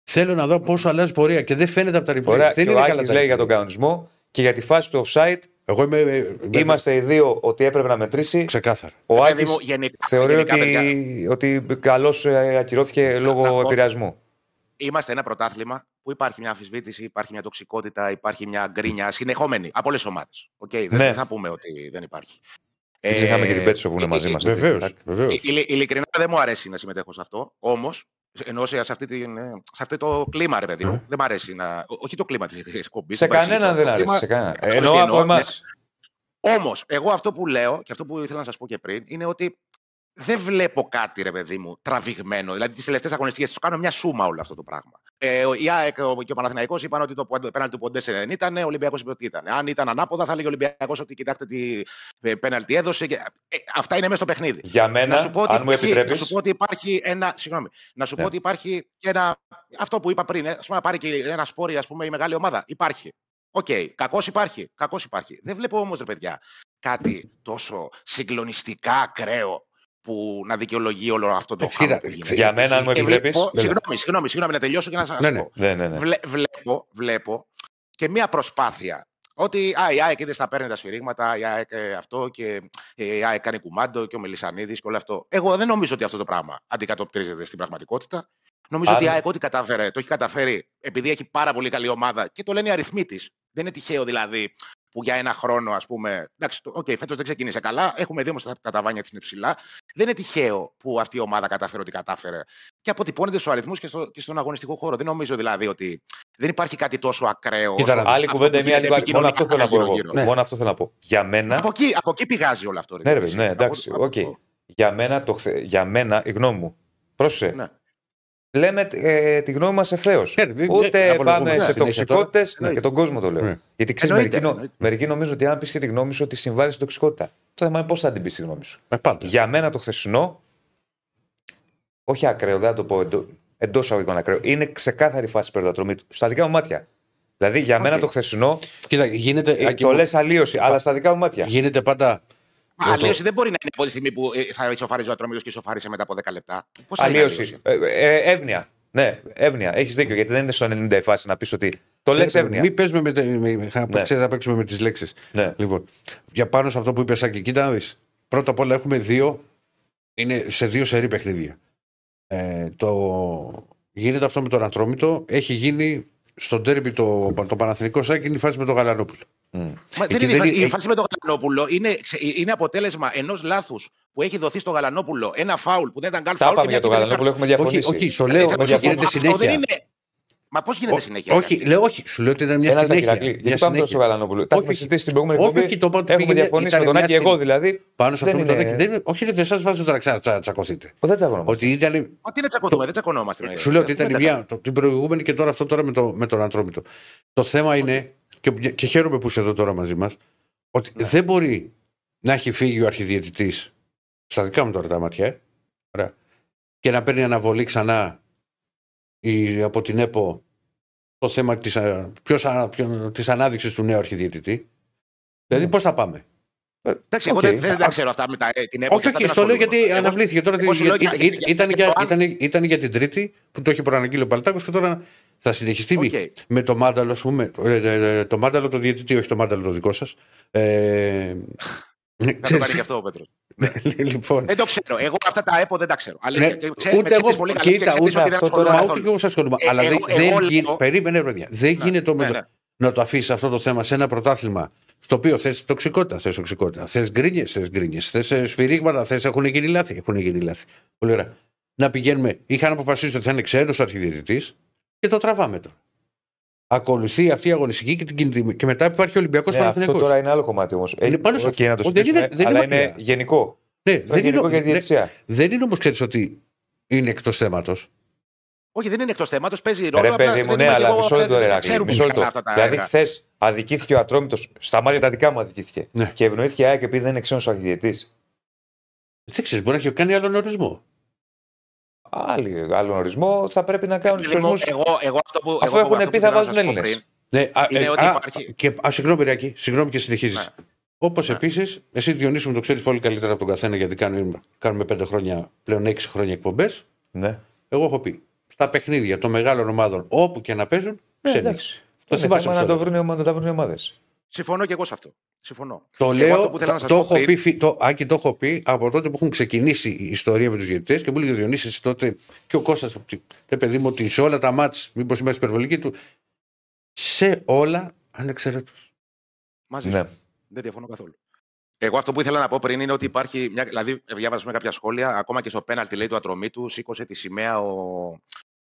Θέλω να δω πόσο αλλάζει πορεία και δεν φαίνεται από τα replay. Ωραία. δεν Και είναι ο καλά Άκης τα λέει replay. για τον κανονισμό και για τη φάση του offside. Εγώ είμαι. ε, με- Είμαστε οι δύο ότι έπρεπε να μετρήσει. Ξεκάθαρα. Ο Παιδί Άκης μου, γενικά- θεωρεί γενικά, παιδιά, ότι, ότι καλώς ακυρώθηκε λόγω να πω- επηρεασμού. Είμαστε ένα πρωτάθλημα που υπάρχει μια αμφισβήτηση, υπάρχει μια τοξικότητα, υπάρχει μια γκρίνια συνεχόμενη από όλες τις ομάδες. Okay, δεν Ναι. θα πούμε ότι δεν υπάρχει. Δεν ξεχνάμε και την Πέτσο που είναι μαζί μας. Βεβαίως. Βεβαίως. Ε, ειλι- Ειλικρινά δεν μου αρέσει να συμμετέχω σε αυτό. Όμως, ενώ σε, σε, αυτή την, ε, σε αυτό το κλίμα, ρε παιδί μου, Ε. δεν μου αρέσει να. ό- Όχι το κλίμα της εκπομπής. Σε κανέναν δεν αρέσει. Σε κανέναν. Εννοώ από εμάς. Όμως, εγώ αυτό που λέω και αυτό που ήθελα να σας πω και πριν είναι ότι δεν βλέπω κάτι, ρε παιδί μου, τραβηγμένο. Δηλαδή, τις τελευταίες αγωνιστικές τους κάνω μια σούμα όλο αυτό το πράγμα. Ε, ο- η ΑΕΚ ο- και ο Παναθηναϊκός είπαν ότι το πόντε- πέναλτι του Ποντέσε δεν ήταν, ο Ολυμπιακός είπε ότι ήταν. Αν ήταν ανάποδα, θα έλεγε ο Ολυμπιακός ότι κοιτάξτε τι ε, πέναλτι έδωσε. Και, ε, αυτά είναι μέσα στο παιχνίδι. Για μένα, να σου πω ότι, αν μου υπάρχει, επιτρέπεις. να σου πω ότι υπάρχει ένα. Συγγνώμη. Να σου Ναι. πω ότι υπάρχει και ένα. Αυτό που είπα πριν. Ε, ας πούμε, να πάρει και ένα σπόρι, ας πούμε, η μεγάλη ομάδα. Υπάρχει. Okay. Okay. Κακός υπάρχει. Κακός υπάρχει. Δεν βλέπω όμως, ρε παιδιά, κάτι τόσο συγκλονιστικά ακραίο που να δικαιολογεί όλο αυτό το Εντάξει, χαμό κοίτα, που γίνεται. Για μένα, αν μου Ε, επιτρέπεις. βλέπω- Συγγνώμη, συγγνώμη, συγγνώμη, να τελειώσω και να σας Ναι, ναι. πω. Ναι, ναι, ναι. Βλέ- βλέπω, βλέπω και μία προσπάθεια. Ότι α, η ΑΕΚ είδες στα παίρνει τα σφυρίγματα, η ΑΕΚ ε, αυτό και ε, η ΑΕΚ κάνει κουμάντο και ο Μελισανίδης και όλο αυτό. Εγώ δεν νομίζω ότι αυτό το πράγμα αντικατοπτρίζεται στην πραγματικότητα. Νομίζω Άρα- ότι η ΑΕΚ ό,τι κατάφερε, το έχει καταφέρει επειδή έχει πάρα πολύ καλή ομάδα και το λένε οι αριθμοί της. Δεν είναι τυχαίο δηλαδή που για ένα χρόνο, ας πούμε. Εντάξει, το- okay, φέτος δεν ξεκίνησε καλά. Έχουμε δει όμως τα, τα ταβάνια της είναι ψηλά. Δεν είναι τυχαίο που αυτή η ομάδα κατάφερε ό,τι κατάφερε. Και αποτυπώνεται στους αριθμούς και, στο, και στον αγωνιστικό χώρο. Δεν νομίζω δηλαδή ότι δεν υπάρχει κάτι τόσο ακραίο. Κοίτα, όσο να Άλλη αυτό κουβέντα που η μία γίνεται λίγο. Μόνο αυτό θέλω να πω εγώ. επικοινωνικά Ναι. Μόνο αυτό θέλω να πω. Για μένα. Από εκεί, από εκεί πηγάζει όλο αυτό. ρε Ναι, ρε, Δημήτρη. ναι, Από- εντάξει, από- οκ. Για μένα, το, χθε- για μένα, η γνώμη μου. Πρόσεχε. Ναι. Λέμε ε, τη γνώμη μας ευθέως. Ναι, δεν- δεν Ούτε απολογούμε πάμε σε συνέχεια τώρα. τοξικότητες. Για τον κόσμο το λέω. Ναι. Γιατί ξέρεις, Εννοείται, μερικοί, νο- εννοείται. μερικοί νομίζουν ότι αν πεις και τη γνώμη σου ότι συμβάλλει στην τοξικότητα. Το θέμα είναι πώς θα την πεις τη γνώμη σου. Ε, πάντα. Για μένα το χθεσινό Όχι ακραίο, δεν θα το πω εντό εντός αγωγικών ακραίο. Είναι ξεκάθαρη φάση υπέρ του Ατρομήτου. Στα δικά μου μάτια. Δηλαδή για μένα Οκ. το χθεσινό Κοίτα, γίνεται, ε, Άκη το μου, λες αλλοίωση, αλλά στα δικά μου μάτια. γίνεται πάντα. Μα αλλοίωση δεν μπορεί να είναι από τη στιγμή που ε, θα ισοφαρίζει ο Ατρόμητος και ισοφάρισε μετά από 10 λεπτά. Πώς θα είναι Αλλοίωση. Ε, ε, εύνοια. Ναι, εύνοια. Έχεις δίκιο γιατί δεν είναι στο 90 η φάση να πεις ότι. Το λες εύνοια. Μην παίζουμε με, τε- με, με, Ναι. ξέρεις να παίξουμε με τις λέξεις. Ναι. Λοιπόν, για πάνω σε αυτό που είπες, Σάκη, κοίτα να δεις. Πρώτα απ' όλα έχουμε δύο. Είναι σε δύο σερή παιχνίδια. Ε, το, γίνεται αυτό με τον Ατρόμητο. Έχει γίνει στο τέρμπι το, το Παναθηνικό Σάκη είναι η φάση με τον Γαλανόπουλο. Μμ. Μα Εκεί δεν είναι, η δεν φάση- είναι- η φάση με τον Γαλανόπουλο είναι, ξε- είναι αποτέλεσμα ενός λάθους που έχει δοθεί στο Γαλανόπουλο ένα φάουλ που δεν ήταν καν Τα φάουλ. είπαμε και για τον μια κίτρινη Γαλανόπουλο, έχουμε διαφωνήσει. Όχι, όχι, στο λέω Ε, ότι αυτό- γίνεται αυτό συνέχεια. δεν είναι... Μα πώς γίνεται Ό- συνέχεια. όχι, λέω όχι. Σου λέω ότι ήταν μια Ένα συνέχεια. Ηρακλή. Μια Γιατί πάμε τώρα στο συνέχεια. Γαλανόπουλο. Τα έχουμε Όχι, συζητήσει στην προηγούμενη όχι, εκπομπή. όχι, το πρώτο Έχουμε πήγαινε- διαφωνήσει ήταν με τον μια Άκη, συνέχεια. εγώ δηλαδή. Πάνω σε αυτό Δεν με τον είναι- Άκη. Δεν- Όχι, δεν σας βάζω τώρα ξανά τσα- τσακωθείτε. Ο, Δεν τσακωνόμαστε. Ότι ήταν. Ότι είναι τσακωθούμε, δεν τσακωνόμαστε. ναι. Σου λέω ότι Δεν ήταν τα μια, το, την προηγούμενη και τώρα αυτό τώρα με, το, με τον Αντρόμητο. Το θέμα είναι, και, και χαίρομαι που είσαι εδώ τώρα μαζί μας, ότι Ναι. δεν μπορεί να έχει φύγει ο αρχιδιαιτητής στα δικά μου τώρα τα μάτια, ε, ωραία, και να παίρνει αναβολή ξανά η, από την ΕΠΟ το θέμα της, α, ποιος, α, ποιο- της ανάδειξης του νέου αρχιδιαιτητή. Δηλαδή πώς θα πάμε; Εντάξει, εγώ Οκ. δεν, δεν τα ξέρω αυτά με τα, ε, την έποca. όχι, όχι, στο λέω γιατί αναβλήθηκε τώρα. εγώ σου λέω ήταν, για- για- ήταν, για για, το αν- ήταν, ήταν για την Τρίτη που το έχει προαναγγείλει ο Παλτάκος και τώρα θα συνεχιστεί Οκ. με το μάνταλο, ας πούμε. Το, ε, ε, ε, το μάνταλο το διαιτητή, όχι το μάνταλο το δικό σας. Ε, Θα το ξέρεις, κάνει και αυτό ο Πέτρος. λοιπόν, Δεν το ξέρω. Εγώ αυτά τα ΕΠΟ δεν τα ξέρω. Αλλά Ναι, και- και ξέρεις- ούτε με εγώ- ξέρεις πολύ καλά και κοίτα, ξέρεις ούτε ότι δεν αυτό ασχολούμαι τώρα- μα καθόλου. ούτε και εγώ σα ασχολούμαι. Ε, αλλά εγώ- δεν, εγώ δεν λέω- γίνει. Περίμενε, ρε παιδιά. Δεν Ναι, γίνεται όμως ναι, ναι. να το αφήσεις αυτό το θέμα σε ένα πρωτάθλημα στο οποίο θες τοξικότητα, θες τοξικότητα, θες γκρίνιε, θες γκρίνιε, θες σφυρίγματα, θες έχουν γίνει λάθη. Έχουν γίνει λάθη. Πολύ ωραία. Να πηγαίνουμε. Είχαν αποφασίσει ότι θα είναι ξένος αρχιδιαιτητή και το τραβάμε τώρα. Ακολουθεί αυτή η αγωνιστική και, την κινητή, και μετά υπάρχει ο Ολυμπιακός Ναι, αυτό Παναθηναϊκός. τώρα είναι άλλο κομμάτι όμως. Είναι πάνω σε Όχι, να το αυτό. Δεν είναι- συζητήσουμε, δεν είναι αλλά είναι μακριά. γενικό. Ναι, Είναι δεν είναι, γενικό για τη ναι, διαιτησία. δεν είναι όμως, ξέρεις ότι είναι εκτός θέματος. Όχι, δεν είναι εκτός θέματος. Παίζει ρόλο. Ρε απλά παιδί μου, δεν ναι, είμαι και αλλά εγώ, μισό δεν- λεπτό, δεν ρε τα Ηρακλή, ξέρουμε μισό καλά λεπτό. αυτά τα Δηλαδή, έργα. χθες αδικήθηκε ο Ατρόμητος, στα μάτια τα δικά μου αδικήθηκε. Ναι. Και ευνοήθηκε η ΑΕΚ επειδή δεν είναι ξένος αρχιδιετή. Δεν ξέρεις, μπορεί να έχει κάνει άλλον ορισμό. Άλλον ορισμό θα πρέπει να κάνουν τους Δηλαδή, ορισμούς. εγώ, εγώ αυτό που, Αφού εγώ έχουν αυτό πει, που θα θέλω να βάζουν σας πω Έλληνες. πριν, Ναι, α, Είναι ε, ότι α, υπάρχει- Και, α, συγγνώμη, Ριακή, συγγνώμη και συνεχίζεις. Ναι. Όπως Ναι. επίσης, εσύ Διονύση μου το ξέρεις πολύ καλύτερα από τον καθένα γιατί κάνουμε, κάνουμε πέντε χρόνια, πλέον έξι χρόνια εκπομπές. Ναι. Εγώ έχω πει στα παιχνίδια των μεγάλων ομάδων όπου και να παίζουν, Ναι, ξένοι. εντάξει. Το Είναι θυμάσαι θέμα να αυτό. το βρουν οι ομάδε- να τα βρουν οι ομάδες. Συμφωνώ και εγώ σε αυτό. Συμφωνώ. Το Εγώ λέω, αυτό που ήθελα να το, σας το πω έχω πριν- πει, φι- το, Άκη, το έχω πει από τότε που έχουν ξεκινήσει η ιστορία με τους διαιτητές και μου έλεγε ο Διονύσης εσύ τότε και ο Κώστας ότι ρε παιδί μου ότι σε όλα τα μάτς, μήπως είμαστε υπερβολικοί του, σε όλα ανεξαιρέτως. Μαζί Ναι. σου. Δεν διαφωνώ καθόλου. Εγώ αυτό που ήθελα να πω πριν είναι ότι υπάρχει. Μια, δηλαδή, διάβασα με κάποια σχόλια, ακόμα και στο πέναλτι λέει του ατρωμίτου, σήκωσε τη σημαία ο,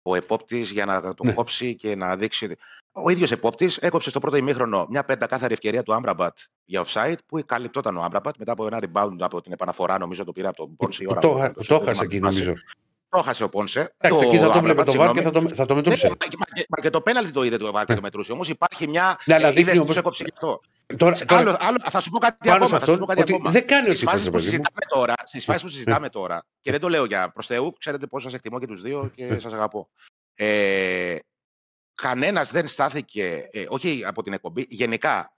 ο επόπτης για να το Ναι. κόψει και να δείξει. Ο ίδιος επόπτης έκοψε στο πρώτο ημίχρονο μια πεντακάθαρη ευκαιρία του Άμπραμπατ για offside που καλυπτόταν ο Άμπραμπατ μετά από ένα rebound από την επαναφορά, νομίζω το πήρε από τον Πόνσε. η ώρα Το, που- το, το- το το- έχασε εκεί νομίζω. Το έχασε ο Πόνσε. Εντάξει, εκεί θα το βλέπει Amrabat, το βάρ και συγγνώμη. θα το, θα το Ναι, μετρούσε. μα, και- μα και- μα και το πέναλτι το είδε το βάρ και το μετρούσε. Όμως υπάρχει μια. Ναι, αλλά ε, δείχνει είδες όμως- τους έκοψε και αυτό. Τώρα, τώρα, Άλλο, άλλο, θα σου πω κάτι πάνω ακόμα. σε θα σου πω αυτόν, κάτι ότι ακόμα. δεν κάνει ο Στις τύπος, φάσεις ρε που παιδί μου. συζητάμε τώρα, στις φάσεις που συζητάμε τώρα, και δεν το λέω για προς Θεού, ξέρετε πόσο σας εκτιμώ και τους δύο και σας αγαπώ. Ε, κανένας δεν στάθηκε, ε, όχι από την εκπομπή, γενικά,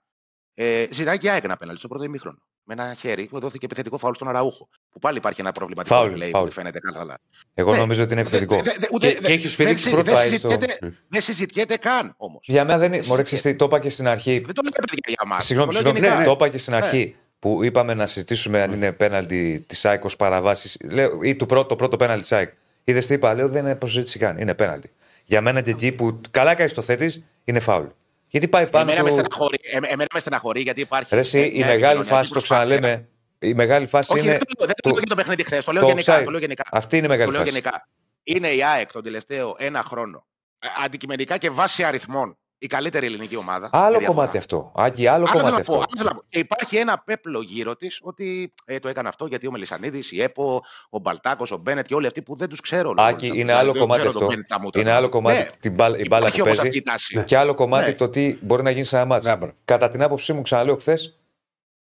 ε, ζητάει και ΑΕΚ ένα πέναλτι στο πρώτο ημίχρονο. Με ένα χέρι που δόθηκε επιθετικό φάουλ στον Αραούχο. Που πάλι υπάρχει ένα προβληματικό Φάουλ, play που φάουλ. δεν φαίνεται καλά. Εγώ Ναι. νομίζω ότι είναι επιθετικό. Δε- δε- ούτε- Και- δε- και έχει δεν σφυρίξει συζη- πρώτο δεν άιστο. συζητιέται- Δεν συζητιέται καν όμως. Για μένα δεν είναι. Δεν Μωρέ, συζητιέται. ξέρεις τι, το είπα και στην αρχή. Δεν το λέω παιδιά για μας. Συγγνώμη, το λέω συγγνώμη. γενικά. ναι, Το είπα και στην αρχή που είπαμε να συζητήσουμε αν είναι πέναλτι της ΑΕΚ ω παραβάση ή του πρώτο, το πρώτο πέναλτι της ΑΕΚ. Είδες τι είπα, λέω δεν είναι προσζήτηση καν. Είναι πέναλτι. Για μένα και εκεί που καλά κάνεις το θέτεις είναι φάουλ. Γιατί πάει πάνω. Εμένα, με του... στεναχωρεί, ε, εμένα με στεναχωρεί γιατί υπάρχει. Ρε, εσύ, μια η μεγάλη επικοινωνιακή φάση, το προσπάθεια. ξαναλέμε, η μεγάλη φάση Όχι, είναι. δεν το, δεν το λέω για το παιχνίδι χθες. Το λέω το γενικά. offside. Το λέω γενικά. Αυτή είναι η Το μεγάλη λέω φάση. γενικά. Είναι η ΑΕΚ τον τελευταίο ένα χρόνο. Ε, Αντικειμενικά και βάσει αριθμών η καλύτερη ελληνική ομάδα. Άλλο με διαφορά. κομμάτι αυτό. Άκη, άλλο Άλλο θέλω κομμάτι να πω, αυτό. άλλο θέλω να πω. Και υπάρχει ένα πέπλο γύρω της ότι ε, το έκανε αυτό γιατί ο Μελισανίδης, η ΕΠΟ, ο Μπαλτάκος, ο Μπένετ και όλοι αυτοί που δεν τους ξέρω. Άκη, είναι άλλο κομμάτι αυτό. Είναι άλλο κομμάτι Ναι, την μπάλα, η μπάλα Υπάρχει που όμω παίζει. αυτή η τάση. Και άλλο κομμάτι Ναι. το τι μπορεί να γίνει σε ένα μάτσο. Ναι, μπράβο. Κατά την άποψή μου, ξαναλέω χθες,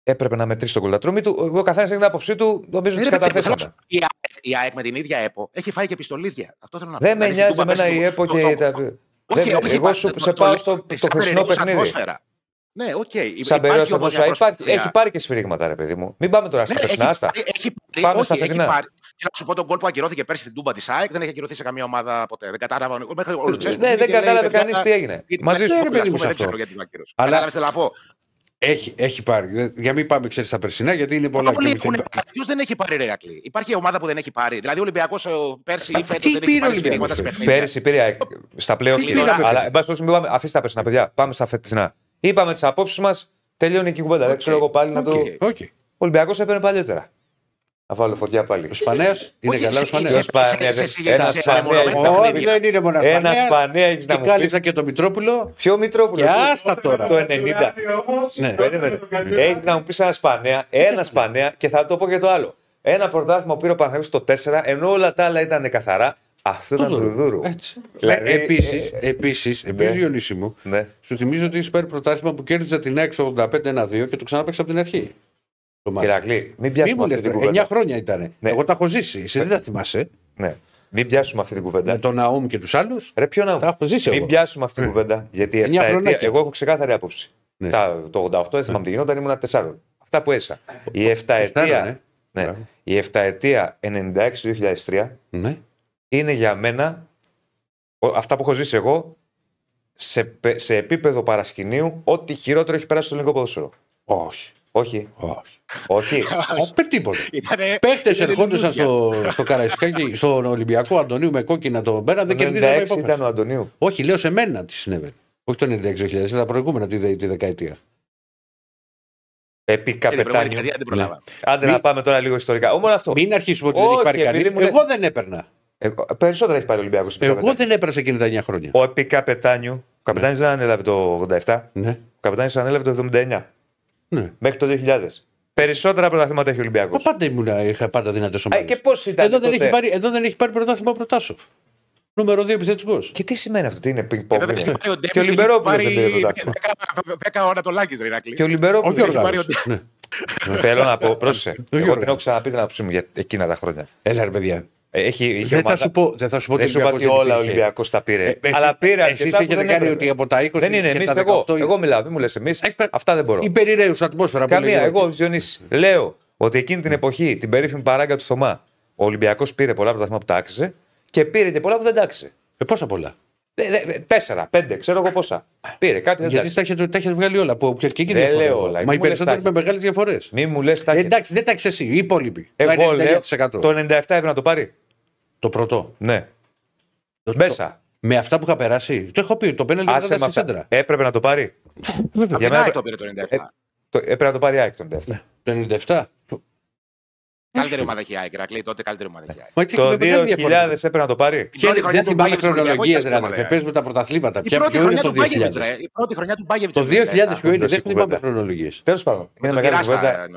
έπρεπε να μετρήσει τον κολατρόμι του. Εγώ καθένας έχει την άποψή του, νομίζω Ναι, τις ρε, παιδί, καταθέσαμε. θέλω να σου- Η ΑΕΚ- η ΑΕΚ με την ίδια ΕΠΟ έχει φάει και πιστολίδια. Αυτό θέλω να πω. Δεν με Δηλαδή, νοιάζει στην Τούμπα εμένα πες η ΕΠΟ το- και το- τα. Όχι, Δεν- όχι, Εγώ υπάρχει- σου το- σε το πάω λέω στο της το χθεσινό ατμόσφαιρας. παιχνίδι. Ναι, οκ. Υπ- Σαν υπάρχει περίοδος όμως μια υπάρχει, προσπάθεια. έχει πάρει και σφυρίγματα, ρε παιδί μου. Μην πάμε τώρα στα Ναι, χθεσινά, έχει άστα. πάρει- έχει πάρει- Πάμε όχι, στα έχει φετινά. πάρει. Και να σου πω τον γκολ που ακυρώθηκε πέρσι στην Τούμπα της ΑΕΚ δεν έχει ακυρωθεί σε καμία ομάδα ποτέ. Δεν κατάλαβα. Μέχρι ο Λουτσέσκου Ναι, βγήκε δεν και λέει, κατάλαβε παιδιά, κανείς τι έγινε. γιατί Μαζί με- σου. ρε ας παιδί πούμε, μου, σε δεν αυτό. ξέρω γιατί την ακύρωσε. Αλλά- Κατάλαβες τι θέλω να πω. Έχει, έχει πάρει. Για μην πάμε, ξέρεις, στα περσινά, γιατί είναι πολλά. Πολλοί και- έχουν πάρει. Ποιος δεν έχει πάρει ρε Ακλή. Υπάρχει ομάδα που δεν έχει πάρει. Δηλαδή ο Ολυμπιακός πέρσι ή φέτος τι δεν πήρε έχει ο πάρει Ολυμπιακός σφυρίγματα σε πέρσι; παιχνίδια. Πέρυσι πήρε ΑΕΚ στα πλέον. Τι πήραμε Αλλά εν πάση περιπτώσει, μην πάμε. Αφήστε τα περσινά, παιδιά. Πάμε στα φετινά. Είπαμε τις απόψεις μας, τελειώνει εκεί η κουβέντα. Δεν Οκ, ξέρω εγώ πάλι να το. οκ. Οκ. Ο Ολυμπιακός έπαιρνε παλιότερα. Θα βάλω φωτιά πάλι. Ο Σπανέας είναι Όχι, καλά. Ο σε- Σπανέας. σε- Σπανέας, σε- δεν- σε- ένας σε- σε Σπανέας μεμονωμένα έχει να Όχι, μου δεν είναι μόνο Ένας Σπανέας. Σπανέας έχεις να Και μου κάλυψα πει. και το Μητρόπουλο. Ποιο Μητρόπουλο; Και το- άστα τώρα. Το 90. Ναι. Περίμενε. Έχεις να μου πεις ένα Σπανέα, ένα Σπανέα και θα το πω και το άλλο. Ένα πρωτάθλημα που πήρε ο Παναγιώτης το 4, ενώ όλα τα άλλα ήταν καθαρά. Αυτό ήταν του Δούρου. Έτσι. Δηλαδή, Επίσης, ε, επίσης, ναι. επίσης, Διονύση μου, Ναι. σου θυμίζω ότι έχεις πάρει πρωτάθλημα που κέρδιζε την ΑΕΚ 85-1-2 και το ξανάπαιξε από την αρχή. Το μάτι. Κυρακλή, μην Μη πιάσουμε μου αυτή λες, την 9 κουβέντα. χρόνια ήταν. Ναι. Εγώ τα έχω ζήσει. Εσύ δεν τα θυμάσαι. Ναι. Μην πιάσουμε αυτή την κουβέντα. Με τον Ναούμ και τους άλλους. Ρε, ποιο να Τα έχω ζήσει Μην εγώ. πιάσουμε αυτή την κουβέντα. Γιατί Εννιά εφτά χρονάκια. αιτία, εγώ έχω ξεκάθαρη άποψη. Ναι. Τα, το 88 δεν θυμάμαι τι γινόταν, ήμουν 4. Αυτά που έσα. Η 7 Τεσσάρα, ετία, ναι. ναι. Μπράβο. η 7 ετία 96-2003 Ναι. είναι για μένα ο- αυτά που έχω ζήσει εγώ σε, πε- σε επίπεδο παρασκηνίου ό,τι χειρότερο έχει περάσει στο ελληνικό ποδόσφαιρο. Όχι. Όχι. Όχι. Όχι. Όχι, περ τίποτα. Ήτανε- Παίχτες ήταν ερχόντουσαν λουλούδια. στο, στο Καραϊσκάκι, στον Ολυμπιακό Αντωνίου με κόκκινα τον πέραν, δεν Το κερδίζανε 96 υπόφαση. ήταν ο Αντωνίου. Όχι, λέω σε μένα τι συνέβαινε. Όχι το 96-2000, τα προηγούμενα τη, δε- τη δεκαετία. Επικά Την προηγούμενη πετάνιο. δεκαετία δεν προλάβαμε. Άντε Μη- να πάμε τώρα λίγο ιστορικά. Μόνο αυτό. Μην αρχίσουμε ότι δεν Όχι, έχει πάρει επειδή κανείς. μου λες- Εγώ δεν έπαιρνα. Ε, περισσότερα έχει πάρει ο Ολυμπιακός. Εγώ δεν έπαιρνα σε εκείνη τα 9 χρόνια. Ο Επικά Πετάνιου, ο καπετάνιος δεν ανέλαβε το 87, Ναι. ο καπετάνιος ανέλαβε το 79 ναι. μέχρι το 2000. Περισσότερα πρωταθλήματα έχει ο Ολυμπιακός. Μα πάντα ήμουν, είχα πάντα δυνατές ομάδες. και πώς ήταν. Εδώ, δεν τότε; έχει πάρει, εδώ δεν έχει πάρει πρωτάθλημα ο Πρωτάσοφ. Νούμερο 2 επιθετικός. Και τι σημαίνει αυτό, τι είναι πινκ Εδώ δεν έχει πονγκ. πάρει ο Ντέμις Και ο έχει Λιμπερόπουλος πάρει δεν πήρε πρωτάθλημα. 10 10 ώρα το Λάκης, ρε Ηρακλή. Και ο Όχι Λιμπερόπουλο. πάρει ο οργάνωση. Ναι. Θέλω να πω, πρόσεχε. Εγώ την οργάνωση. έχω ξαναπεί την άποψή μου για εκείνα τα χρόνια. Έλα ρε παιδιά. Ε, Έχει, είχε Δεν θα, ομάδα- σου πω, δεν θα σου πω Δεν σου είπα ότι όλα ο Ολυμπιακός τα πήρε. Ε, Αλλά πήρε Εσεί αρκετά που έχετε δεν κάνει έπρεπε. ότι από τα 20 Δεν είναι και εμείς, τα εγώ. 18 Εγώ μιλάω, μην μου λες εμείς. Αυτά δεν μπορώ. Υπερηρέου ατμόσφαιρα που Καμία. λέγεται. Εγώ, Διονύσης, λέω ότι εκείνη την εποχή, την περίφημη παράγκα του Θωμά, ο Ολυμπιακός πήρε πολλά πρωταθλήματα που τα άξιζε και πήρε και πολλά που δεν τα άξιζε. Ε, πόσα πολλά; Δε- δε- δε- Τέσσερα, πέντε, ξέρω εγώ πόσα. Πήρε κάτι δεν τα Γιατί άξιζε. τα έχετε, τα έχετε βγάλει όλα. Που, και, και εκεί Δεν διαφωνώ. λέω όλα. Μα Μη οι μου περισσότεροι λες με τα μεγάλες διαφορές. Μη μου λες τα Ε, έχετε. εντάξει, δεν τα ξέρει εσύ. Οι υπόλοιποι. Εγώ το λέω 99%. το 97 έπρεπε να το πάρει. Το πρώτο. Ναι. Το- Μέσα. Με αυτά που είχα περάσει. Το έχω πει. Το πέναλτι Άσε δεν με ήταν αυτά. σέντρα. Έπρεπε να το πάρει. Βέβαια. Για Για μένα- μένα το πήρε το 97. Το- Έπρεπε να το πάρει η ΑΕΚ τον 97. Το 97. Καλύτερη ομάδα έχει η ΑΕΚ, Ηρακλή, τότε καλύτερη ομάδα έχει η ΑΕΚ. Μα εκεί Το με μεγάλη 2000 διαφορά. έπρεπε να το πάρει. Και πρώτη χρονιά δεν του θυμάμαι Μπάγεβιτς στον χρονολογίες, Ολυμπιακό ρε ήταν αδερφέ. ομάδα, Πες με τα πρωταθλήματα. Η Ποια πρώτη ποιο είναι χρονιά το του Μπάγεβιτς, 2000. ρε. Η πρώτη χρονιά του Μπάγεβιτς. Το 2000 ποιο είναι, Όντως, δεν η θυμάμαι κουβέντα. χρονολογίες. Τέλος πάντων. Είναι μεγάλη κουβέντα.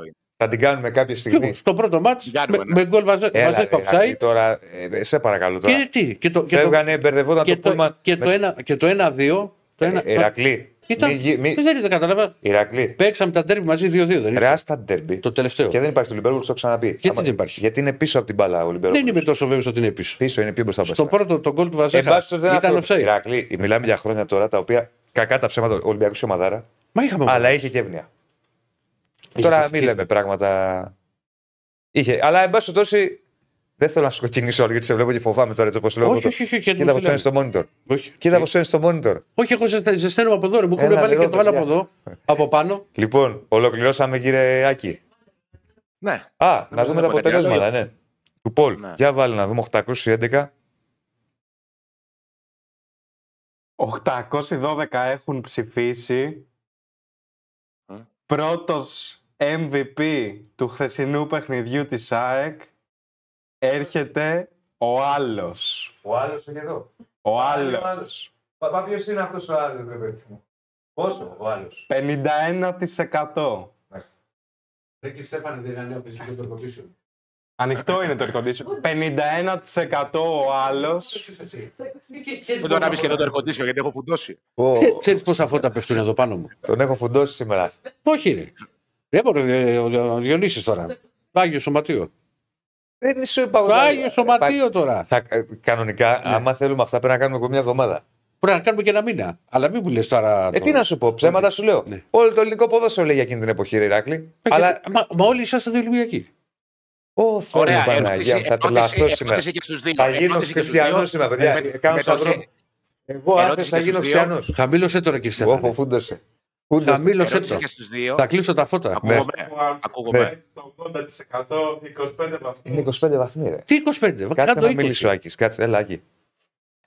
Θα την κάνουμε κάποια στιγμή. Στο πρώτο μάτς Την κάνουμε, με, ναι. με γκολ βαζέ Έλα, βαζέ ρε, Άκη, offside. τώρα, ε, σε παρακαλώ τώρα. Και τι, και το, και το, Φεύγανε, μπερδευόταν και το το, πούλμαν. και το ένα- και το 1-2. Το ένα- Ε, Ηρακλή. Κοίτα, Μη γι- μη- δεν είναι, κατάλαβα. Ηρακλή. Παίξαμε τα τέρμι μαζί 2-2. Δεν Ρε, είναι. άστα ντέρμπι. Το τελευταίο. Και δεν υπάρχει το Λιμπέρβουλ, το έχω ξαναπεί. Γιατί Άμα- δεν υπάρχει; Γιατί είναι πίσω από την μπάλα ο Λιμπέρβουλ. Δεν είμαι τόσο βέβαιος ότι είναι πίσω. Πίσω είναι πιο μπροστά από Στο εσένα. πρώτο το γκολ του Εν Βαζέχα πάση περιπτώσει, δεν ήταν αυτό. offside. Ηρακλή, μιλάμε για χρόνια τώρα τα οποία κακά τα ψέματα ο Ολυμπιακός η ομαδάρα, Μα είχαμε αλλά είχε και εύνοια. Τώρα κάτι μην και- λέμε πράγματα. Είχε. Αλλά εν πάση περιπτώσει δεν θέλω να σου κοκκινήσω όλο γιατί σε βλέπω και φοβάμαι τώρα έτσι όπως λέω. Όχι, όχι, όχι. Κοίτα πώ φαίνεται στο monitor. Όχι. Κοίτα πώ φαίνεται στο monitor. Όχι, εγώ ζεστε- ζεσταίνομαι από εδώ. ρε. Μου έχουν Ένα βάλει και νερό, το άλλο παιδιά. από εδώ. Από πάνω. Λοιπόν, ολοκληρώσαμε κύριε Άκη. Ναι. Α, να δεν δούμε τα έχουμε κάτι αποτελέσματα, άλλο. ναι. Του Πολ. Ναι. Για βάλει να δούμε 811. 812 έχουν ψηφίσει. Ε. Πρώτος MVP του χθεσινού παιχνιδιού της ΑΕΚ έρχεται ο άλλος. Ο άλλος όχι εδώ. Ο Πάλι ο άλλος. Παπά, ποιος είναι αυτός ο άλλος, ρε παιδί μου; Πόσο ο άλλος; 51%. Ρε και Στέφανε δεν είναι νέο φυσικό το condition. Ανοιχτό είναι το air condition. 51% ο άλλος. Δεν το ανάβεις και εδώ το ερκοντήσιο γιατί έχω φουντώσει. Ξέρεις πόσα φώτα πέφτουν εδώ πάνω μου. Τον έχω φουντώσει σήμερα. Όχι, ρε. Δεν μπορεί ο Διονύσης τώρα. Άγιο σωματείο. Δεν σου είπα Το εγώ. Άγιο Σωματείο τώρα. Θα, ε, κανονικά, άμα θέλουμε αυτά, πρέπει να κάνουμε από μια εβδομάδα. Πρέπει να κάνουμε και ένα μήνα. Αλλά μην μου λες τώρα. Ε, το- τι να σου πω, ψέματα σου λέω. Ναι. Όλο το ελληνικό ποδόσφαιρο λέει για εκείνη την εποχή, ρε Ηράκλη. Ε, Αλλά. γιατί- Μα, μα όλοι είσαστε Ολυμπιακοί. Ω, Θεέ Ωραία, μου, Παναγία μου, ερώτηση, θα τρελαθώ ερώτηση, σήμερα. ερώτηση και στους δύο. Θα γίνω Ερώτηση και στους χριστιανό δύο. σήμερα, παιδιά. Με- με- Κάνω με το σταυρό. χε- Εγώ αν ερώτηση θα και γίνω στους δύο. χριστιανός. Χαμήλωσε τώρα κύριε Εγώ Στέφανε. Φούντωσε. Φούντωσε. Χαμήλωσε ερώτηση το. και στους δύο. Θα κλείσω τα φώτα. Ακούγομαι. Ακούγομαι. Ακούγομαι. Στο 80% 25 βαθμού. Είναι 25 βαθμοί, ρε. Τι 25, Κάτσε κάτω να 20. μιλήσει ο Άκης. Κάτσε, έλα Άκη.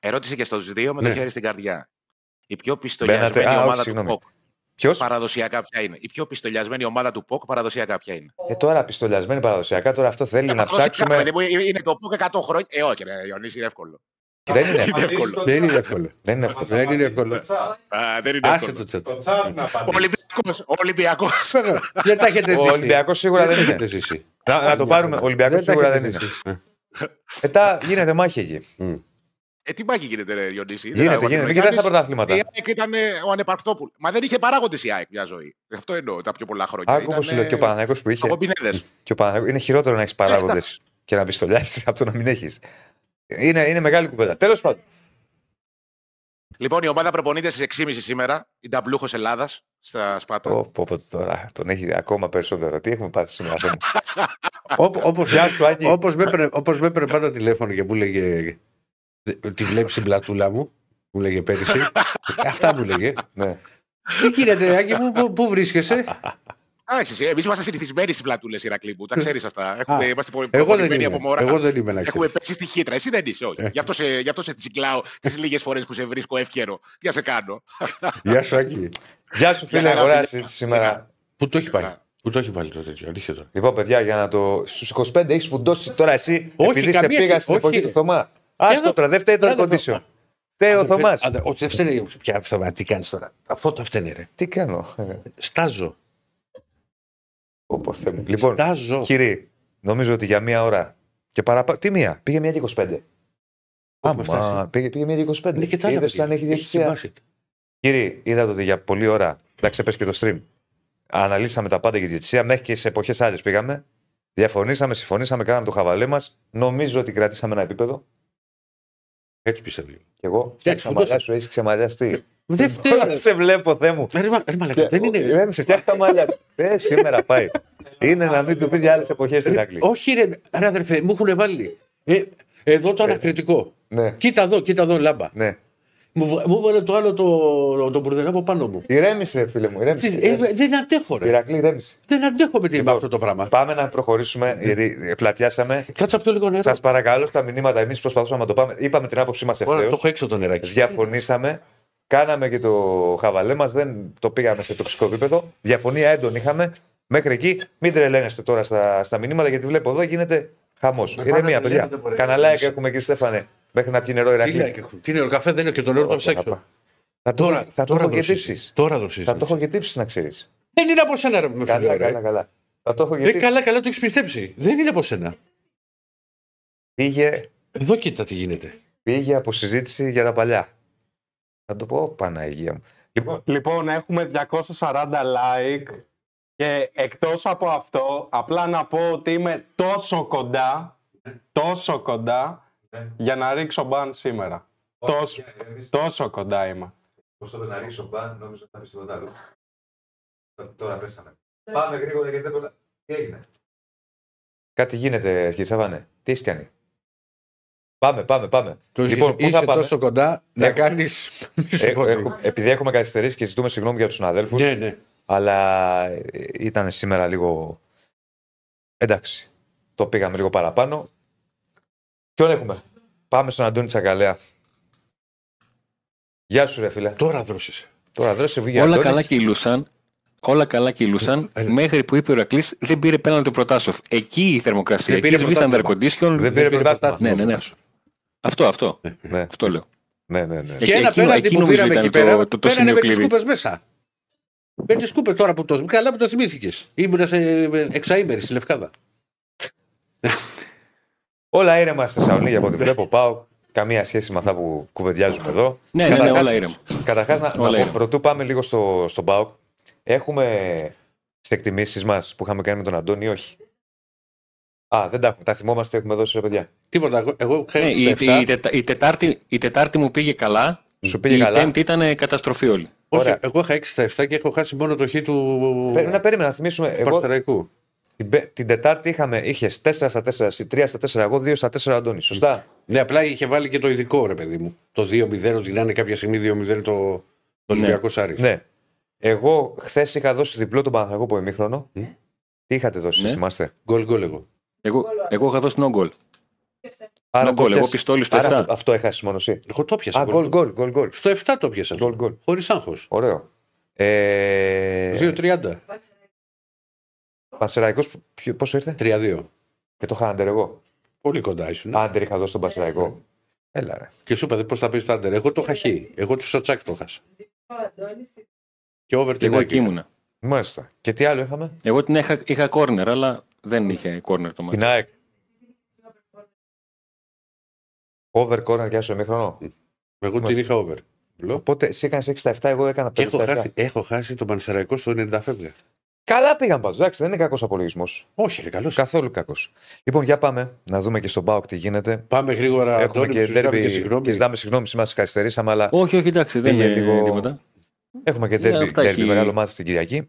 Ερώτηση και στους δύο με Ναι. το χέρι στην καρδιά. Η πιο Μπαίνατε- πιστολιασμένη Α, όχι, ομάδα του συγγνώμη. ΠΟΚ Ποιος; παραδοσιακά ποια είναι; Η πιο πιστολιασμένη ομάδα του ΠΟΚ παραδοσιακά ποια είναι; Ε, τώρα πιστολιασμένη παραδοσιακά, τώρα αυτό θέλει να Αυτό σε ψάξουμε. ψάχνουμε, δεν μπορεί- Είναι το ΠΟΚ 100 χρόνια. Ε, όχι, ρε, Ιωνίση, είναι εύκολο. Δεν είναι εύκολο. εύκολο. Δεν είναι εύκολο. Δεν είναι εύκολο. Δεν είναι εύκολο. Α, δεν είναι Άσε εύκολο. το τσέτ. Το τσάτ να απαντήσει. Ολυμπιακός, Ολυμπιακός. Βέβαια. Δεν τα έχετε Ο ζήσει. Ολυμπιακός σίγουρα δεν έχετε είναι. ζήσει. Να, να το πάρουμε. Ο Ολυμπιακός Δεν τα σίγουρα έχετε δεν είναι. ζήσει. Μετά γίνεται μάχη εκεί. Ε, τι μάχη γίνεται, ρε, Διονύση; Δεν Γίνεται, θα- γίνεται. ο Μην κοιτάς τα Γιάννης- πρωταθλήματα. Η ΑΕΚ ήταν ε, ο ανεπαρκτόπουλο. Μα δεν είχε παράγοντες η ΑΕΚ μια ζωή. Αυτό εννοώ τα πιο πολλά χρόνια. Άκου όπως σου λέω και ο Παναγιώ που είχε. Αγωμπινέδε. Και ο Παναγιώ- είναι χειρότερο να έχεις παράγοντες και να πιστολιάσεις από το να μην έχεις. Είναι, είναι μεγάλη κουβέντα. Τέλος πάντων. Λοιπόν, η ομάδα προπονείται στις 6.30 σήμερα. Η ταμπλούχο Ελλάδας στα Σπάτα. Πω, πω, πω, τώρα τον έχει ακόμα περισσότερο. Τι έχουμε πάθει σήμερα. Θεέ μου. Όπως, Γεια σου, Άκη. όπως, με έπαιρνε, όπως με έπαιρνε πάντα τηλέφωνο και μου λέγε τη βλέπεις την πλατούλα μου μου λέγε πέρυσι αυτά μου λέγε ναι. τι γίνεται Άκη μου πού, πού βρίσκεσαι; Εντάξει, εμείς είμαστε συνηθισμένοι στις πλατούλες Ηρακλή μου. Τα ξέρεις αυτά. Έχουμε, Α, είμαστε πολύ εγώ δεν προχωρημένοι είμαι από μωρά. εγώ δεν είμαι να Έχουμε ξέρεις. πέσει στη χύτρα. Εσύ δεν είσαι, όχι. Ε. Γι' αυτό σε, γι αυτό σε τσικλάω τις λίγες φορές που σε βρίσκω εύκαιρο. Τι να σε κάνω. Γεια σου Άκη Γεια σου, φίλε. χαρά, Ωραία φίλε. συζήτηση σήμερα. Πού το έχει πάει; Καλά. Πού το έχει βάλει το τέτοιο αλήθεια τώρα Λοιπόν, παιδιά, για να το. Στους 25 έχεις φουντώσει τώρα εσύ. Όχι, επειδή σε καμία πήγα σχέση. στην Όχι, εποχή ρε. του Θωμά. Άστο εδώ- τώρα, δεν φταίει το air Άντε, condition. Φταίει ο Θωμάς. Άντε, Όχι δεν φταίνε πια αυτό τι κάνεις τώρα Τα φώτα φταίνε ρε Τι κάνω; Στάζω Όπω θέλω. Λοιπόν, Στάζω κύριε, νομίζω ότι για μία ώρα και παραπάνω. Τι μία, πήγε μία και 25. Έχουμε Άμα, φτάσει. πήγε, πήγε μία και 25. Είναι και τα άλλα Είδες παιδιά. αν έχει Έχει διαιτησία. συμπάσει. Κύριε, είδατε ότι για πολλή ώρα. Εντάξει, πες και το stream. Αναλύσαμε τα πάντα για τη διαιτησία. Μέχρι και σε εποχές άλλες πήγαμε. Διαφωνήσαμε, συμφωνήσαμε, κάναμε το χαβαλέ μας. Νομίζω ότι κρατήσαμε ένα επίπεδο. Έτσι πιστεύω Κι εγώ. Φτιάξε, τα μαλλιά φουντώσε. σου, έχεις ξεμαλιαστεί. Δεν φταίω ρε. σε βλέπω, Θεέ μου. Ρε, μα- ρε, μαλάκα, δεν είναι Δεν σε φτιάχνει τα μαλλιά σου. Ε, σήμερα πάει. Είναι να μην του πει για άλλες εποχές στην Αγγλία. Όχι, ρε, ρε αδερφέ, μου έχουν βάλει. Ε, εδώ το ανακριτικό. Ναι, Κοίτα εδώ, κοίτα εδώ, λάμπα. ναι. Μου, βα- μου βάλε το άλλο το, το μπουρδελά από πάνω μου. Ηρέμησε, φίλε μου. Τι- Ηρέμησε. ε, δεν αντέχω, ρε. Ηρακλή, ηρέμησε. Δεν αντέχω με, τι- με Λοιπόν, αυτό το πράγμα. Πάμε να προχωρήσουμε, γιατί πλατιάσαμε. Κάτσε πιο λίγο νερό. Σας παρακαλώ στα μηνύματα, εμείς προσπαθούσαμε να το πάμε. Είπαμε την άποψή μας Ωραία, το ευθέω. έχω έξω το νεράκι. Διαφωνήσαμε. Κάναμε και το χαβαλέ μας, δεν το πήγαμε σε τοξικό επίπεδο. Διαφωνία έντονη είχαμε. Μέχρι εκεί, μην τρελαίνεστε τώρα στα, στα μηνύματα, γιατί βλέπω εδώ γίνεται χαμός. Ηρεμία, παιδιά. γίνεται, μπορεί. Καναλάκι έχουμε, κύριε Στέφανε, μέχρι να πιει νερό Τι Ηρακλή. λέει, τι νερό, καφέ δεν είναι και το νερό το Όχι, ψάξω. παπά. Θα το, Τώρα, θα το τώρα έχω και δροσίζεις. τύψει. Τώρα δροσίζεις. Θα το έχω και τύψει να ξέρεις. Δεν είναι από σένα, ρε, μου σου Καλά, λέω, καλά, ρε. καλά. Θα το έχω και Ε, τύψει. καλά, καλά, το έχεις πιστέψει. Δεν είναι από σένα. Πήγε, Εδώ κοίτα τι γίνεται. πήγε από συζήτηση για τα παλιά. Θα το πω, Παναγία μου. Λοιπόν, Λοιπόν, έχουμε 240 like και εκτός από αυτό, απλά να πω ότι είμαι τόσο κοντά, τόσο κοντά, για να ρίξω μπαν σήμερα. Τόσο, τόσο κοντά είμαι. Πώς το να ρίξω μπαν, νόμιζα να πεις τίποτα άλλο. Τώρα πέσαμε. Πάμε γρήγορα γιατί δεν πολλά. Τι έγινε; Κάτι γίνεται, κύριε Σαββάνε. Τι έχει κάνει. Πάμε, πάμε, πάμε. Το Λοιπόν, πού είσαι θα πάμε; τόσο κοντά να Έχω- κάνει. Έχω- έχω- επειδή έχουμε καθυστερήσει και ζητούμε συγγνώμη για τους συναδέλφους, Ναι, ναι. αλλά ε, ήταν σήμερα λίγο. Εντάξει. Το πήγαμε λίγο παραπάνω. Ποιον έχουμε; Πάμε στον Αντώνη Τσακαλέα. Γεια σου, ρε φίλε. Τώρα δρόσεσαι. Τώρα δεν σε βγήκε Όλα Αντώνης. καλά κυλούσαν. Όλα καλά κυλούσαν Ε, ε. μέχρι που είπε ο Ηρακλή δεν πήρε πέναλτι ο Προτάσοφ. Εκεί η θερμοκρασία. Δεν Εκεί πήρε σβήσαν τα air πρωτάθλημα. condition. Δεν πήρε πρωτάθλημα. Ναι, ναι, ναι. Αυτό, αυτό. Ναι, Αυτό λέω. ναι, ναι. ναι. Ε, Και ένα εκείνο- πέναντι εκεί που νομίζω πήραμε ήταν εκεί το- πέρα. το- το πέρανε σημείο με τις κλειδί. κούπε μέσα. Με τις κούπε τώρα που το. Καλά που το θυμήθηκες. Ήμουνα σε εξαήμερη στη Λευκάδα. Όλα ήρεμα στη Θεσσαλονίκη από ό,τι βλέπω. Πάω καμία σχέση με αυτά που κουβεντιάζουμε εδώ. Ναι, ναι, ναι, Καταρχάς- όλα ήρεμα. Καταρχάς, να, να Όλα πω, ήρεμα. πρωτού πάμε λίγο στο, στον ΠΑΟΚ. Έχουμε στι εκτιμήσεις μας που είχαμε κάνει με τον Αντώνη, όχι; Α, δεν τα έχουμε. Τα θυμόμαστε, έχουμε δώσει ρε παιδιά. Τίποτα. Εγώ, εγώ είχα Ναι, έξι η, στα η, 7. τετα- η τετάρτη, η Τετάρτη μου πήγε καλά. Σου πήγε η καλά. Πέμπτη ήταν καταστροφή όλη. Όχι, Ωραία. εγώ είχα 6 στα 7 και έχω χάσει μόνο το χ του Πε- Να περίμενα να θυμίσουμε. Εγώ Παστεραϊκού. την, πε- την Τετάρτη είχαμε, είχες 4 στα 4, εσύ 3 στα 4, εγώ 2 στα 4 Αντώνης. Σωστά. Ναι, απλά είχε βάλει και το ειδικό ρε παιδί μου. Το 2-0, ότι να είναι κάποια στιγμή 2-0 το, το Ναι. Ολυμπιακός Σάρι. Ναι. Εγώ χθες είχα δώσει διπλό τον Παναθηναϊκό από ημίχρονο. Μμ. Τι είχατε δώσει, Ναι. θυμάστε; Γκολ γκολ εγώ. Εγώ, εγώ είχα δώσει no goal. Άρα No το goal, εγώ πιάσε- πιστόλι στο Άρα 7. αυτό, αυτό έχασες μόνο εσύ. Εγώ το πιάσα. Α, γκολ, γκολ, γκολ, γκολ. Στο 7 το πιάσα. Γκολ, γκολ. Χωρίς άγχος. Ωραίο. Ε, 2-30. Πανσεραϊκός, ποιο- πόσο ήρθε; 3-2. και το είχα άντερ εγώ. Πολύ κοντά ήσουν. Άντερ είχα δώσει τον Πανσεραϊκό. Έλα ρε. Και σου είπα πώς θα πεις τα άντερ. Εγώ το είχα χ. Εγώ του Σατσάκ το χάσα. Και over την Εγώ Άκη. εκεί ήμουνα. Μάλιστα. Και τι άλλο είχαμε; Εγώ την είχα, είχα corner, αλλά δεν είχε corner το μάτι. Την ΑΕΚ. Over corner και άσο ημίχρονο. Εγώ την είχα over. Λέω. Οπότε εσύ έκανε 6 στα 7, εγώ έκανα 5 Έχω στα 7. χάσει, έχω χάσει τον Πανσεραϊκό στο 90 φεύγα. Καλά πήγαν πάντως. Εντάξει, δεν είναι κακός απολογισμός. Όχι, ρε, καλός. Καθόλου κακός. Λοιπόν, για πάμε να δούμε και στον Πάοκ τι γίνεται. Πάμε γρήγορα. Έχουμε Αντώνη, και που σου ζητάμε derby και και συγγνώμη. ζητάμε συγγνώμη, σήμερα σας καθυστερήσαμε, αλλά Όχι, όχι, εντάξει, δεν Πήγε είναι λίγο- τίποτα. έχουμε και Ε, derby, αυτά derby έχει- μεγάλο μάτι την Κυριακή.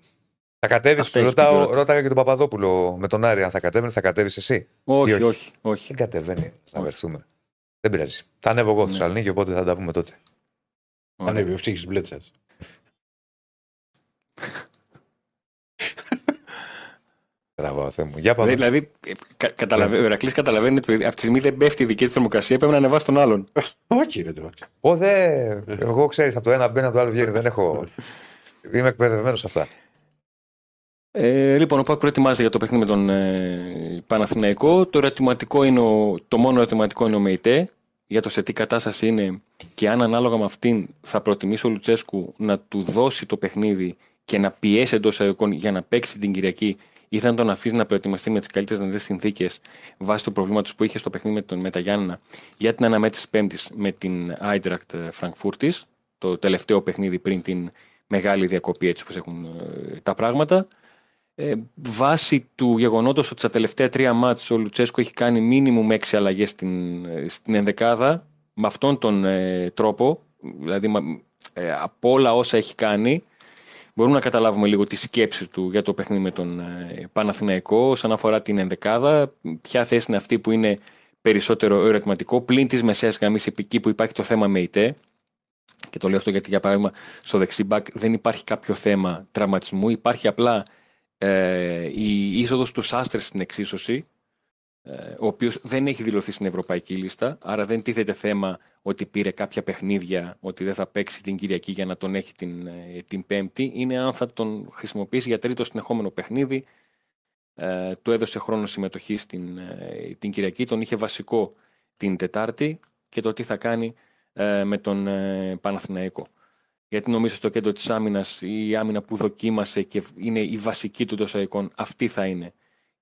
Θα κατέβεις, Αυτά έχεις ρωτάω, πει και ο- ρώταγα και τον Παπαδόπουλο με τον Άρη αν θα κατέβει, θα κατέβεις εσύ. Όχι, όχι. όχι, όχι. Δεν κατεβαίνει, να βρεθούμε. Δεν πειράζει. Θα ανέβω εγώ στη Ναι. Θεσσαλονίκη, οπότε θα τα πούμε τότε. Ωραία. Ανέβει ο φτύχη μπλέτσας. Μπράβο, Θεέ μου. Για πάμε. Δηλαδή, ε, κα, καταλαβα... ο Ηρακλής καταλαβαίνει ότι από τη στιγμή δεν πέφτει η δική του θερμοκρασία, πρέπει να ανεβάσει τον άλλον. Όχι, ρε, το. Ω, δε... Εγώ ξέρεις, από το ένα μπαίνει, από το άλλο βγαίνει. Δεν έχω. Είμαι εκπαιδευμένος σε αυτά. Ε, λοιπόν, ο Πάκ προετοιμάζεται για το παιχνίδι με τον ε, Παναθηναϊκό. Το, ερωτηματικό είναι ο, το μόνο ερωτηματικό είναι ο ΜΕΙΤΕ για το σε τι κατάσταση είναι και αν ανάλογα με αυτήν θα προτιμήσει ο Λουτσέσκου να του δώσει το παιχνίδι και να πιέσει εντός εικόν για να παίξει την Κυριακή ή θα τον αφήσει να προετοιμαστεί με τις καλύτερες δυνατές συνθήκες βάσει του προβλήματος που είχε στο παιχνίδι με, τον, με τα Γιάννενα για την αναμέτρηση Πέμπτης με την Άιντρακτ Φραγκφούρτης, το τελευταίο παιχνίδι πριν την μεγάλη διακοπή έτσι όπως έχουν ε, τα πράγματα. Ε, βάσει του γεγονότος ότι στα τελευταία τρία μάτς ο Λουτσέσκο έχει κάνει μίνιμουμ έξι αλλαγές στην, ε, στην ενδεκάδα με αυτόν τον ε, τρόπο δηλαδή μα- ε, από όλα όσα έχει κάνει μπορούμε να καταλάβουμε λίγο τη σκέψη του για το παιχνίδι με τον ε, Παναθηναϊκό. Όσον αφορά την ενδεκάδα ποια θέση είναι αυτή που είναι περισσότερο ερωτηματικό. Πλην της μεσαίας γραμμής εκεί που υπάρχει το θέμα με ΙΤΕ και το λέω αυτό γιατί για παράδειγμα στο δεξί μπακ δεν υπάρχει κάποιο θέμα τραυματισμού. Υπάρχει απλά ε, η είσοδος του Σάστρε στην εξίσωση, ε, ο οποίος δεν έχει δηλωθεί στην ευρωπαϊκή λίστα, άρα δεν τίθεται θέμα ότι πήρε κάποια παιχνίδια, ότι δεν θα παίξει την Κυριακή για να τον έχει την, ε, την Πέμπτη. Είναι αν θα τον χρησιμοποιήσει για τρίτο συνεχόμενο παιχνίδι. Ε, του έδωσε χρόνο συμμετοχή στην ε, την Κυριακή, τον είχε βασικό την Τετάρτη και το τι θα κάνει ε, με τον ε, Παναθηναϊκό γιατί νομίζω στο κέντρο της άμυνας η άμυνα που δοκίμασε και είναι η βασική του τόσο εικόν αυτή θα είναι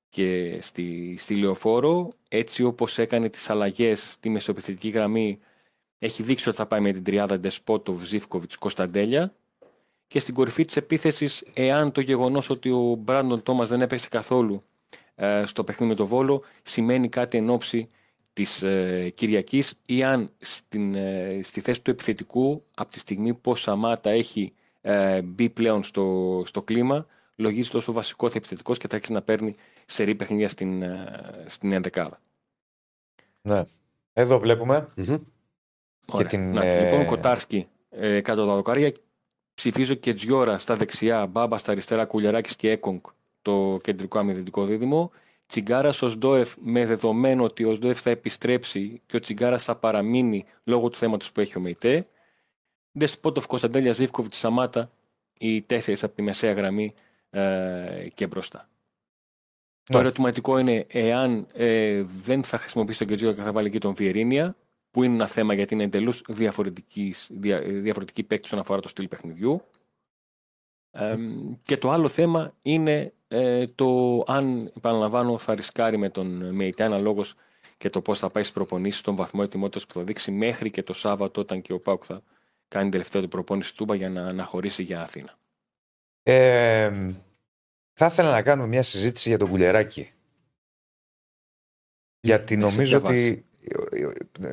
και στη, στη λεωφόρο. Έτσι όπως έκανε τις αλλαγές στη μεσοπιθετική γραμμή έχει δείξει ότι θα πάει με την τριάδα Ντεσπότοβ, Ζήφκοβιτς, Κωνσταντέλια. Και στην κορυφή της επίθεσης εάν το γεγονός ότι ο Μπράντον Τόμας δεν έπαιξε καθόλου ε, στο παιχνίδι με το Βόλο σημαίνει κάτι εν ώψη της ε, Κυριακής ή αν στην, ε, στη θέση του επιθετικού από τη στιγμή που ο Σαμάτα έχει ε, μπει πλέον στο, στο κλίμα λογίζεται όσο βασικός θα επιθετικός και θα έχει να παίρνει σερή παιχνίδια στην, ε, στην ενδεκάδα. Ναι. Εδώ βλέπουμε. Μμμ. Ωραία. την, Να, ε, Λοιπόν, Κοτάρσκι ε, κάτω τα δοκάρια. Ψηφίζω και Τζιόρα στα δεξιά, Μπάμπα στα αριστερά, Κουλιαράκης και Έκονγκ το κεντρικό αμυντικό δίδυμο. Τσιγκάρας ο Σντόεφ με δεδομένο ότι ο Σντόεφ θα επιστρέψει και ο Τσιγκάρας θα παραμείνει λόγω του θέματος που έχει ο ΜΕΙΤΕ. Δεσπότοφ Κωνσταντέλια Ζήφκοβιτ Σαμάτα, οι τέσσερις από τη μεσαία γραμμή ε, και μπροστά. Το Μάλιστα. ερωτηματικό είναι εάν ε, δεν θα χρησιμοποιήσει τον Κετζίο και θα βάλει εκεί τον Βιερίνια, που είναι ένα θέμα γιατί είναι εντελώς διαφορετικής παίκτη όσον αφορά το στυλ παιχνιδιού. Ε, και το άλλο θέμα είναι ε, το αν, επαναλαμβάνω, θα ρισκάρει με τον ΜΕΙΤΕ αναλόγως και το πώς θα πάει στις προπονήσεις, τον βαθμό ετοιμότητας που θα δείξει μέχρι και το Σάββατο, όταν και ο Πάουκ θα κάνει τελευταία του προπόνηση τούμπα για να αναχωρήσει για Αθήνα. Ε, θα ήθελα να κάνουμε μια συζήτηση για τον Κουλεράκη. Γιατί Δεν σε νομίζω ποια ότι.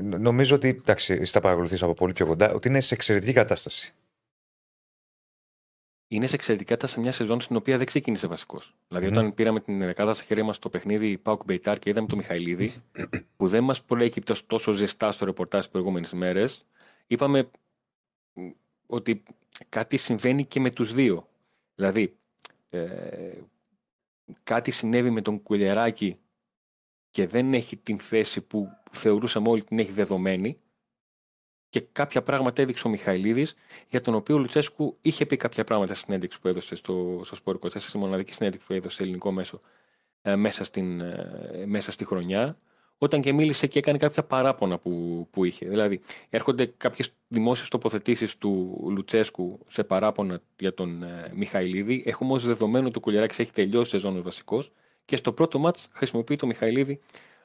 Νομίζω ότι. Εντάξει, εσύ τα παρακολουθείς από πολύ πιο κοντά. Ότι είναι σε εξαιρετική κατάσταση. Είναι σε εξαιρετικά τα σε μια σεζόν στην οποία δεν ξεκίνησε βασικός. Δηλαδή, Μμμ. όταν πήραμε την δεκάδα στα χέρια μας το παιχνίδι Πάουκ Μπεϊτάρ και είδαμε τον Μιχαηλίδη, που δεν μας προέκυπτε τόσο ζεστά στο ρεπορτάζ τις προηγούμενες μέρες, είπαμε μ, ότι κάτι συμβαίνει και με τους δύο. Δηλαδή, ε, κάτι συνέβη με τον Κουλιαράκη και δεν έχει την θέση που θεωρούσαμε όλοι την έχει δεδομένη και κάποια πράγματα έδειξε ο Μιχαηλίδης για τον οποίο ο Λουτσέσκου είχε πει κάποια πράγματα στην συνέντευξη που έδωσε στο, στο Σπορ 24, στη μοναδική συνέντευξη που έδωσε σε ελληνικό μέσο ε, μέσα, στην, ε, μέσα στη χρονιά, όταν και μίλησε και έκανε κάποια παράπονα που, που είχε. Δηλαδή, έρχονται κάποιες δημόσιες τοποθετήσεις του Λουτσέσκου σε παράπονα για τον ε, Μιχαηλίδη. Έχουμε όμω δεδομένο ότι ο Κουλιαράκης έχει τελειώσει σεζόν βασικός και στο πρώτο μάτς χρησιμοποιεί το Μιχαηλίδη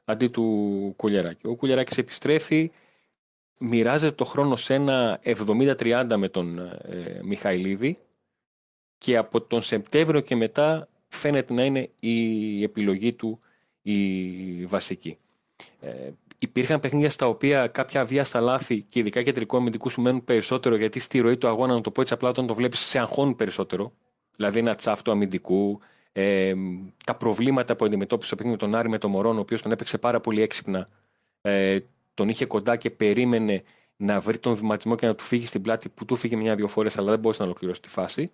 αντί του Κουλιαράκη. Ο Κουλιαράκης επιστρέφει, μοιράζεται το χρόνο σε ένα 70-30 με τον ε, Μιχαηλίδη και από τον Σεπτέμβριο και μετά φαίνεται να είναι η επιλογή του η βασική. Ε, υπήρχαν παιχνίδια στα οποία κάποια βία λάθη και ειδικά κεντρικού αμυντικού σου μένουν περισσότερο γιατί στη ροή του αγώνα, να το πω έτσι απλά, όταν το βλέπεις, σε αγχώνουν περισσότερο. Δηλαδή ένα τσάφ του αμυντικού, ε, τα προβλήματα που αντιμετώπισε στο παιχνίδι με τον Άρη με τον Μωρόν, ο οποίος τον έπαιξε πάρα πολύ έξυπνα. Ε, τον είχε κοντά και περίμενε να βρει τον βηματισμό και να του φύγει στην πλάτη που του φύγε μια-δύο φορές, αλλά δεν μπορούσε να ολοκληρώσει τη φάση.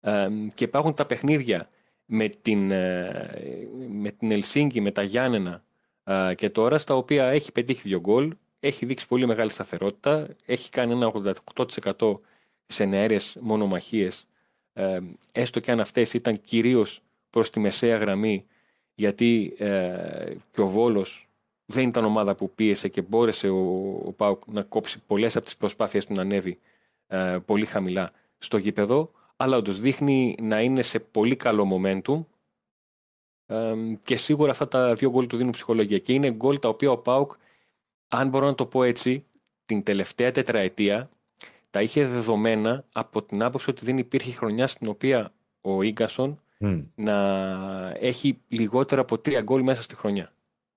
Ε, και υπάρχουν τα παιχνίδια με την, ε, με την Ελσίνκη, με τα Γιάννενα ε, και τώρα, στα οποία έχει πετύχει δύο γκολ, έχει δείξει πολύ μεγάλη σταθερότητα, έχει κάνει ένα 88% σε νεαρές μονομαχίες, ε, έστω και αν αυτές ήταν κυρίως προς τη μεσαία γραμμή, γιατί ε, και ο Βόλος δεν ήταν ομάδα που πίεσε και μπόρεσε ο, ο Πάουκ να κόψει πολλές από τις προσπάθειες του να ανέβει ε, πολύ χαμηλά στο γήπεδο, αλλά όντως δείχνει να είναι σε πολύ καλό momentum ε, και σίγουρα αυτά τα δύο γκολ του δίνουν ψυχολογία. Και είναι γκολ τα οποία ο Πάουκ, αν μπορώ να το πω έτσι, την τελευταία τετραετία τα είχε δεδομένα από την άποψη ότι δεν υπήρχε χρονιά στην οποία ο Ίγκασον Μμ. να έχει λιγότερα από τρία γκολ μέσα στη χρονιά.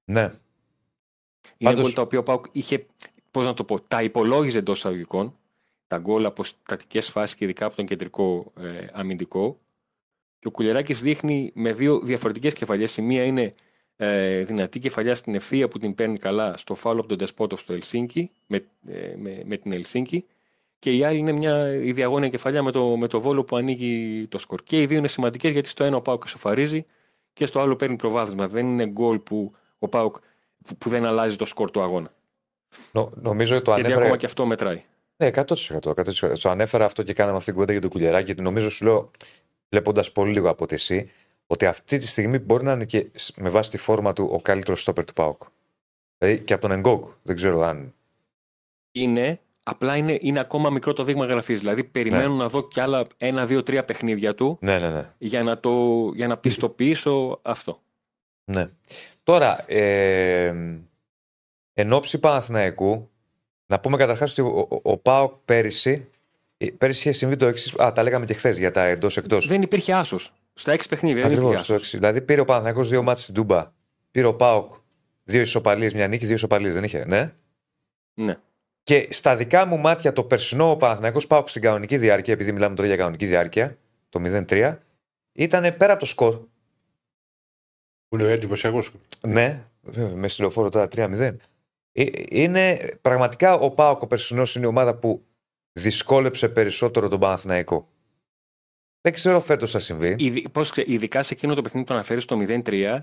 Ναι. Είναι Πάντως- γκολ τα οποία ο Πάουκ είχε, πώς να το πω, τα υπολόγιζε εντός εισαγωγικών, τα γκολ από στατικές φάσεις και ειδικά από τον κεντρικό ε, αμυντικό. Και ο Κουλιαράκης δείχνει με δύο διαφορετικές κεφαλιές. Η μία είναι ε, δυνατή κεφαλιά στην ευθεία που την παίρνει καλά στο φάουλ από τον Τεσπότοφ στο Ελσίνκι, με, ε, με, με την Ελσίνκι. Και η άλλη είναι μια η διαγώνια κεφαλιά με το, με το βόλο που ανοίγει το σκορ. Και οι δύο είναι σημαντικές γιατί στο ένα ο Πάουκ ισοφαρίζει και στο άλλο παίρνει προβάδισμα. Δεν είναι γκολ που ο Πάουκ που, που δεν αλλάζει το σκορ του αγώνα. Νο- νομίζω ότι το Γιατί ανέφερε. ακόμα και αυτό μετράει. Ναι, 100%. 100%. Το ανέφερα αυτό και κάναμε αυτή την κουβέντα για τον Κουλιαράκη. Γιατί νομίζω, σου λέω, βλέποντας πολύ λίγο από τη εσύ, ότι αυτή τη στιγμή μπορεί να είναι και σ- με βάση τη φόρμα του ο καλύτερος στόπερ του Πάουκ. Δηλαδή και από τον Εγκόγκ. Δεν ξέρω αν. Είναι, απλά είναι, είναι ακόμα μικρό το δείγμα γραφής. Δηλαδή, περιμένω να δω κι άλλα ένα, δύο, τρία παιχνίδια του Ναι, ναι, ναι. για να, το, για να πιστοποιήσω αυτό. ναι. Τώρα, ε, εν ώψη Παναθηναϊκού, να πούμε καταρχάς ότι ο, ο, ο Πάουκ πέρυσι, ε, πέρυσι είχε συμβεί το εξή. Α, τα λέγαμε και χθες για τα εντό εκτό. Δεν υπήρχε άσος. Στα έξι παιχνίδια δεν Ακριβώς. υπήρχε άσος. Δηλαδή πήρε ο Παναθηναϊκός δύο μάτς στην Τούμπα. Πήρε ο Πάουκ δύο ισοπαλίες, μια νίκη, δύο ισοπαλίες. Δεν είχε, ναι; Ναι. Και στα δικά μου μάτια το περσινό Παναθηναϊκός Πάουκ στην κανονική διάρκεια, επειδή μιλάμε τώρα για κανονική διάρκεια, το 0-3, ήταν πέρα από το σκορ. Που είναι εντυπωσιακό. Ναι, βέβαια, με στη λεωφόρο τώρα 3-0. Ε, Είναι πραγματικά ο Πάουκ ο περσινός είναι η ομάδα που δυσκόλεψε περισσότερο τον Παναθηναϊκό. Δεν ξέρω φέτος θα συμβεί. Ειδι- πώς ξε- ειδικά σε εκείνο το παιχνίδι που αναφέρεις στο 0-3,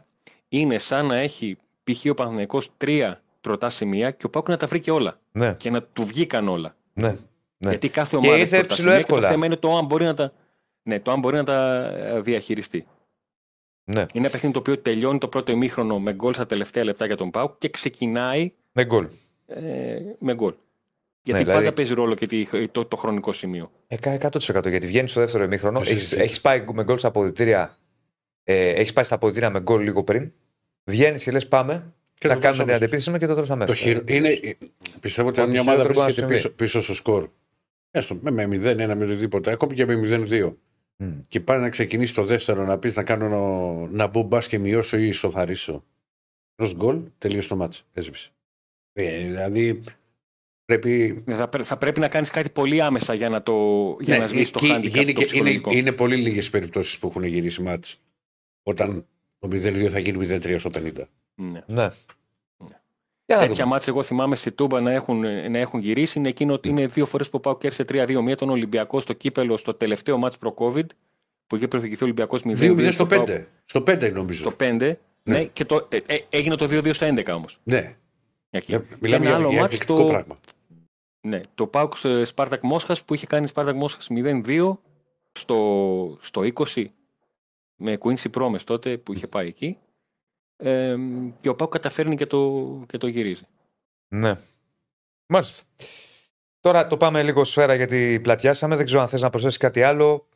είναι σαν να έχει π.χ. ο Παναθηναϊκός τρία τροτά σημεία και ο Πάουκ να τα βρει και όλα. Ναι, Και να του βγήκαν όλα. ναι. ναι. Γιατί κάθε Και ομάδα ήρθε έχει τροτά ψηλό σημεία και το εύκολα. θέμα είναι το αν μπορεί να τα, ναι, το αν μπορεί να τα ε, διαχειριστεί. Ναι. Είναι ένα παιχνίδι το οποίο τελειώνει το πρώτο ημίχρονο με γκολ στα τελευταία λεπτά για τον Πάουκ και ξεκινάει Με γκολ. ε, με γκολ. Γιατί δηλαδή- πάντα παίζει ρόλο και τη- το, το χρονικό σημείο. Ε, κα- 100% γιατί βγαίνει στο δεύτερο ημίχρονο, Το έχεις συζητήσεις. πάει με γκολ στα αποδητήρια. Ε, έχεις πάει στα αποδητήρια με γκολ λίγο πριν. Βγαίνεις και λες: Πάμε. Και θα το κάνουμε τρως την αμέσως. αντεπίθεση μα και το τρως αμέσως. Το χειρο... είναι... Πιστεύω ότι αν Ό,τι μια ομάδα χειρότερο μπορεί να βρίσκεται συμβεί. πίσω, πίσω στο σκορ, έστω με, με 0-1 με οτιδήποτε, ακόμη και με 0-2, και πάει να ξεκινήσει το δεύτερο να πεις να κάνω να μπω μπας και μειώσω ή ισοφαρίσω. Ρο γκολ, τελείωσε το μάτς. Έσβησε. Ε, δηλαδή πρέπει. Θα, πρέ- θα πρέπει να κάνεις κάτι πολύ άμεσα για να, το, για να σβήσεις το εκεί handicap γίνει το και- είναι, ψυχολογικό. είναι πολύ λίγες περιπτώσεις που έχουν γυρίσει μάτς Όταν το 0-2 θα γίνει 0-3 στο 50. Ναι. Ναι. Για να Τέτοια δούμε. μάτια εγώ θυμάμαι στη Τούμπα να έχουν, να έχουν γυρίσει. Είναι, εκείνο, είναι δύο φορές που πάω κέρδισε 3-2. Μία τον Ολυμπιακό στο κύπελο στο τελευταίο μάτς προ-COVID που είχε προηγηθεί ο Ολυμπιακός 0-2. 2-0 στο ΠΑΟΚ 5. Στο 5 νομίζω. Στο 5. Ναι. και το, ε, ε, έγινε το 2-2 στα 11 όμως. Ναι. Εκεί. Ε, Και Μιλάμε ένα για, άλλο για μάτς εκπληκτικό το, πράγμα. ναι, το Πάουκ Σπάρτακ Μόσχας που είχε κάνει Σπάρτακ Μόσχας 0-2 στο, στο 20 με Quincy Promes τότε που είχε πάει εκεί. Ε, και ο Πάουκ καταφέρνει και το, και το γυρίζει. Ναι. Μάλιστα. Τώρα το πάμε λίγο σφαίρα γιατί πλατιάσαμε. Δεν ξέρω αν θες να προσθέσεις κάτι άλλο.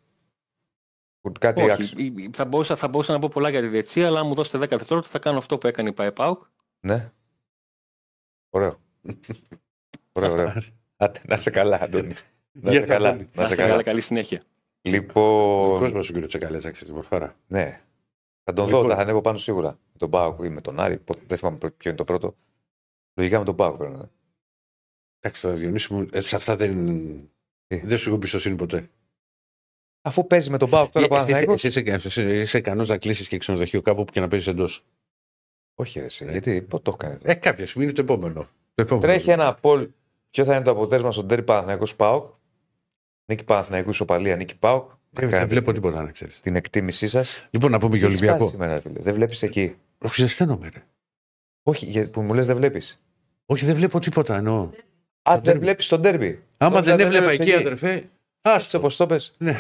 Που Κάτι Όχι, άξιο. η- η- θα, μπορούσα, θα μπορούσα να πω πολλά για τη διετησία, αλλά αν μου δώσετε 10 δευτερόλεπτα θα κάνω αυτό που έκανε η ΠαΕΠΑΟΚ. Ναι. Ωραίο. ωραίο, ωραίο. Άντε, να σε καλά, Αντώνη. Να Για σε καλά. Αντώνη. Να Να σε είστε καλά, καλά. καλή συνέχεια. Ο Λοιπόν, κόσμος ο κύριος Τσεκαλέτσα, ξέρεις την προφορά. ναι. Θα τον Λοιπόν. δω, θα ανέβω πάνω σίγουρα. Με τον Πάοκ ή με τον Άρη. Πότε- Δεν θυμάμαι ποιο είναι το πρώτο. Λογικά με τον Πάοκ πρέπει να είναι. Εντάξει, τώρα Διονύση μου, ε, σε αυτά δεν. Τι; Δεν σου έχω εμπιστοσύνη ποτέ. Αφού παίζει με τον Πάοκ τώρα Ε, εσύ- Παναθηναϊκός. Εσύ είσαι, εσύ είσαι ικανός να κλείσεις και ξενοδοχείο κάπου που και να παίζεις εντός. Όχι, ρε, εσύ, γιατί πότε το έκανε. Ε, κάποια στιγμή είναι το επόμενο. Το επόμενο. Τρέχει ένα πόλ. Ποιο θα είναι το αποτέλεσμα στον τέρι Παναθηναϊκός Πάοκ. Νίκη Παναθηναϊκού Ισοπαλία, Νίκη Πάοκ. Δεν δεν βλέπω τίποτα να ξέρεις. την εκτίμησή σας. Λοιπόν, να πούμε και Ολυμπιακό. Δεν βλέπεις εκεί. Όχι, ζεσταίνομαι. Ρε. Όχι, γιατί που μου λες δεν βλέπεις. Όχι, δεν βλέπω τίποτα εννοώ. Α, Στο δεν derby. βλέπεις τον τέρμπι. Άμα Νόμιζα δεν έβλεπα έβλεπες εκεί, αδερφέ. Άστο, πώ το πες. Ναι.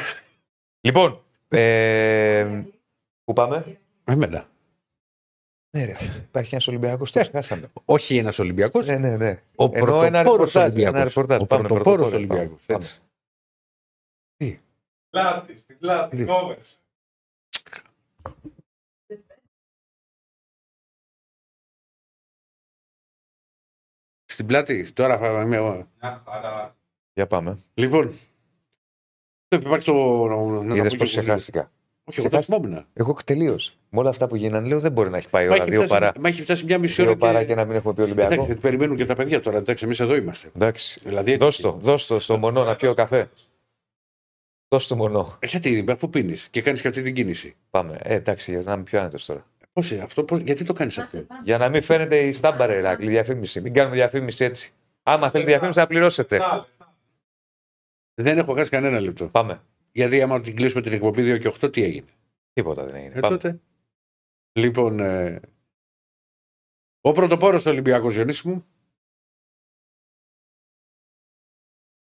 Λοιπόν, ε, πού πάμε; Εμένα. Ναι, ρε, υπάρχει ένας Ολυμπιακός, το ξεχάσαμε. Όχι ένας Ολυμπιακός. ναι, ναι, ναι. Ο Ενώ ένα πρωτοπόρος ρεπορτάζ. Ολυμπιακός. Ένα ρεπορτάζ. Ο Πάμε, πρωτοπόρος πρωτοπόρος, Ολυμπιακός. πάμε. Έτσι. Πλάτη, στην πλάτη, Τι; κόβες. Στην πλάτη. Τώρα θα είμαι εγώ. Μια χαρά. Για πάμε. Λοιπόν. Υπάρχει το. να- να Είδες πω πώς και- ξεχάστηκα. Όχι, εγώ το θυμόμουν. Εγώ τελείως. Με όλα αυτά που γίνανε, λέω δεν μπορεί να έχει πάει η Μα ώρα έχει δύο φτάσει- παρά. Μα έχει φτάσει μια μισή ώρα. Δύο παρά και να μην έχουμε πει Εντάξει, Ολυμπιακό. γιατί περιμένουν και τα παιδιά τώρα. Εντάξει, εμείς εδώ είμαστε. Εντάξει. Δηλαδή, Δώσ' το, δώσ' το στο μονό να πιω καφέ. Δώσ' το μονό. Ε, Γιατί, αφού πίνεις και κάνεις και αυτή την κίνηση. Πάμε. Ε, εντάξει, για να είμαι πιο άνετος τώρα. Πώς, ε, αυτό, πώς, γιατί το κάνεις αυτό; Για να μην φαίνεται η στάμπα, ρε Ηράκλη, διαφήμιση. Μην κάνουμε διαφήμιση έτσι. Άμα θέλετε διαφήμιση, να πληρώσετε. Δεν έχω χάσει κανένα λεπτό. Πάμε. Γιατί άμα την κλείσουμε την εκπομπή 2 και 8, τι έγινε; Τίποτα δεν έγινε. Ε, Πάμε. τότε. Λοιπόν, ε, ο πρωτοπόρος του Ολυμπιακού Διονύση μου.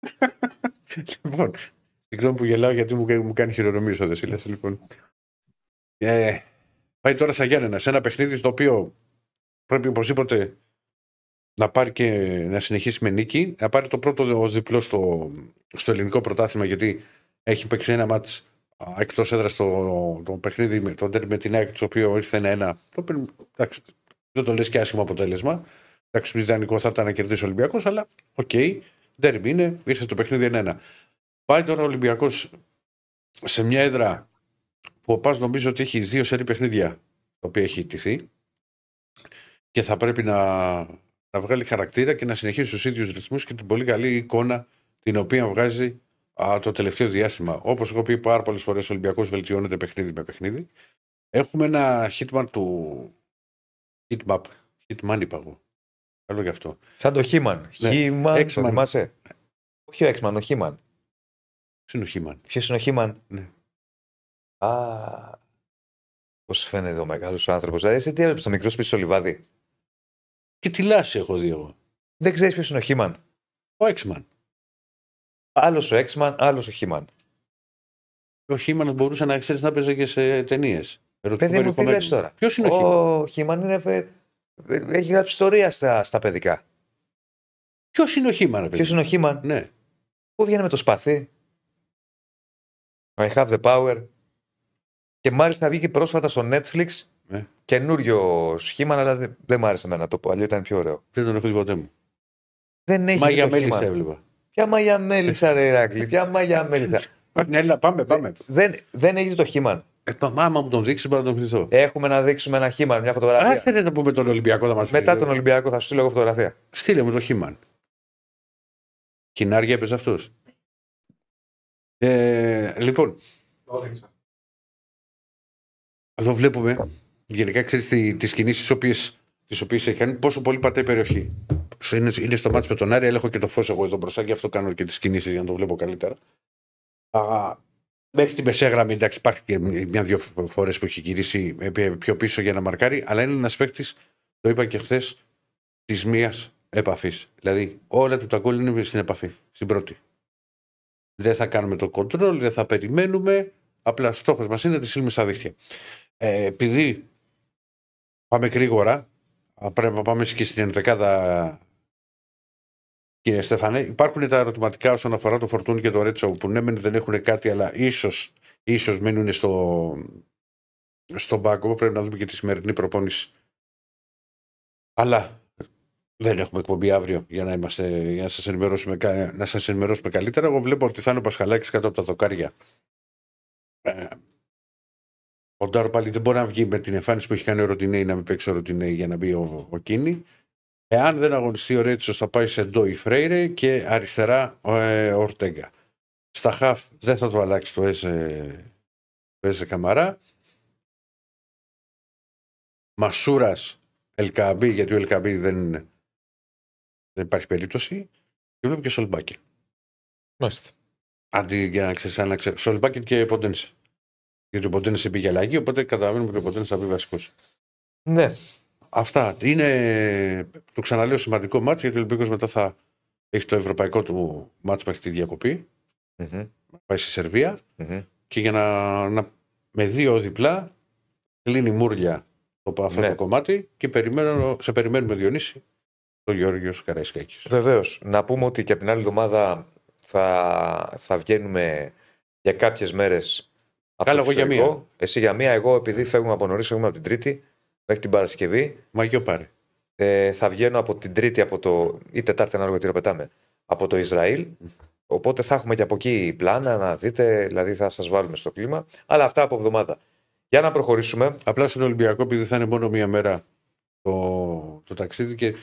λοιπόν, συγγνώμη που γελάω γιατί μου, μου κάνει χειρονομίες ο Δεσίλας. Λοιπόν. Ε, πάει τώρα σαν Γιάννενα, σε ένα παιχνίδι στο οποίο πρέπει οπωσδήποτε να πάρει και να συνεχίσει με νίκη, να πάρει το πρώτο ως διπλό στο, στο ελληνικό πρωτάθλημα γιατί έχει παίξει ένα μάτς εκτός έδρας το, το παιχνίδι με, το ντέρμπι με την ΑΕΚ, το οποίο ήρθε ένα-ένα. Το οποίο, εντάξει, δεν το λες και άσχημο αποτέλεσμα. Εντάξει, ιδανικό θα ήταν να κερδίσει ο Ολυμπιακός, αλλά OK. Okay, ντέρμπι είναι, ήρθε το παιχνίδι 1-1. Πάει τώρα ο Ολυμπιακός σε μια έδρα που ο Πας νομίζω ότι έχει δύο σερή παιχνίδια τα οποία έχει ιτηθεί και θα πρέπει να, να βγάλει χαρακτήρα και να συνεχίσει στους ίδιους ρυθμούς και την πολύ καλή εικόνα την οποία βγάζει α, το τελευταίο διάστημα. Όπως έχω πει πάρα πολλές φορές, ο Ολυμπιακός βελτιώνεται παιχνίδι με παιχνίδι. Έχουμε ένα hitman του. Hitmap. Hitman είπα εγώ. Καλό γι' αυτό. Σαν το Χίμαν. Ναι. Χίμαν, το Έξμαν. θυμάσαι; Όχι ο Έξμαν, ο Χίμαν. Ποιος είναι ο Χίμαν; Ποιος είναι ο Χίμαν; Ναι. Α. Πώς φαίνεται ο μεγάλος άνθρωπος. Δηλαδή, εσύ τι έβλεπε το μικρό σπίτι στο λιβάδι; Και τι λάση έχω δει εγώ. Δεν ξέρεις ποιος είναι ο Χίμαν; Ο Έξμαν. Άλλος ο Έξμαν, άλλος ο Χίμαν. Ο Χίμαν μπορούσε να ξέρεις να παίζει και σε ταινίες. Παιδί μου, τι λες τώρα; Ποιος είναι ο Χίμαν. Ο Χίμαν; Είναι. ε, ε, Έχει γράψει ιστορία στα, στα παιδικά. Ποιος είναι ο Χίμαν, Ποιος είναι ο Χίμαν; Ναι. Πού βγαίνει με το σπαθί; I have the power. Και μάλιστα βγήκε πρόσφατα στο Netflix Ναι. καινούριο σχήμα, αλλά δεν, δεν μ' άρεσε εμένα το παλιό, ήταν πιο ωραίο. Δεν τον έχω δει ποτέ μου. Δεν έχεις Μάγια το μέλισσα He-Man. έβλεπα. Ποια μαγιά μέλισσα, ρε Ηράκλη, ποια μαγιά μέλισσα. Ναι, έλα, πάμε, πάμε. δεν, δεν έχεις το Χίμαν. Ε, το- άμα μου τον δείξεις, μπορεί να τον θυμηθώ. Έχουμε να δείξουμε ένα χήμα, μια φωτογραφία. Άσε ρε να πούμε τον Ολυμπιακό θα μας Μετά τον Ολυμπιακό θα σου στείλω εγώ φωτογραφία. Στείλε μου το Χίμαν. Κινάρια έπαιζε αυτός. Ε, λοιπόν, εδώ βλέπουμε γενικά ξέρεις τι, τις κινήσεις οποίες, τις οποίες έχει κάνει πόσο πολύ πατάει η περιοχή. Είναι, είναι στο μάτι με τον Άρη, αλλά έχω και το φως εγώ εδώ μπροστά και αυτό κάνω και τις κινήσεις για να το βλέπω καλύτερα. Α, μέχρι την μεσέγραμμη, εντάξει, υπάρχει και μια-δυο φορές που έχει γυρίσει ε, πιο πίσω για να μαρκάρει, αλλά είναι ένας παίκτης, το είπα και χθες, της μίας επαφής. Δηλαδή, όλα του τα γκολ είναι στην επαφή, στην πρώτη. Δεν θα κάνουμε το control, δεν θα περιμένουμε. Απλά στόχος μας είναι να τη στείλουμε στα δίχτυα. Ε, επειδή πάμε γρήγορα, α, πρέπει να πάμε και στην ενδεκάδα. Κύριε Στέφανε, υπάρχουν τα ερωτηματικά όσον αφορά το Φορτούν και το Ρέτσο που ναι, μεν δεν έχουν κάτι, αλλά ίσως ίσως μείνουν στο, στον πάγκο. Πρέπει να δούμε και τη σημερινή προπόνηση. Αλλά δεν έχουμε εκπομπή αύριο για να, είμαστε, για να σας, ενημερώσουμε, κα- να σας ενημερώσουμε καλύτερα. Εγώ βλέπω ότι θα είναι ο Πασχαλάκης κάτω από τα δοκάρια. Ε, ο Ντάρο πάλι δεν μπορεί να βγει με την εμφάνιση που έχει κάνει ο Ροτινέη να μην παίξει ο Ροτινέη για να μπει ο, ο Κίνη. Εάν δεν αγωνιστεί ο Ρέτσος, θα πάει σε Ντόι Φρέιρε και αριστερά ο ε, Ορτέγκα. Στα χαφ δεν θα το αλλάξει το Έζε, το Έζε Καμαρά. Μασούρας Ελκαμπή, γιατί ο Ελκαμπή δεν, δεν υπάρχει περίπτωση. Και βλέπω και Σολμπάκιν. Μάλιστα. Αντί για να ξέρεις, να ξέρεις. Σολμπάκιν και Ποντένσε. Γιατί ο Ποντένσε πήγε αλλαγή, οπότε καταλαβαίνουμε ότι ο Ποντένσε θα μπει βασικός. Ναι. Αυτά. Είναι, το ξαναλέω, σημαντικό μάτς γιατί ο Ολυμπιακός μετά θα έχει το ευρωπαϊκό του μάτς που έχει τη διακοπή. Μμμ, Πάει στη Σερβία μμμ. και για να, να με δύο διπλά κλείνει μούρλια το, αυτό Ναι. το κομμάτι και περιμένω, σε περιμένουμε Διονύση το Γιώργος Καραϊσκάκης. Βεβαίως. Να πούμε ότι και από την άλλη εβδομάδα θα, θα βγαίνουμε για κάποιες μέρες. Καλά, εγώ για μία. Εσύ για μία. Εγώ επειδή φεύγουμε από νωρίς, φεύγουμε από την Τρίτη μέχρι την Παρασκευή. Μαγιό πάρε. Ε, θα βγαίνω από την Τρίτη από το, ή Τετάρτη, ανάλογα τι ώρα πετάμε, από το Ισραήλ. Οπότε θα έχουμε και από εκεί πλάνα να δείτε, δηλαδή θα σας βάλουμε στο κλίμα. Αλλά αυτά από εβδομάδα. Για να προχωρήσουμε. Απλά στον Ολυμπιακό, επειδή θα είναι μόνο μία μέρα το, το ταξίδι και ε,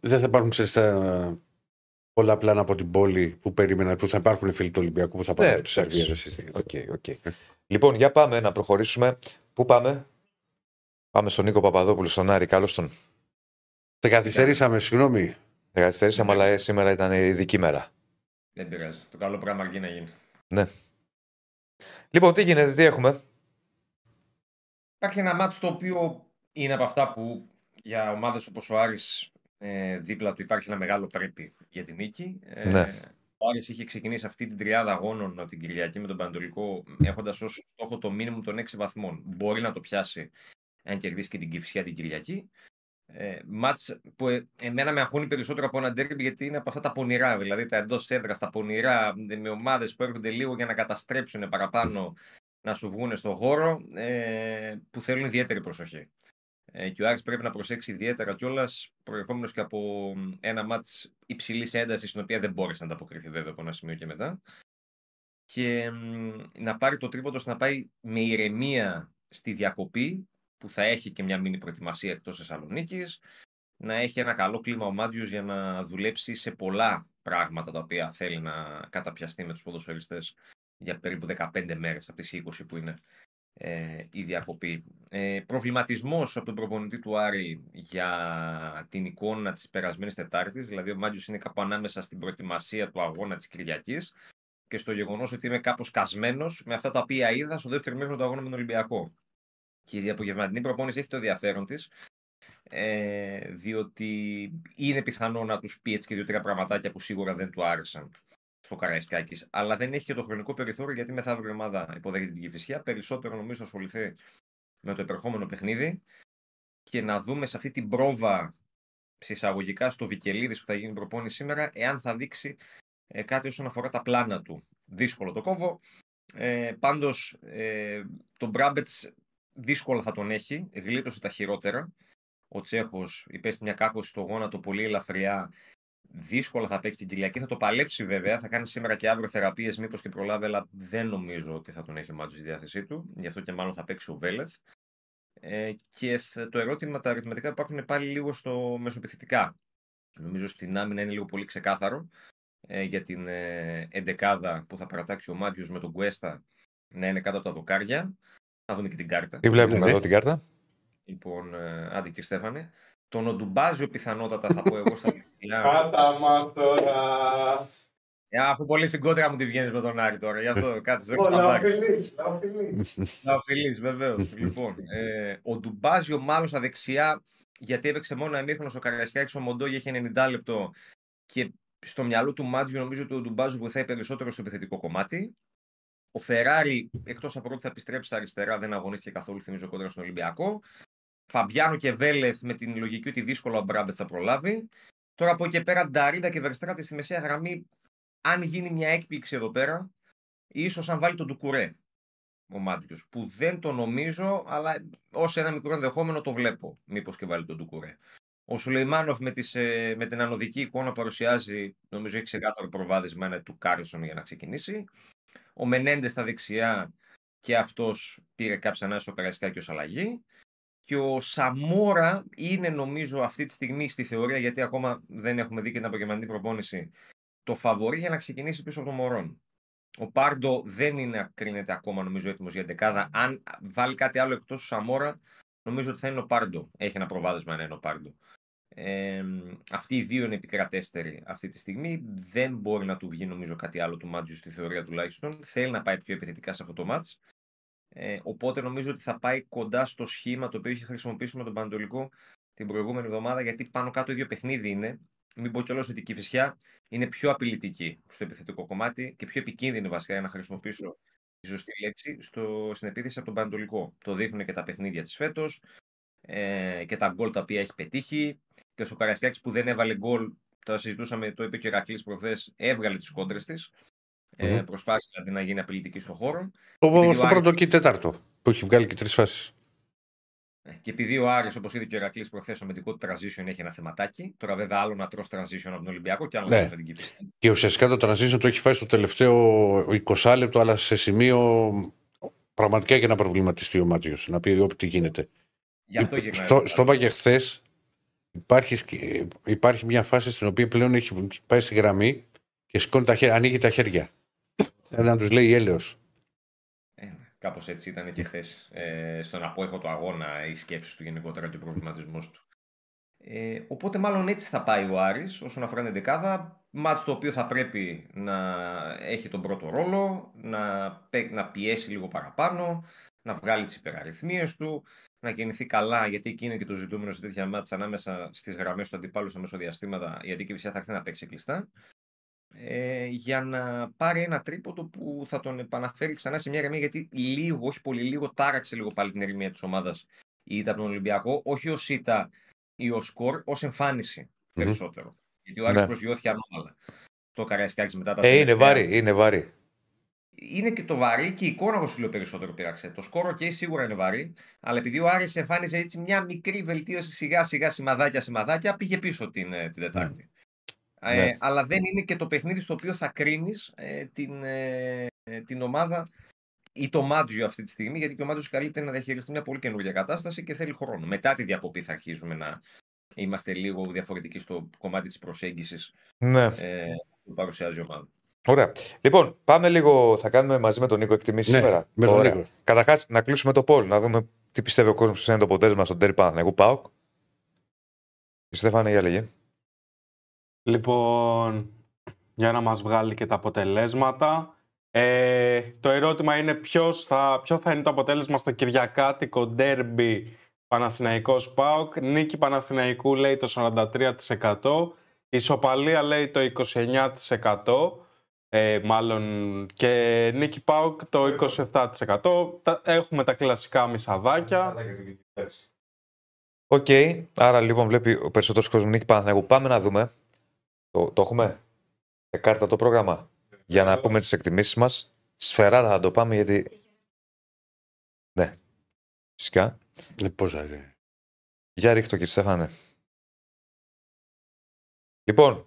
δεν θα υπάρχουν ξέρεις, τα- πολλά πλάνα από την πόλη που περίμενα, που θα υπάρχουν φίλοι του Ολυμπιακού που θα πάνε Ναι, από τη Σερβία. εντάξει. δεν συζητώ. Οκ, οκ. Λοιπόν, για πάμε να προχωρήσουμε. Πού πάμε, Πάμε στον Νίκο Παπαδόπουλο, στον Άρη. Καλώς τον. Σε καθυστερήσαμε, συγγνώμη. Καθυστερήσαμε, αλλά ε, σήμερα ήταν η ειδική μέρα. Δεν πειράζει. Το καλό πράγμα αρκεί να γίνει. Λοιπόν, τι γίνεται, τι έχουμε; Υπάρχει ένα μάτσο το οποίο είναι από αυτά που για ομάδες όπως ο Άρης ε, δίπλα του υπάρχει ένα μεγάλο πρέπει για την νίκη. Ε, Ναι. Ο Άρης είχε ξεκινήσει αυτή την τριάδα αγώνων την Κυριακή με τον Πανατολικό έχοντας ως στόχο το μήνυμο των 6 βαθμών. Μπορεί να το πιάσει αν κερδίσει και την Κυφσιά την Κυριακή. Ε, μάτς που ε, εμένα με αγχώνει περισσότερο από ένα ντέρμπι γιατί είναι από αυτά τα πονηρά, δηλαδή τα εντός έδρας, τα πονηρά με ομάδες που έρχονται λίγο για να καταστρέψουν παραπάνω να σου βγουν στον χώρο ε, που θέλουν ιδιαίτερη προσοχή. Ε, και ο Άρης πρέπει να προσέξει ιδιαίτερα κιόλας, προερχόμενος και από ένα μάτς υψηλής έντασης, στην οποία δεν μπόρεσε να ανταποκριθεί βέβαια από ένα σημείο και μετά. Και μ, να πάρει το τρίποντος να πάει με ηρεμία στη διακοπή, που θα έχει και μια μήνυ προετοιμασία εκτός Θεσσαλονίκης, να έχει ένα καλό κλίμα ο Μάτζιος για να δουλέψει σε πολλά πράγματα τα οποία θέλει να καταπιαστεί με τους ποδοσφαιριστές για περίπου 15 μέρες από τις 20 που είναι ε, η διακοπή. Ε, προβληματισμός από τον προπονητή του Άρη για την εικόνα της περασμένης Τετάρτης, δηλαδή ο Μάτζιος είναι κάπου ανάμεσα στην προετοιμασία του αγώνα της Κυριακής και στο γεγονός ότι είμαι κάπως κασμένος με αυτά τα οποία είδα στο δεύτερο μέρο του αγώνα με τον Ολυμπιακό. Και η απογευματινή προπόνηση έχει το ενδιαφέρον της, ε, διότι είναι πιθανό να τους πει έτσι και δύο-τρία πραγματάκια που σίγουρα δεν του άρεσαν στο Καραϊσκάκης. Αλλά δεν έχει και το χρονικό περιθώριο γιατί μεθαύριο εβδομάδα υποδέχεται την Κηφισιά. Περισσότερο νομίζω θα ασχοληθεί με το επερχόμενο παιχνίδι και να δούμε σε αυτή την πρόβα συσσαγωγικά στο Βικελίδης που θα γίνει η προπόνηση σήμερα, εάν θα δείξει ε, κάτι όσον αφορά τα πλάνα του. Δύσκολο το κόβω. Ε, πάντως, ε, τον Μπράμπετς δύσκολα θα τον έχει, γλίτωσε τα χειρότερα. Ο Τσέχος υπέστη μια κάκωση στο γόνατο πολύ ελαφριά. Δύσκολα θα παίξει την Κυριακή. Θα το παλέψει βέβαια. Θα κάνει σήμερα και αύριο θεραπείες, μήπως και προλάβει, αλλά δεν νομίζω ότι θα τον έχει ο Μάτζο στη διάθεσή του. Γι' αυτό και μάλλον θα παίξει ο Βέλεθ. Ε, και το ερώτημα, τα αριθμητικά υπάρχουν πάλι λίγο στο μεσοπιθυτικά. Νομίζω στην άμυνα είναι λίγο πολύ ξεκάθαρο ε, για την ε, εντεκάδα που θα παρατάξει ο Μάτιο με τον Κουέστα να είναι κάτω από τα δοκάρια. Να δούμε και την κάρτα. Τι βλέπουμε εδώ την κάρτα; Λοιπόν, ε, άντε και Στέφανε. Τον Οντουμπάζιο πιθανότατα θα πω εγώ στα δεξιά. Κάτα μας τώρα. Ε, αφού πολύ στην κόντρα μου τη βγαίνεις με τον Άρη τώρα. Γι' αυτό κάτσε Ω, να Να πάρει. οφειλείς, να οφειλείς. Να οφειλεί, βεβαίως. λοιπόν, ε, ο Ντουμπάζιο μάλλον στα δεξιά, γιατί έπαιξε μόνο εμίχρονο ο Καραϊσκάκη, ο Μοντόγια είχε 90 λεπτό και στο μυαλό του Μάτζιο νομίζω ότι ο Ντουμπάζιο βοηθάει περισσότερο στο επιθετικό κομμάτι. Ο Φεράρι, εκτός από ότι θα επιστρέψει στα αριστερά, δεν αγωνίστηκε καθόλου, θυμίζω κόντρα στον Ολυμπιακό. Φαμπιάνο και Βέλεθ με την λογική ότι δύσκολο ο Μπράμπετ θα προλάβει. Τώρα από εκεί και πέρα Νταρίντα και Βερστράτη στη μεσαία γραμμή, αν γίνει μια έκπληξη εδώ πέρα, ίσως αν βάλει τον Ντουκουρέ ο Μάτιο. Που δεν το νομίζω, αλλά ως ένα μικρό ενδεχόμενο το βλέπω. Μήπως και βάλει τον Ντουκουρέ. Ο Σουλεϊμάνοφ με, τις, ε, με την ανοδική εικόνα παρουσιάζει, νομίζω έχει ξεκάθαρο προβάδισμα είναι του Κάρλσον για να ξεκινήσει. Ο Μενέντες στα δεξιά και αυτός πήρε κάποια ανάσα στο Καραϊσκάκι ως αλλαγή. Και ο Σαμόρα είναι νομίζω αυτή τη στιγμή στη θεωρία, γιατί ακόμα δεν έχουμε δει και την απογευματινή προπόνηση, το φαβορή για να ξεκινήσει πίσω από τον Μορόν. Ο Πάρντο δεν είναι, κρίνεται ακόμα νομίζω έτοιμος για ενδεκάδα. Αν βάλει κάτι άλλο εκτός του Σαμόρα, νομίζω ότι θα είναι ο Πάρντο. Έχει ένα προβάδισμα να είναι ο Πάρντο. Ε, αυτοί οι δύο είναι επικρατέστεροι αυτή τη στιγμή. Δεν μπορεί να του βγει νομίζω κάτι άλλο του Μάτζιου στη θεωρία τουλάχιστον. Θέλει να πάει πιο επιθετικά σε αυτό το μάτς. Ε, οπότε νομίζω ότι θα πάει κοντά στο σχήμα το οποίο είχε χρησιμοποιήσει με τον Πανατολικό την προηγούμενη εβδομάδα, γιατί πάνω κάτω ίδιο παιχνίδι είναι. Μην πω κιόλας ότι η Κυφυσιά είναι πιο απειλητική στο επιθετικό κομμάτι και πιο επικίνδυνη βασικά για να χρησιμοποιήσω τη σωστή λέξη στο, στην επίθεση από τον Πανατολικό. Το δείχνουν και τα παιχνίδια της φέτος ε, και τα γκολ τα οποία έχει πετύχει. Και ο Καρασκάκη που δεν έβαλε γκολ, το συζητούσαμε, το είπε και ο Ηρακλής προχθές, έβγαλε τις κόντρες της. Ε, Μμμ. προσπάθησε δηλαδή να γίνει απειλητική στον χώρο. Το, Επειδή ο στο Άρης- πρώτο και τέταρτο που έχει βγάλει και τρεις φάσεις. Ε, Και επειδή ο Άρης, όπως είδε και ο Ηρακλή προχθές, στο αμυντικό του transition έχει ένα θεματάκι. Τώρα, βέβαια, άλλο να τρως transition από τον Ολυμπιακό και άλλο Ναι. να τρως από την Κύπρο. Και ουσιαστικά το transition το έχει φάει στο τελευταίο 20 λεπτό, αλλά σε σημείο πραγματικά για να προβληματιστεί ο Μάτζιο. Να πει ό,τι τι γίνεται. Γι' αυτό Υπ- γυρνάει. στο, το στο είπα και χθες, υπάρχει, σκ- υπάρχει μια φάση στην οποία πλέον έχει πάει στη γραμμή και σηκώνει τα χέρια, ανοίγει τα χέρια. Θέλει να τους λέει έλεος. Ε, Κάπως έτσι ήταν και χθες ε, στον απόϊχο του αγώνα η σκέψη του γενικότερα και ο προβληματισμός του. Ε, οπότε μάλλον έτσι θα πάει ο Άρης όσον αφορά την δεκάδα. Μάτς το οποίο θα πρέπει να έχει τον πρώτο ρόλο, να, παί- να πιέσει λίγο παραπάνω, να βγάλει τις υπεραριθμίες του, να κινηθεί καλά, γιατί εκεί είναι και το ζητούμενο σε τέτοια μάτς ανάμεσα στις γραμμές του αντιπάλου στα μεσοδιαστήματα, γιατί η Κυφσιά θα έρθει να παίξει κλειστά. Ε, για να πάρει ένα τρίποντο που θα τον επαναφέρει ξανά σε μια ηρεμία, γιατί λίγο, όχι πολύ λίγο, τάραξε λίγο πάλι την ηρεμία της ομάδας η ήττα από τον Ολυμπιακό, όχι ως ήττα ή ως σκορ, ως εμφάνιση περισσότερο. Γιατί ο Άρης Ναι. προσγειώθηκε ανώμαλα στο Καραϊσκάκης μετά τα Ε, είναι τελευταία- βαρύ, είναι βαρύ. είναι και το βαρύ και η εικόνα εγώ σου λέω περισσότερο πειράξε. Το σκόρο και σίγουρα είναι βαρύ, αλλά επειδή ο Άρης εμφάνιζε έτσι μια μικρή βελτίωση σιγά σιγά σημαδάκια σημαδάκια, πήγε πίσω την, ε, την Τετάρτη. Ε, Ναι. αλλά δεν είναι και το παιχνίδι στο οποίο θα κρίνεις την, ε, ε, την ομάδα ή το Μάτζιο αυτή τη στιγμή, γιατί και ο Μάτζιος καλείται να διαχειριστεί μια πολύ καινούργια κατάσταση και θέλει χρόνο. Μετά τη διακοπή θα αρχίζουμε να είμαστε λίγο διαφορετικοί στο κομμάτι της προσέγγισης Ναι. ε, που παρουσιάζει η ομάδα. Ωραία. Λοιπόν, πάμε λίγο. Θα κάνουμε μαζί με τον Νίκο εκτιμήσεις Ναι, σήμερα. με τον Ωραία. Νίκο. Καταρχάς, να κλείσουμε το πόλ, να δούμε τι πιστεύει ο κόσμος που είναι το αποτέλεσμα στον Τέρι Παναθηναϊκού Πάοκ. Στέφανε, για λέγε. Λοιπόν, για να μας βγάλει και τα αποτελέσματα. Ε, το ερώτημα είναι ποιος θα, ποιο θα είναι το αποτέλεσμα στο Κυριακάτικο ντέρμπι Παναθηναϊκός ΠΑΟΚ. Νίκη Παναθηναϊκού λέει το 43%. Ισοπαλία λέει το 29%. Ε, μάλλον και νίκη ΠΑΟΚ το 27%. Τα- Έχουμε τα κλασικά μισαδάκια. Οκ. Άρα λοιπόν βλέπει ο περισσότερος κόσμος Νίκη Παναθηναϊκού. Πάμε να δούμε. Το, το έχουμε; Σε κάρτα το πρόγραμμα; Για να πούμε τις εκτιμήσεις μας. Σφαιράδα θα το πάμε γιατί. Ναι. Φυσικά. Ε, πώς θα είναι; Για ρίχτω κύριε Στέφανε. Λοιπόν,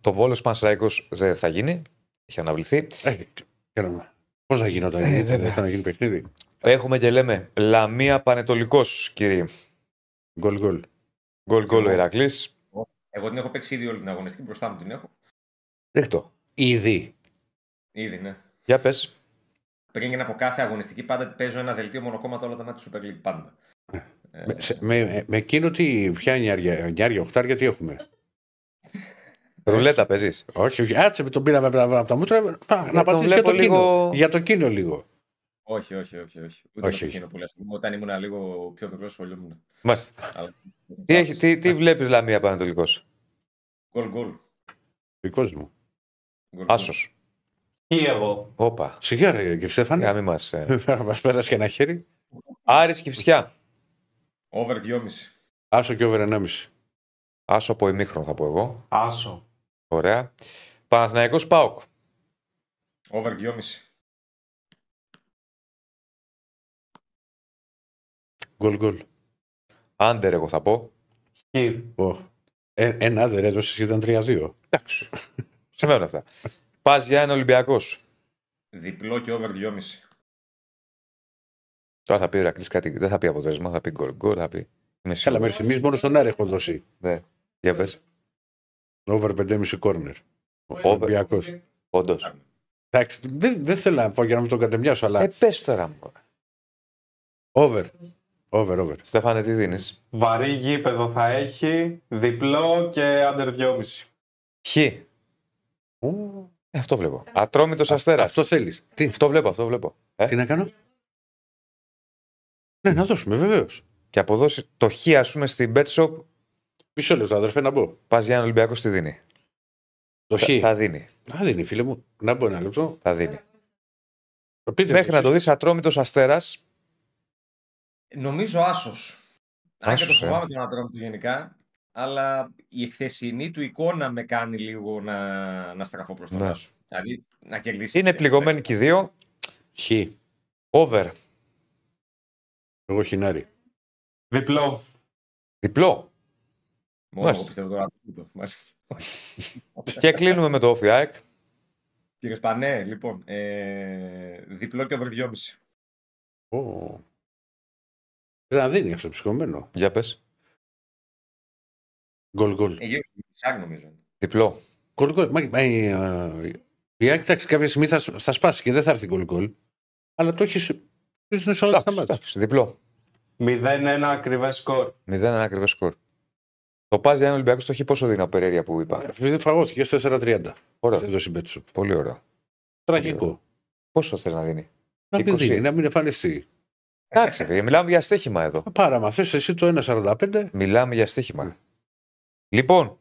Το Βόλο Πανσράικο δεν θα γίνει. Έχει αναβληθεί. Πώς θα γινόταν, Ε, ε, βέβαια. δεν θα γίνει παιχνίδι; Έχουμε και λέμε Λαμία Πανετολικός, κύριε. Γκολ γκολ. Γκολ γκολ ο Ηρακλής. Εγώ την έχω παίξει ήδη όλη την αγωνιστική, μπροστά μου την έχω. Ρίχτω. Ήδη. Ήδη, ναι. Για πες. Πριν γίνω από κάθε αγωνιστική, πάντα παίζω ένα δελτίο μονοκόμματα όλα τα μάτια του Super League. Πάντα. Ε, Με, σε- με, με εκείνο τι, ποια νιάρια, νιάρια, οχτάρια, τι έχουμε; Ρουλέτα παίζεις. όχι, όχι, άτσε με τον πήραμε από τα, από τα μούτρα. πά, τον να πατήσεις για βλέπω το λίγο- κίνο. Για το κίνο λίγο. Όχι, όχι, όχι. όχι. Ούτε Όχι, με το όχι. εκείνο που λες. Όταν ήμουν λίγο πιο μικρός, σχολιόμουν. Μάλιστα. Αλλά- Τι, έχει, τι, τι βλέπεις Λαμία Πανετολικό. Γκολ, γκολ. Δικός μου. Γκολ, γκολ. Άσος. Ή εγώ. Όπα. Σιγά, ρε, κύριε Στέφανε. Για μη μας, ε. Μας πέρασε και ένα χέρι. Άρης Κυψιά. Over 2,5. Άσο και over 1,5. Άσο από ημίχρονο θα πω εγώ. Άσο. Ωραία. Παναθηναϊκός ΠΑΟΚ. Over 2,5. Γκολ γκολ. Άντερ εγώ θα πω. Χ. Ω. Ε, ένα δεν έδωσε, ήταν 3-2. Εντάξει. Σημαίνουν αυτά. Πας για ένα Ολυμπιακός. Διπλό και over 2,5. Τώρα θα πει ο Ηρακλής κάτι. Δεν θα πει αποτέλεσμα. Θα πει γκολ. Γκολ θα πει. Είμαι Καλά, σίγουρος. με θυμίζει μόνο στον Άρη έχω δώσει. Ναι. Για πες. Over 5,5 κόρνερ. Ο Over. Ολυμπιακός. Όντως. Εντάξει, δεν, δεν θέλω να πω για να μην τον κατεμιάσω, αλλά. Ε, πες τώρα. μου. Over. Over, over. Στέφανε, τι δίνεις; Βαρύ γήπεδο θα έχει. Διπλό και άντερ 2,5. Χ. Ε, αυτό βλέπω. Ατρόμητος Αστέρας. Αυτό θέλεις. Τι, Αυτό βλέπω, αυτό βλέπω. Ε; τι να κάνω; Ναι, να δώσουμε, βεβαίως. Και αποδώσεις το χ, ας πούμε, στην Bet Shop. Μισό λεπτό, αδερφέ, να μπω. Πας για ένα Ολυμπιακό, τι δίνει; Το χ. Θα, θα δίνει. Α, δεν είναι, φίλε μου. Να μπω ένα λεπτό. Θα δίνει. Το πείτε Μέχρι μου, να το εσείς. δεις Ατρόμητος Αστέρας. Νομίζω άσος. Αν και το Άσος, ε. φοβάμαι τον άντρα του γενικά. Αλλά η χθεσινή του εικόνα με κάνει λίγο να, να στραφώ προς τον Ναι. άσο. Δηλαδή να κερδίσει. Είναι πληγωμένοι και οι δύο. Χ. Over. Εγώ χινάρι. Διπλό. Διπλό. Μόνο Μάλιστα. εγώ πιστεύω τώρα. τούτο. Μάλιστα. Και κλείνουμε με το Όφι ΑΕΚ. Κύριε Σπανέ, λοιπόν. Ε, διπλό και over 2,5. Ω. Δεν να δίνει αυτό ψυχωμένο. Για πες. Γκολ γκολ. Ε, γύρω στο μισάκι νομίζω. Διπλό. Γκολ γκολ. Μα, μα, ε, ε, η Άκη, εντάξει, κάποια στιγμή θα, θα σπάσει και δεν θα έρθει γκολ γκολ. Αλλά το έχεις. Το έχεις όλα στα Εντάξει, μάτια. εντάξει, διπλό. 0-1 ακριβές σκορ. 0 ένα ακριβές σκορ. Το πας για ένα Ολυμπιακό στο χ πόσο δίνει από Περέρια που είπα. Επειδή φαγώθηκε 4-30. Ωραία. Δεν δώσει μπέτσο. Πολύ ωραίο. Τραγικό. Πόσο θες να δίνει; Να μην 20. δίνει, να μην εμφανιστεί. Εντάξει, φίλε, μιλάμε για στοίχημα εδώ. Πάρα, μας θες εσύ το 1,45. Μιλάμε για στοίχημα. Λοιπόν,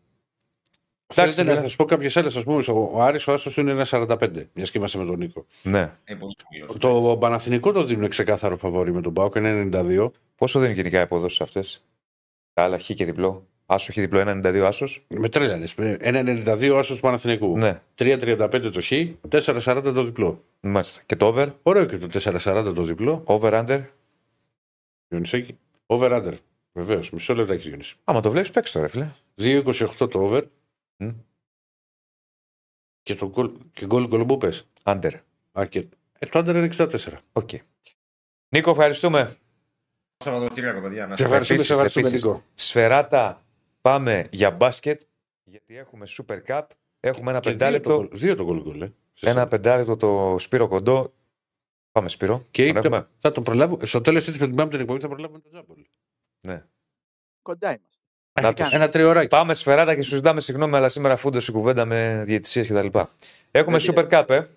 Θέλετε να βέβαια. σας πω κάποιες άλλες. Α πούμε, ο, ο Άρης ο Άσος του είναι 1,45. Μιας και είμαστε με τον Νίκο. ναι. Ε, πολύ χαμηλός. Το Παναθηνικό το δίνουν ξεκάθαρο φαβόρι με τον Πάοκ, είναι 92. Πόσο δίνει γενικά οι αποδόσεις αυτές; Τα άλλα χ και διπλό. Άσο χ διπλό, 1,92 άσος. Με τρέλανε. 1,92 Άσος του Παναθηνικού. Ναι, 3,35 το Χ, 4,40 το διπλό. μάλιστα. Και το over; Ωραίο και το 4,40 το διπλό. Over under; Διονυσέκη. Over under. Βεβαίως. Μισό λεπτό έχει Διονύση. Άμα το βλέπεις, παίξει τώρα, φίλε. 2,28 το over. Μμ. Και το γκολ και γκολ γκολ που πες. Under. Α, και... Ε, το under είναι 64. Οκ. Νίκο, ευχαριστούμε. Σαββατοκύριακο, παιδιά. Να Σε σας ευχαριστούμε, Επίσης, σε ευχαριστούμε επίσης. Νίκο. Σφεράτα, πάμε για μπάσκετ. Γιατί έχουμε Super Cup. Έχουμε ένα Και δύο το πεντάλεπτο. γκολ- Δύο το γκολ γκολ. ε. Σε Ένα σένα. πεντάλεπτο το Σπύρο Κοντό. Πάμε Σπύρο. Και Τον είπε- έχουμε. θα το προλάβω. Στο τέλος τη με την πάμε την εκπομπή θα προλάβουμε τον Τζάμπολ. Κοντά είμαστε. Να τους. Ένα τριωράκι. Πάμε σφεράτα και σου ζητάμε συγγνώμη, αλλά σήμερα φούντο η κουβέντα με διαιτησίες κτλ. Έχουμε Δεν Super Cup, ε.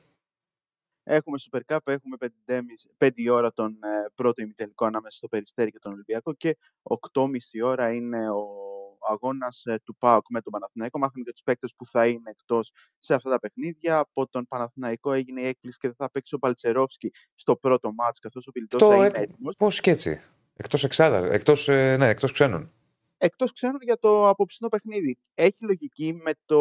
Έχουμε Super Cup, έχουμε 5 η ώρα τον ε, πρώτο ημιτελικό ανάμεσα στο Περιστέρι και τον Ολυμπιακό και 8.30 ώρα είναι ο αγώνας ε, του ΠΑΟΚ με τον Παναθηναϊκό. Μάθαμε και τους παίκτες που θα είναι εκτός σε αυτά τα παιχνίδια. Από τον Παναθηναϊκό έγινε η έκπληση και δεν θα παίξει ο Παλτσερόφσκι στο πρώτο μάτς καθώς ο Πιλιτός Αυτό θα είναι έκ- έτοιμος. Πώς και έτσι. Εκτός εξάδα. Εκτός ναι, εκτός ξένων. Εκτός ξένων για το απόψινό παιχνίδι. Έχει λογική με το.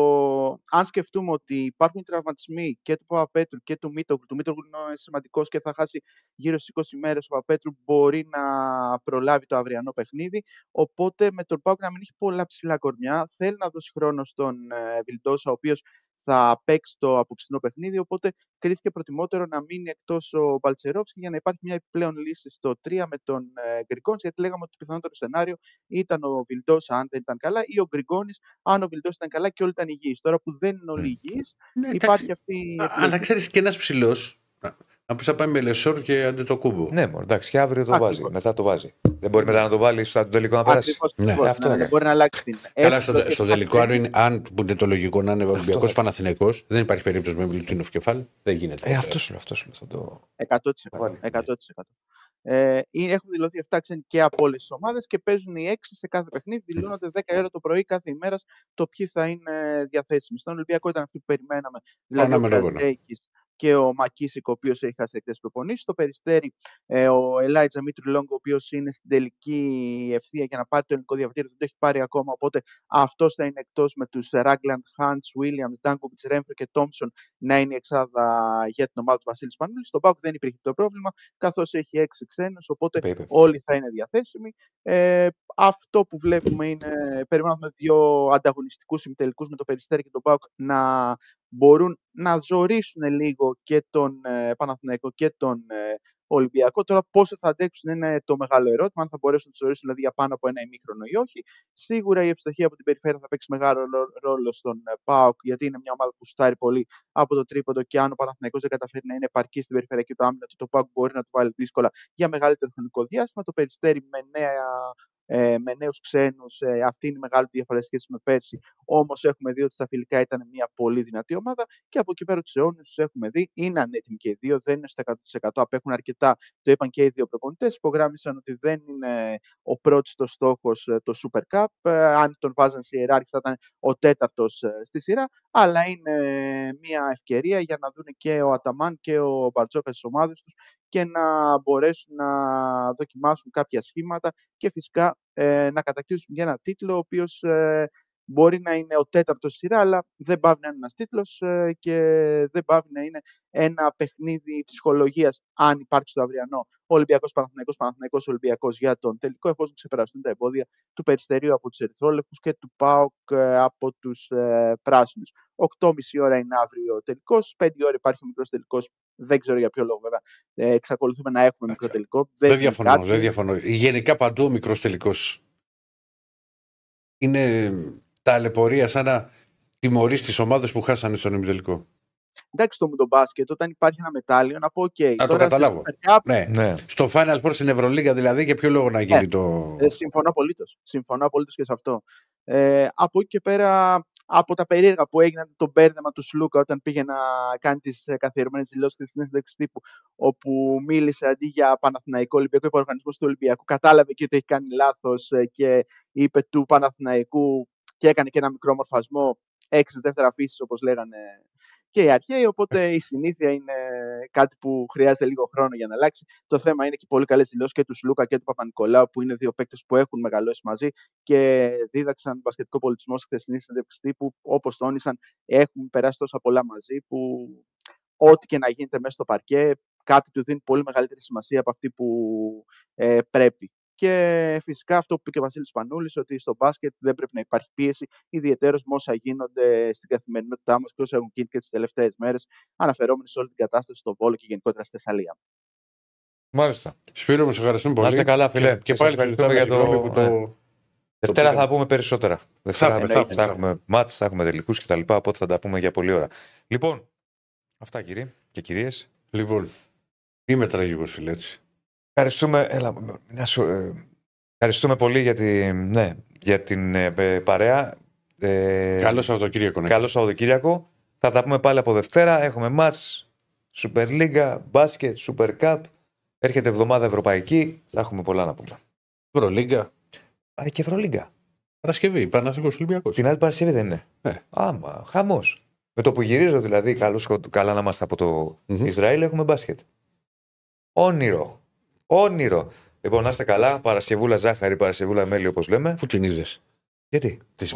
Αν σκεφτούμε ότι υπάρχουν τραυματισμοί και του Παπαπέτρου και του Μίτογλου. Του Μίτογλου είναι σημαντικός και θα χάσει γύρω στις 20 μέρε. Ο Παπαπέτρου μπορεί να προλάβει το αυριανό παιχνίδι. Οπότε με τον Πάουκ να μην έχει πολλά ψηλά κορμιά. Θέλει να δώσει χρόνο στον ε, Βιλντόσα, ο οποίος θα παίξει το απόψινό παιχνίδι. Οπότε κρίθηκε προτιμότερο να μείνει εκτός ο Μπαλτσερόφσκι για να υπάρχει μια επιπλέον λύση στο 3 με τον ε, Γκριγκόνης. Γιατί λέγαμε ότι το πιθανότερο σενάριο ήταν ο Βιλντόσα αν δεν ήταν καλά ή ο Γκριγκόνης αν ο Βιλντόσα ήταν καλά και όλοι ήταν υγιείς. Τώρα που δεν είναι όλοι υγιείς, Ναι, υπάρχει αυτή η. Α- επιλογή. Αλλά ξέρεις και ένας ψηλός. Να πει θα πάει με Λεσόρ και αντί το κούμπο. Ναι, μωρέ, εντάξει, και αύριο το Ακριβώς. βάζει. Μετά το βάζει. Δεν μπορεί μετά να το βάλεις στο τελικό να περάσει. Ακριβώς, Ναι, ακριβώς, αυτό ναι, έκανε. δεν μπορεί να αλλάξει την. Καλά, Έχει στο, το στο και τελικό, θα αν, είναι, αν που είναι το λογικό να είναι Ολυμπιακός θα- Παναθηναϊκός, δεν υπάρχει περίπτωση με Μιλουτίνοφ κεφάλι. Δεν γίνεται. Ε, αυτός σου αυτός σου. Θα το... 100%. Βάλει. 100%. Ε, είναι- έχουν δηλωθεί 7 ξένοι και από όλες τις ομάδες και παίζουν οι 6 σε κάθε παιχνίδι. Δηλώνονται 10 η ώρα το πρωί κάθε ημέρα το ποιοι θα είναι διαθέσιμοι. Στον Ολυμπιακό ήταν αυτοί που περιμέναμε. Δηλαδή ο Αναμενόμενο. Κρασδέκης και ο Μακίσικ, ο οποίος έχει χάσει εκτέ προπονήσεις. Στο περιστέρι, ε, ο Ελάιτζα Μίτρου Λόγκο, ο οποίος είναι στην τελική ευθεία για να πάρει το ελληνικό διαβατήριο, δεν το έχει πάρει ακόμα. Οπότε αυτός θα είναι εκτός με τους Ράγκλαντ, Χάντ, Βίλιαμ, Ντάνκοβιτ, Ρέμφρο και Τόμψον να είναι η εξάδα για την ομάδα του Βασίλης Πανούλης. Στον Πάουκ δεν υπήρχε το πρόβλημα, καθώς έχει έξι ξένους, οπότε Είπε, είπε. όλοι θα είναι διαθέσιμοι. Ε, αυτό που βλέπουμε είναι, περιμένουμε δύο ανταγωνιστικούς ημιτελικούς με το Περιστέρι και τον ΠΑΟΚ να μπορούν να ζωρίσουν λίγο και τον ε, Παναθηναϊκό και τον ε, Ολυμπιακό. Τώρα πόσο θα αντέξουν είναι το μεγάλο ερώτημα, αν θα μπορέσουν να τους ζωρίσουν δηλαδή για πάνω από ένα ημίχρονο ή όχι. Σίγουρα η ευστοχία από την περιφέρεια θα παίξει μεγάλο ρο- ρόλο στον ε, ΠΑΟΚ, γιατί είναι μια ομάδα που στάρει πολύ από το τρίποντο και αν ο Παναθηναϊκός δεν καταφέρει να είναι επαρκής στην περιφερειακή του άμυνα, το ΠΑΟΚ μπορεί να του βάλει δύσκολα για μεγαλύτερο χρονικό διάστημα. Το περιστέρι με, νέα, ε, με νέους ξένους, ε, αυτή είναι η μεγάλη διαφορά σχέση με πέρσι. Όμως έχουμε δει ότι στα φιλικά ήταν μια πολύ δυνατή ομάδα και από εκεί πέρα τους αιώνες τους έχουμε δει. Είναι ανέτοιμοι και οι δύο, δεν είναι στο 100%. Απέχουν αρκετά. Το είπαν και οι δύο προπονητές. Υπογράμμισαν ότι δεν είναι ο πρώτος το στόχος το Super Cup. Ε, αν τον βάζαν σε ιεράρχη θα ήταν ο τέταρτος στη σειρά. Αλλά είναι μια ευκαιρία για να δουν και ο Αταμάν και ο Μπαρτζόκα στις ομάδες τους και να μπορέσουν να δοκιμάσουν κάποια σχήματα και φυσικά ε, να κατακτήσουν για ένα τίτλο ο οποίος ε, μπορεί να είναι ο τέταρτος στη σειρά αλλά δεν πάβει να είναι ένας τίτλος ε, και δεν πάβει να είναι ένα παιχνίδι ψυχολογίας αν υπάρξει το αυριανό Ολυμπιακός Παναθηναϊκός, Παναθηναϊκός Ολυμπιακός για τον τελικό εφόσον ξεπεραστούν τα εμπόδια του Περιστερίου από τους Ερυθρόλεπτους και του ΠΑΟΚ ε, από τους ε, Πράσινους. 8.30 ώρα είναι αύριο ο τελικός, 5 ώρα υπάρχει ο μικρός τελικός, δεν ξέρω για ποιο λόγο βέβαια. Ε, εξακολουθούμε να έχουμε μικρό τελικό. Δεν είναι διαφωνώ, κάτι. δεν διαφωνώ. Γενικά παντού ο μικρός τελικός είναι ταλαιπωρία σαν να τιμωρείς τις ομάδες που χάσανε στον ημιτελικό. Εντάξει το μου το μπάσκετ, όταν υπάρχει ένα μετάλλιο, να πω: OK. το τώρα σε καταλάβω. Super Cup, Ναι. Ναι. Στο Final Four στην Ευρωλίγα δηλαδή, για ποιο λόγο να γίνει Ναι. το. Ε, συμφωνώ απολύτως. Συμφωνώ απολύτως και σε αυτό. Ε, από εκεί και πέρα, από τα περίεργα που έγιναν το μπέρδεμα του Σλούκα όταν πήγε να κάνει τις καθιερωμένες δηλώσεις και τη συνέντευξη τύπου, όπου μίλησε αντί για Παναθηναϊκό Ολυμπιακό Υποοργανισμό του Ολυμπιακού, κατάλαβε και ότι έχει κάνει λάθος και είπε του Παναθηναϊκού και έκανε και ένα μικρό μορφασμό έξι δεύτερα φύσης, όπως λέγανε και οι αρχαίοι. Οπότε η συνήθεια είναι κάτι που χρειάζεται λίγο χρόνο για να αλλάξει. Το θέμα είναι και οι πολύ καλές δηλώσεις και τους Λούκα και του Παπα-Νικολάου, που είναι δύο παίκτες που έχουν μεγαλώσει μαζί και δίδαξαν μπασκετικό πολιτισμό στη χθεσινή συνέντευξη τύπου. Όπως τόνισαν, έχουν περάσει τόσα πολλά μαζί που ό,τι και να γίνεται μέσα στο παρκέ, κάποιοι του δίνουν πολύ μεγαλύτερη σημασία από αυτή που ε, πρέπει. Και φυσικά αυτό που είπε και ο Βασίλης Πανούλης, ότι στο μπάσκετ δεν πρέπει να υπάρχει πίεση, ιδιαίτερω με όσα γίνονται στην καθημερινότητά μας και όσα έχουν γίνει και τις τελευταίες μέρες, αναφερόμενοι σε όλη την κατάσταση στο Βόλο και γενικότερα στη Θεσσαλία. Μάλιστα. Σπύρο, μου σε ευχαριστούμε Να πολύ. είστε καλά, φίλε. Και, και Σας πάλι ευχαριστούμε ευχαριστούμε για για το- που το. ναι. Δευτέρα πήγαμε. θα πούμε περισσότερα. Δευτέρα έχουμε, θα, θα θα, έχουμε, θα έχουμε μάτς, θα έχουμε τελικούς κτλ. Οπότε θα τα πούμε για πολλή ώρα. Λοιπόν, αυτά κύριοι και κυρίες. Λοιπόν, είμαι τραγικό φίλε έτσι. Ευχαριστούμε, έλα, να σου, ε, ευχαριστούμε πολύ για, τη, ναι, για την ε, ε, παρέα. Ε, Καλό Σαββατοκύριακο. ναι. Καλό Σαββατοκύριακο. Θα τα πούμε πάλι από Δευτέρα. Έχουμε μάτς, Super League, μπάσκετ, Super Cup. Έρχεται εβδομάδα ευρωπαϊκή. Θα έχουμε πολλά να πούμε. Ευρωλίγκα. Α, και Ευρωλίγκα. Παρασκευή, Παναθηναϊκός Ολυμπιακός. Την άλλη Παρασκευή δεν είναι. Ε. Άμα, χαμός. Με το που γυρίζω δηλαδή, καλώς, καλά να είμαστε από το Μμμ. Ισραήλ, έχουμε μπάσκετ. Όνειρο. Όνειρο. Λοιπόν, να είστε καλά. Παρασκευούλα ζάχαρη, Παρασκευούλα μέλι, όπως λέμε. Φουτσινίζες. Γιατί; Τι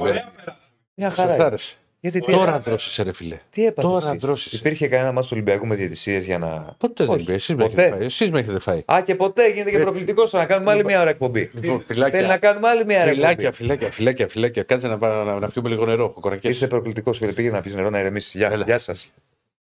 Μια χαρά. είναι. Γιατί τι, Τώρα δρώσει, ρε φιλέ. τι έπαθες Τώρα εσύ; δρώσεις. Υπήρχε κανένα μάτσο του Ολυμπιακού με διαιτησίες για να. Ποτέ δεν Όχι. είπε. Εσείς με Ποτέ. έχετε φάει. Εσείς με έχετε φάει. Α, και ποτέ γίνεται και Έτσι. προκλητικός να κάνουμε άλλη μια ώρα εκπομπή. Λοιπόν, Θέλει να φυλάκια, κάνουμε άλλη μια ώρα φυλάκια, εκπομπή. φυλάκια, φυλάκια, φυλάκια. Κάτσε να, να, να, να πιούμε λίγο νερό. Έχω κορακές. Είσαι προκλητικός, φίλε. Πήγε να πεις νερό να ηρεμήσεις. Γεια, Έλα. γεια σας.